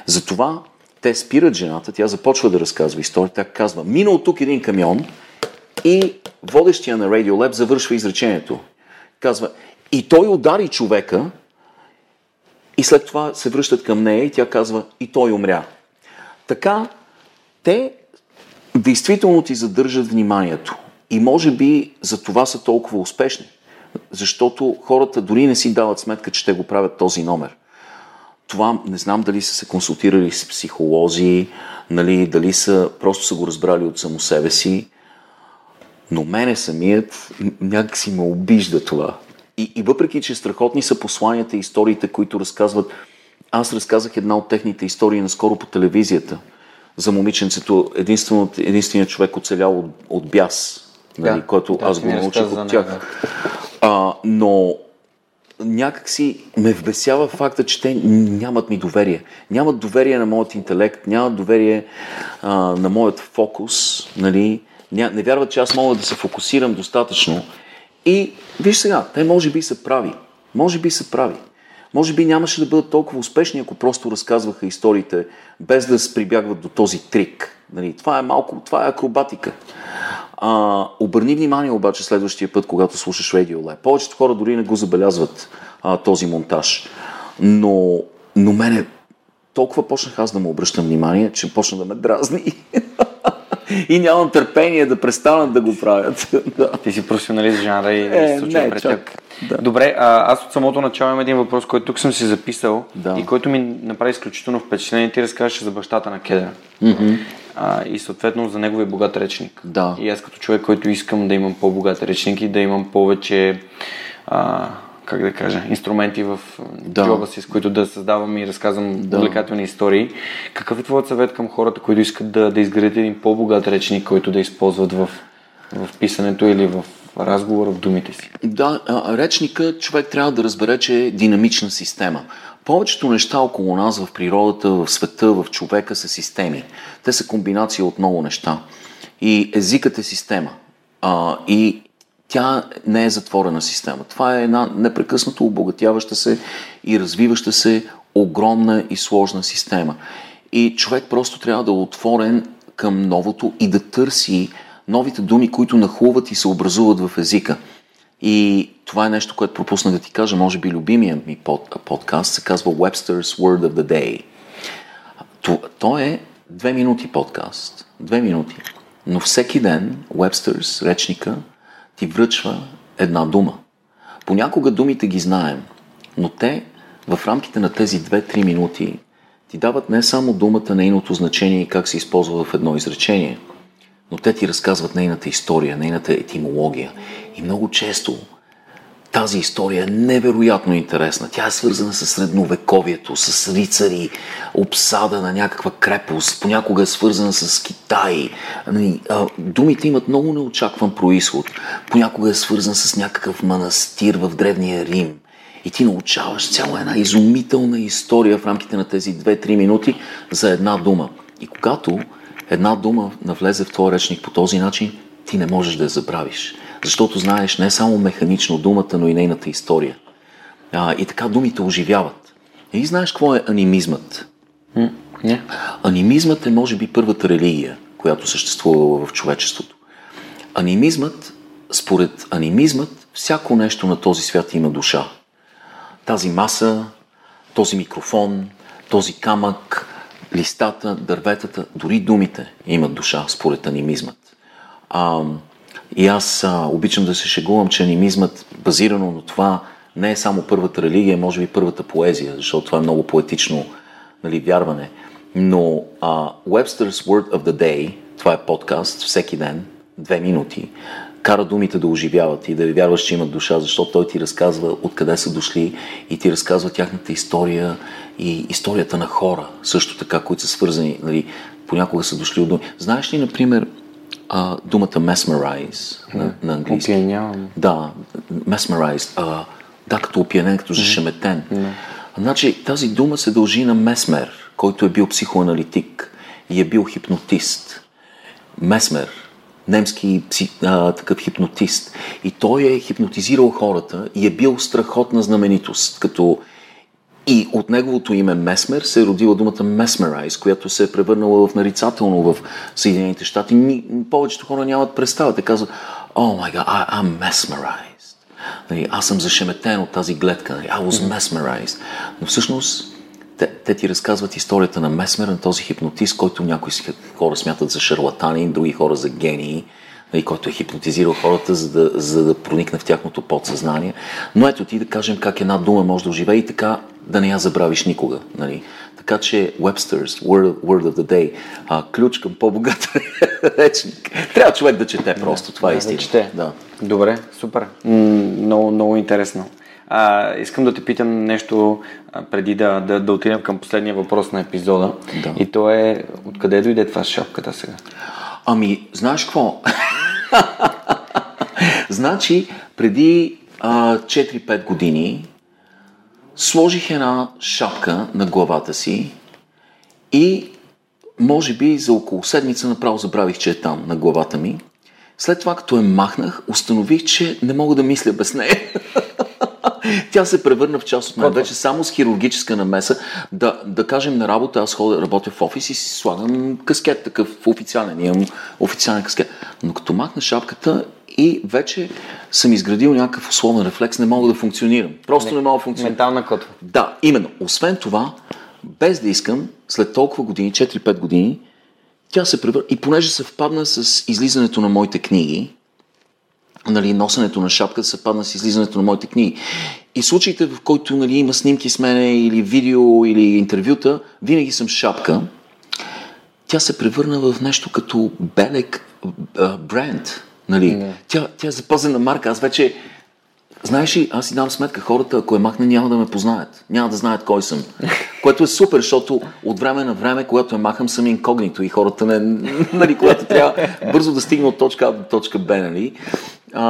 S2: Затова те спират жената, тя започва да разказва история, тя казва, мина от тук един камион и водещия на Radio Lab завършва изречението. Казва, и той удари човека и след това се връщат към нея и тя казва, и той умря. Така, те действително ти задържат вниманието. И може би за това са толкова успешни. Защото хората дори не си дават сметка, че те го правят този номер. Това не знам дали са се консултирали с психолози, нали, дали са, просто са го разбрали от само себе си, но мене самият някак си ме обижда това. И, и въпреки, че страхотни са посланията и историите, които разказват, аз разказах една от техните истории наскоро по телевизията за момиченцето, единственият човек оцелял от, от бяс, нали,
S1: Да,
S2: който
S1: да,
S2: аз го научих от тях. А, но някак си ме вбесява факта, че те нямат ми доверие. Нямат доверие на моят интелект, нямат доверие а, на моят фокус, нали? Ня, не вярват, че аз мога да се фокусирам достатъчно. И виж сега, те може би са прави. Може би са прави. Може би нямаше да бъдат толкова успешни, ако просто разказваха историите, без да се прибягват до този трик. Нали? Това е малко, това е акробатика. А, обърни внимание обаче следващия път, когато слушаш Lab. Повечето хора дори не го забелязват а, този монтаж. Но, но мене толкова почнах аз да му обръщам внимание, че почна да ме дразни. <laughs> и нямам търпение да престанат да го правят. да.
S1: Ти си професионалист жанра и
S2: Е,
S1: се
S2: не,
S1: пред теб.
S2: Да.
S1: Добре, а, аз от самото начало имам един въпрос, който тук съм си записал
S2: Да.
S1: и който ми направи изключително впечатление. Ти разказваш за бащата на Кедра. Mm-hmm. А, и съответно за неговия богат речник.
S2: Да.
S1: И аз като човек, който искам да имам по-богат речник и да имам повече а, как да кажа, инструменти в
S2: Да.
S1: джоба си, с които да създавам и разказвам да. увлекателни истории. Какъв е твоят съвет към хората, които искат да, да изградят един по-богат речник, който да използват в, в писането или в разговора в думите си?
S2: Да, речника човек трябва да разбере, че е динамична система. Повечето неща около нас в природата, в света, в човека са системи. Те са комбинация от много неща. И езикът е система. А, и тя не е затворена система. Това е една непрекъснато обогатяваща се и развиваща се огромна и сложна система. И човек просто трябва да е отворен към новото и да търси новите думи, които нахлуват и се образуват в езика. И това е нещо, което пропуснах да ти кажа, може би любимия ми под, подкаст, се казва Webster's Word of the Day. То, то е две минути подкаст. Две минути. Но всеки ден Webster's, речника, ти връчва една дума. Понякога думите ги знаем, но те в рамките на тези 2-3 минути ти дават не само думата, нейното значение и как се използва в едно изречение, но те ти разказват нейната история, нейната етимология. И много често тази история е невероятно интересна. Тя е свързана с средновековието, с рицари, обсада на някаква крепост, понякога е свързана с Китай. Нали, думите имат много неочакван происход. Понякога е свързан с някакъв манастир в Древния Рим. И ти научаваш цяла една изумителна история в рамките на тези 2-3 минути за една дума. И когато една дума навлезе в твой речник по този начин, ти не можеш да я забравиш. Защото знаеш не само механично думата, но и нейната история. А, и така думите оживяват. И знаеш какво е анимизмът?
S1: Не.
S2: Анимизмът е, може би, първата религия, която съществува в човечеството. Анимизмът, според анимизмът, всяко нещо на този свят има душа. Тази маса, този микрофон, този камък, листата, дърветата, дори думите имат душа, според анимизмът. А, и аз а, обичам да се шегувам, че анимизмът, базирано на това, не е само първата религия, може би първата поезия, защото това е много поетично нали, вярване. Но а, Webster's Word of the Day, това е подкаст всеки ден, две минути, кара думите да оживяват и да ви вярваш, че имат душа, защото той ти разказва откъде са дошли и ти разказва тяхната история и историята на хора, също така, които са свързани, нали, понякога са дошли от думи. Знаеш ли, например, а, думата mesmerize на, на английски?
S1: Опиянявам.
S2: Да, mesmerized. А, да, като опиянен, като зашеметен. Значи, тази дума се дължи на Месмер, който е бил психоаналитик и е бил хипнотист. Месмер, немски а, такъв хипнотист. И той е хипнотизирал хората и е бил страхотна знаменитост, като и от неговото име Месмер се е родила думата Mesmerize, която се е превърнала в нарицателно в Съединените щати. Повечето хора нямат представа. Те казват, oh my god, I, I'm mesmerized. Нали, аз съм зашеметен от тази гледка. Нали, I was mesmerized. Но всъщност те, те ти разказват историята на Месмер, на този хипнотист, който някои хора смятат за шарлатани, други хора за гении и който е хипнотизирал хората, за да, за да проникне в тяхното подсъзнание. Но ето ти да кажем как една дума може да оживее и така да не я забравиш никога. Нали? Така че Webster's Word, Word of the Day, а, ключ към по-богат <laughs> речник. Трябва човек да чете просто, да, това е да, истина. Да, чете.
S1: Да. Добре, супер. Много, много интересно. А, искам да те питам нещо а, преди да, да, да отидем към последния въпрос на епизода. Да. И то е, откъде дойде това с шапката сега?
S2: Ами, знаеш какво? <laughs> значи, преди а, 4-5 години сложих една шапка на главата си и може би за около седмица направо забравих, че е там на главата ми. След това, като я махнах, установих, че не мога да мисля без нея. <laughs> Тя се превърна в част от мен. Вече само с хирургическа намеса. Да, да кажем на работа, аз ходя, работя в офис и си слагам каскет такъв официален. Имам официален каскет. Но като махна шапката и вече съм изградил някакъв условен рефлекс, не мога да функционирам. Просто не, не мога да функционирам.
S1: Ментална котва.
S2: Да, именно. Освен това, без да искам, след толкова години, 4-5 години, тя се превърна. И понеже съвпадна с излизането на моите книги, нали, носенето на шапката съвпадна с излизането на моите книги. И случаите, в които нали, има снимки с мене или видео или интервюта, винаги съм шапка. Тя се превърна в нещо като белек бренд. Нали? Yeah. Тя, тя е запазена марка. Аз вече Знаеш ли, аз си дам сметка, хората, ако я махне, няма да ме познаят. Няма да знаят кой съм. Което е супер, защото от време на време, когато я махам, съм инкогнито и хората не, нали, когато трябва бързо да стигна от точка А до точка Б, нали. А,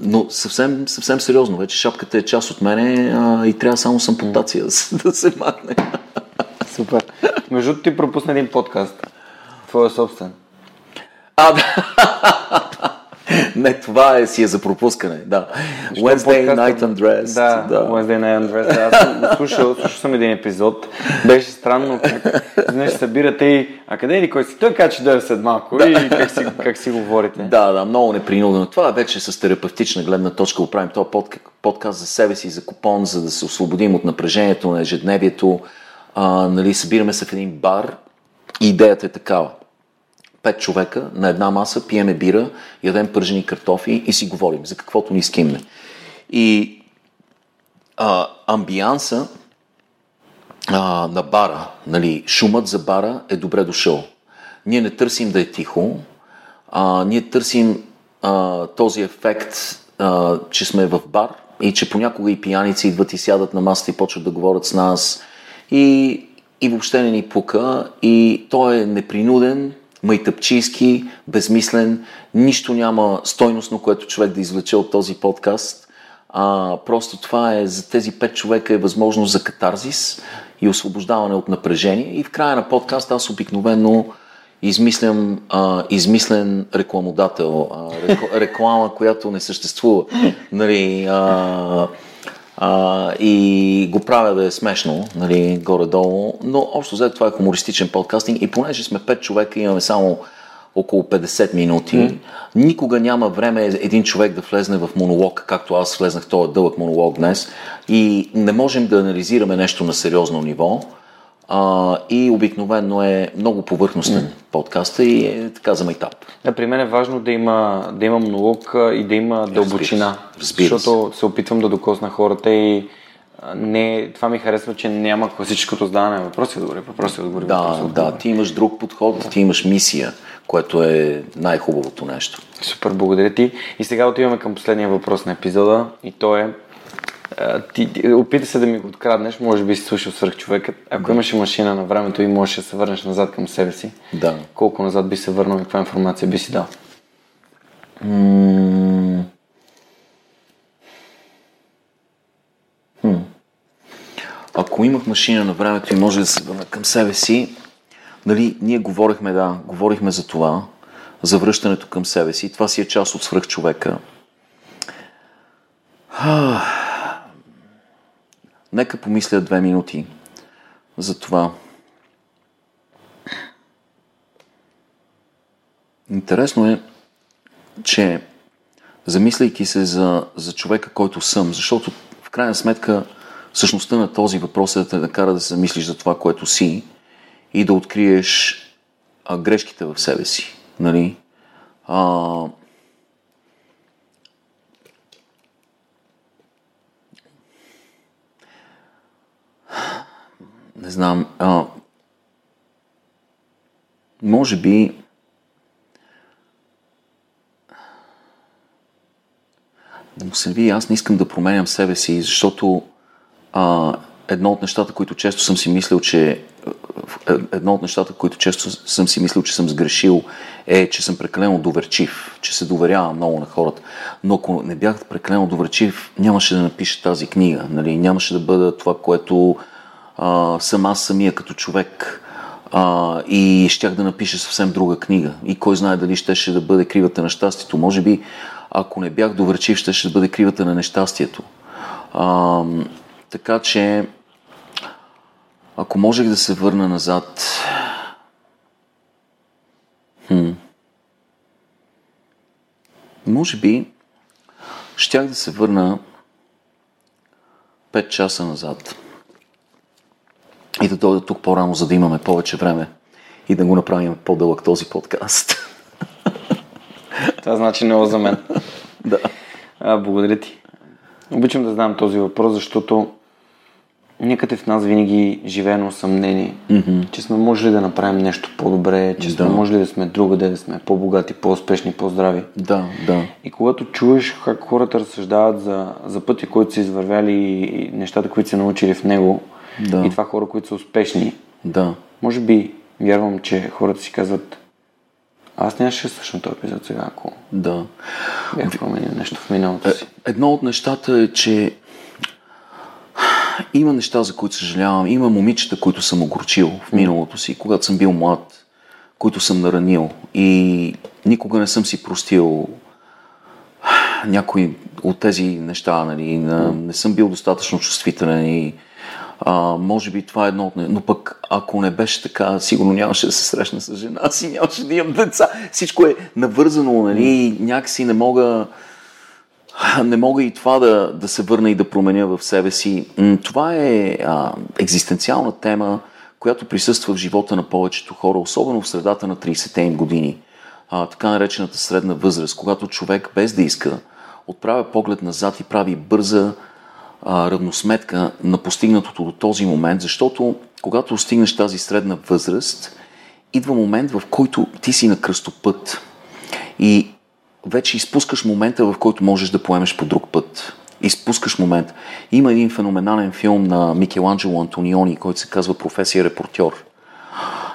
S2: но съвсем, съвсем сериозно, вече шапката е част от мене а, и трябва само сампутация да, да се махне.
S1: Супер. Между ти пропусна един подкаст. Твоя собствен.
S2: А, да. Не, това е, си е за пропускане, да. Що Wednesday Night Undressed.
S1: Да, да, Wednesday Night Undressed. Аз съм слушал, слушал съм един епизод. Беше странно как знаеш, събирате и а къде е ли кой си? Той каза, че дойде след малко да. и как си, как си говорите.
S2: Да, да, много непринудено. Това вече с терапевтична гледна точка го правим този подкаст за себе си, за купон, за да се освободим от напрежението на ежедневието. А, нали, събираме се в един бар идеята е такава пет човека на една маса, пиеме бира, ядем пържени картофи и си говорим за каквото ни скимне. И а, амбианса а, на бара, нали, шумът за бара е добре дошъл. Ние не търсим да е тихо, а, ние търсим а, този ефект, а, че сме в бар и че понякога и пияници идват и сядат на масата и почват да говорят с нас и, и въобще не ни пука и той е непринуден, майтъпчийски, безмислен, нищо няма стойностно, което човек да извлече от този подкаст. А, просто това е за тези пет човека е възможност за катарзис и освобождаване от напрежение. И в края на подкаст аз обикновено измислям а, измислен рекламодател, а, реклама, която не съществува. Нали, а, а, и го правя да е смешно, нали, горе-долу, но общо взето това е хумористичен подкастинг и понеже сме 5 човека, имаме само около 50 минути. Mm. Никога няма време един човек да влезне в монолог, както аз влезнах този дълъг монолог днес. И не можем да анализираме нещо на сериозно ниво. А, и обикновено е много повърхностен mm. подкаста и е така за майтап.
S1: Да, при мен е важно да има, да има монолог и да има дълбочина. Разбира се. Защото се опитвам да докосна хората и не, това ми харесва, че няма класическото задаване на въпроси отговори, въпроси отговори.
S2: Да,
S1: въпроси,
S2: да, ти имаш друг подход, да. ти имаш мисия, което е най-хубавото нещо.
S1: Супер, благодаря ти. И сега отиваме към последния въпрос на епизода и то е ти, ти опита се да ми го откраднеш, може би си слушал свърх човекът. Ако да. имаше машина на времето и можеш да се върнеш назад към себе си,
S2: да.
S1: колко назад би се върнал и каква информация би си дал?
S2: М- хм. Ако имах машина на времето и може да се върна към себе си, нали, ние говорихме, да, говорихме за това, за връщането към себе си. Това си е част от свръх човека. Нека помисля две минути за това. Интересно е, че замисляйки се за, за човека, който съм, защото в крайна сметка същността на този въпрос е да те накара да се замислиш за това, което си и да откриеш а, грешките в себе си. Нали? А, не знам, а, може би да му се ви, аз не искам да променям себе си, защото а, едно от нещата, които често съм си мислил, че едно от нещата, които често съм си мислил, че съм сгрешил, е, че съм прекалено доверчив, че се доверявам много на хората. Но ако не бях прекалено доверчив, нямаше да напиша тази книга, нали? нямаше да бъда това, което а, съм аз самия като човек а, и щях да напиша съвсем друга книга. И кой знае дали щеше да бъде кривата на щастието. Може би, ако не бях доверчив, щеше да бъде кривата на нещастието. А, така че, ако можех да се върна назад, хм, може би, щях да се върна 5 часа назад и да дойда тук по-рано, за да имаме повече време и да го направим по-дълъг този подкаст.
S1: Това значи много за мен.
S2: да.
S1: А, благодаря ти. Обичам да знам този въпрос, защото някъде в нас винаги живее на съмнение,
S2: mm-hmm.
S1: че сме можели да направим нещо по-добре, че да. сме можели да сме другаде, да сме по-богати, по-успешни, по-здрави.
S2: Да, да.
S1: И когато чуеш как хората разсъждават за, за пътя, който са извървяли и нещата, които са научили в него, да. И това хора, които са успешни.
S2: Да.
S1: Може би вярвам, че хората си казват аз нямаше да слушам този епизод сега, ако
S2: да.
S1: бях променил нещо в миналото си.
S2: Е, едно от нещата е, че има неща, за които съжалявам. Има момичета, които съм огорчил в миналото си, когато съм бил млад, които съм наранил. И никога не съм си простил някои от тези неща. Нали. Не съм бил достатъчно чувствителен и а, може би това е едно от... Но пък, ако не беше така, сигурно нямаше да се срещна с жена си, нямаше да имам деца. Всичко е навързано, нали? Някакси не мога... Не мога и това да, да се върна и да променя в себе си. Това е а, екзистенциална тема, която присъства в живота на повечето хора, особено в средата на 30-те им години. А, така наречената средна възраст, когато човек без да иска отправя поглед назад и прави бърза а, равносметка на постигнатото до този момент, защото когато стигнеш тази средна възраст, идва момент, в който ти си на кръстопът и вече изпускаш момента, в който можеш да поемеш по друг път. Изпускаш момент. Има един феноменален филм на Микеланджело Антониони, който се казва Професия репортьор.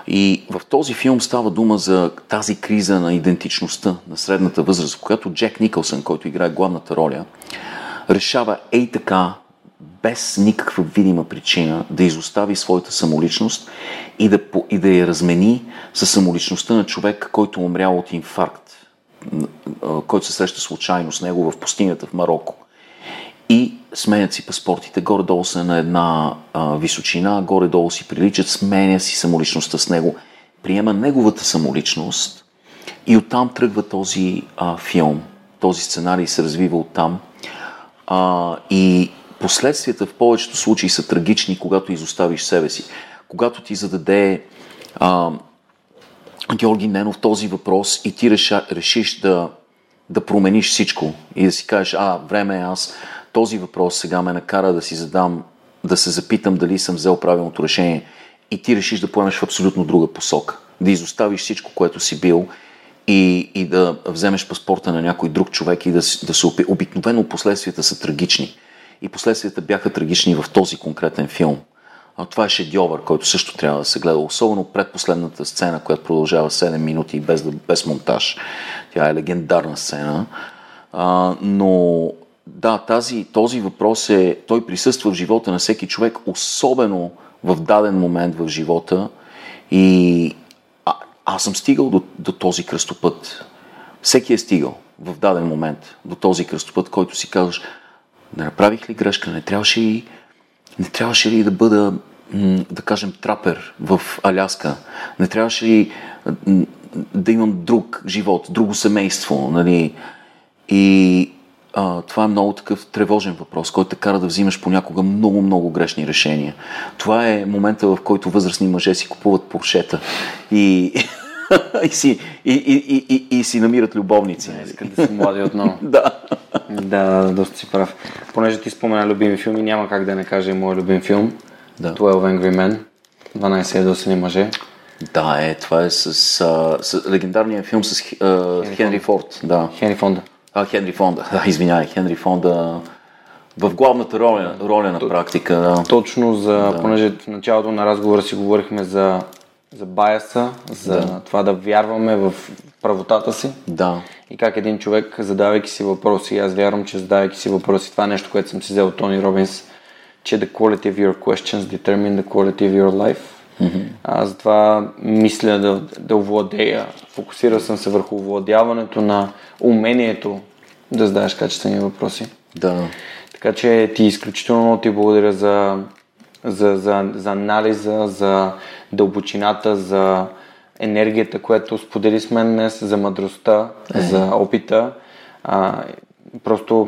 S2: И в този филм става дума за тази криза на идентичността на средната възраст, когато Джек Никълсън, който играе главната роля, решава ей така, без никаква видима причина, да изостави своята самоличност и да, и да я размени с самоличността на човек, който умрял от инфаркт, който се среща случайно с него в пустинята в Марокко. И сменят си паспортите, горе-долу са на една а, височина, горе-долу си приличат, сменя си самоличността с него, приема неговата самоличност и оттам тръгва този а, филм. Този сценарий се развива оттам. А, и последствията в повечето случаи са трагични, когато изоставиш себе си. Когато ти зададе а, Георги Ненов този въпрос и ти реша, решиш да, да промениш всичко и да си кажеш, а, време е аз, този въпрос сега ме накара да си задам, да се запитам дали съм взел правилното решение и ти решиш да поемеш в абсолютно друга посока. Да изоставиш всичко, което си бил и, и да вземеш паспорта на някой друг човек и да, да се обикновено последствията са трагични. И последствията бяха трагични в този конкретен филм. А това е шедьовър, който също трябва да се гледа, особено предпоследната сцена, която продължава 7 минути без, без монтаж. Тя е легендарна сцена. А, но да, тази, този въпрос е, той присъства в живота на всеки човек, особено в даден момент в живота и аз съм стигал до, до този кръстопът. Всеки е стигал в даден момент до този кръстопът, който си казваш, не направих ли грешка, не трябваше ли, не трябваше ли да бъда, да кажем, трапер в Аляска, не трябваше ли да имам друг живот, друго семейство, нали? И а, това е много такъв тревожен въпрос, който те кара да взимаш понякога много, много грешни решения. Това е момента, в който възрастни мъже си купуват поршета и, <laughs> <laughs> и, си, и, и, и, и, си намират любовници.
S1: Не, искат да си млади отново. <laughs>
S2: да.
S1: да, да, доста си прав. Понеже ти спомена любими филми, няма как да не кажа и мой любим филм. Да. 12 Angry Men. 12 ядосани мъже.
S2: Да, е, това е с, с, с легендарния филм с а, Хенри, Хенри Форд. Да.
S1: Хенри Фонда.
S2: А, Хенри Фонда. Да, <laughs> извинявай, Хенри Фонда в главната роля, роля на практика. Да.
S1: Точно за, да. понеже в началото на разговора си говорихме за, за баяса, за да. това да вярваме в правотата си.
S2: Да.
S1: И как един човек, задавайки си въпроси, аз вярвам, че задавайки си въпроси, това е нещо, което съм си взел от Тони Робинс, че the quality of your questions determine the quality of your life. Mm-hmm. Аз затова мисля да, да овладея. Фокусирал съм се върху овладяването на умението да задаваш качествени въпроси.
S2: Да.
S1: Така че ти изключително много ти благодаря за, за, за, за анализа, за дълбочината, за енергията, която сподели с мен днес, за мъдростта, е. за опита. А, просто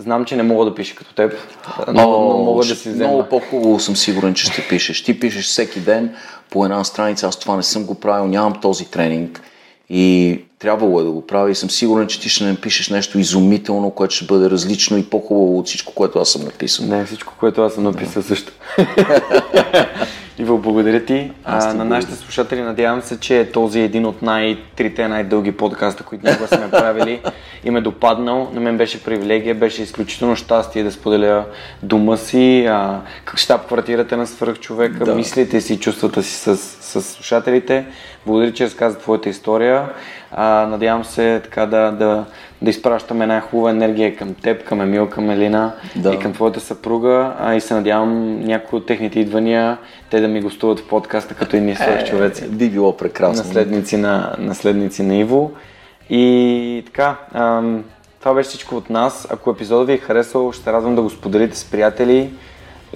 S1: Знам, че не мога да пиша като теб, но, О, но мога да си взема.
S2: Много по-хубаво съм сигурен, че ще пишеш. Ти пишеш всеки ден по една страница, аз това не съм го правил, нямам този тренинг и трябвало е да го правя и съм сигурен, че ти ще напишеш нещо изумително, което ще бъде различно и по-хубаво от всичко, което аз съм написал.
S1: Не, всичко, което аз съм написал да. също. <laughs> Иво, благодаря ти. А, на нашите слушатели надявам се, че този е един от най-трите най-дълги подкаста, които ние сме правили и ме допаднал. На мен беше привилегия, беше изключително щастие да споделя дома си, а, как щаб квартирата на свръхчовека, да. мислите си, чувствата си с, с слушателите. Благодаря, че разказа твоята история. А, надявам се така да, да, да изпращаме една хубава енергия към теб, към Емил, към Елина да. и към твоята съпруга. А, и се надявам някои от техните идвания те да ми гостуват в подкаста като и ние свърх човеци. Е,
S2: би било прекрасно.
S1: Наследници на, наследници на Иво. И така, ам, това беше всичко от нас. Ако епизодът ви е харесал, ще радвам да го споделите с приятели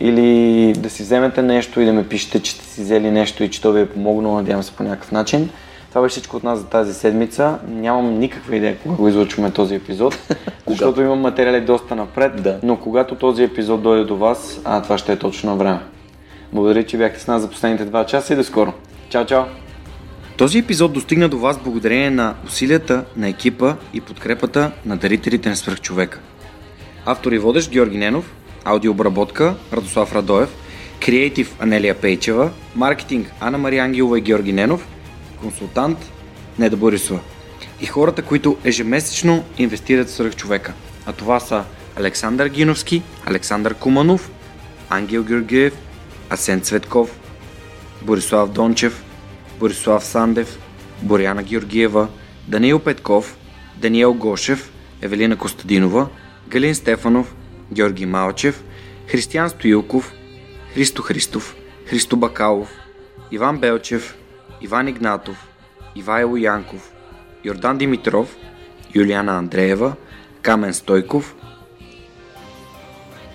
S1: или да си вземете нещо и да ме пишете, че сте си взели нещо и че то ви е помогнало, надявам се по някакъв начин. Това беше всичко от нас за тази седмица. Нямам никаква идея кога го излучваме този епизод, <laughs> защото имам материали доста напред, да. но когато този епизод дойде до вас, а това ще е точно на време. Благодаря, че бяхте с нас за последните два часа и до скоро. Чао, чао! Този епизод достигна до вас благодарение на усилията на екипа и подкрепата на дарителите на свръхчовека. Автор и водещ Георги Ненов – Аудиообработка Радослав Радоев. Креатив Анелия Пейчева. Маркетинг Анна Мария Ангелова и Георги Ненов. Консултант Неда Борисова. И хората, които ежемесечно инвестират в свръхчовека. А това са Александър Гиновски, Александър Куманов, Ангел Георгиев, Асен Цветков, Борислав Дончев, Борислав Сандев, Боряна Георгиева, Даниил Петков, Даниел Гошев, Евелина Костадинова, Галин Стефанов, Георги Малчев, Християн Стоилков, Христо Христов, Христо Бакалов, Иван Белчев, Иван Игнатов, Ивайло Янков, Йордан Димитров, Юлиана Андреева, Камен Стойков,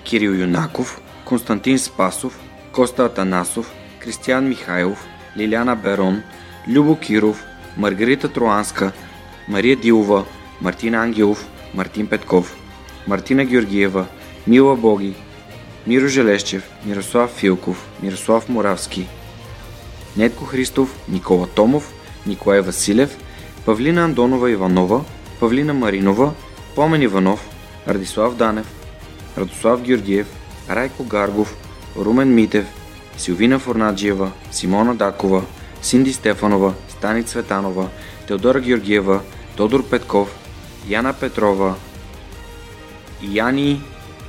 S1: Кирил Юнаков, Константин Спасов, Коста Атанасов, Кристиян Михайлов, Лиляна Берон, Любо Киров, Маргарита Троанска, Мария Дилова, Мартин Ангелов, Мартин Петков, Мартина Георгиева, Мила Боги, Миро Желещев, Мирослав Филков, Мирослав Моравски, Нетко Христов, Никола Томов, Николай Василев, Павлина Андонова Иванова, Павлина Маринова, Помен Иванов, Радислав Данев, Радослав Георгиев, Райко Гаргов, Румен Митев, Силвина Форнаджиева, Симона Дакова, Синди Стефанова, Стани Цветанова, Теодора Георгиева, Тодор Петков, Яна Петрова, Яни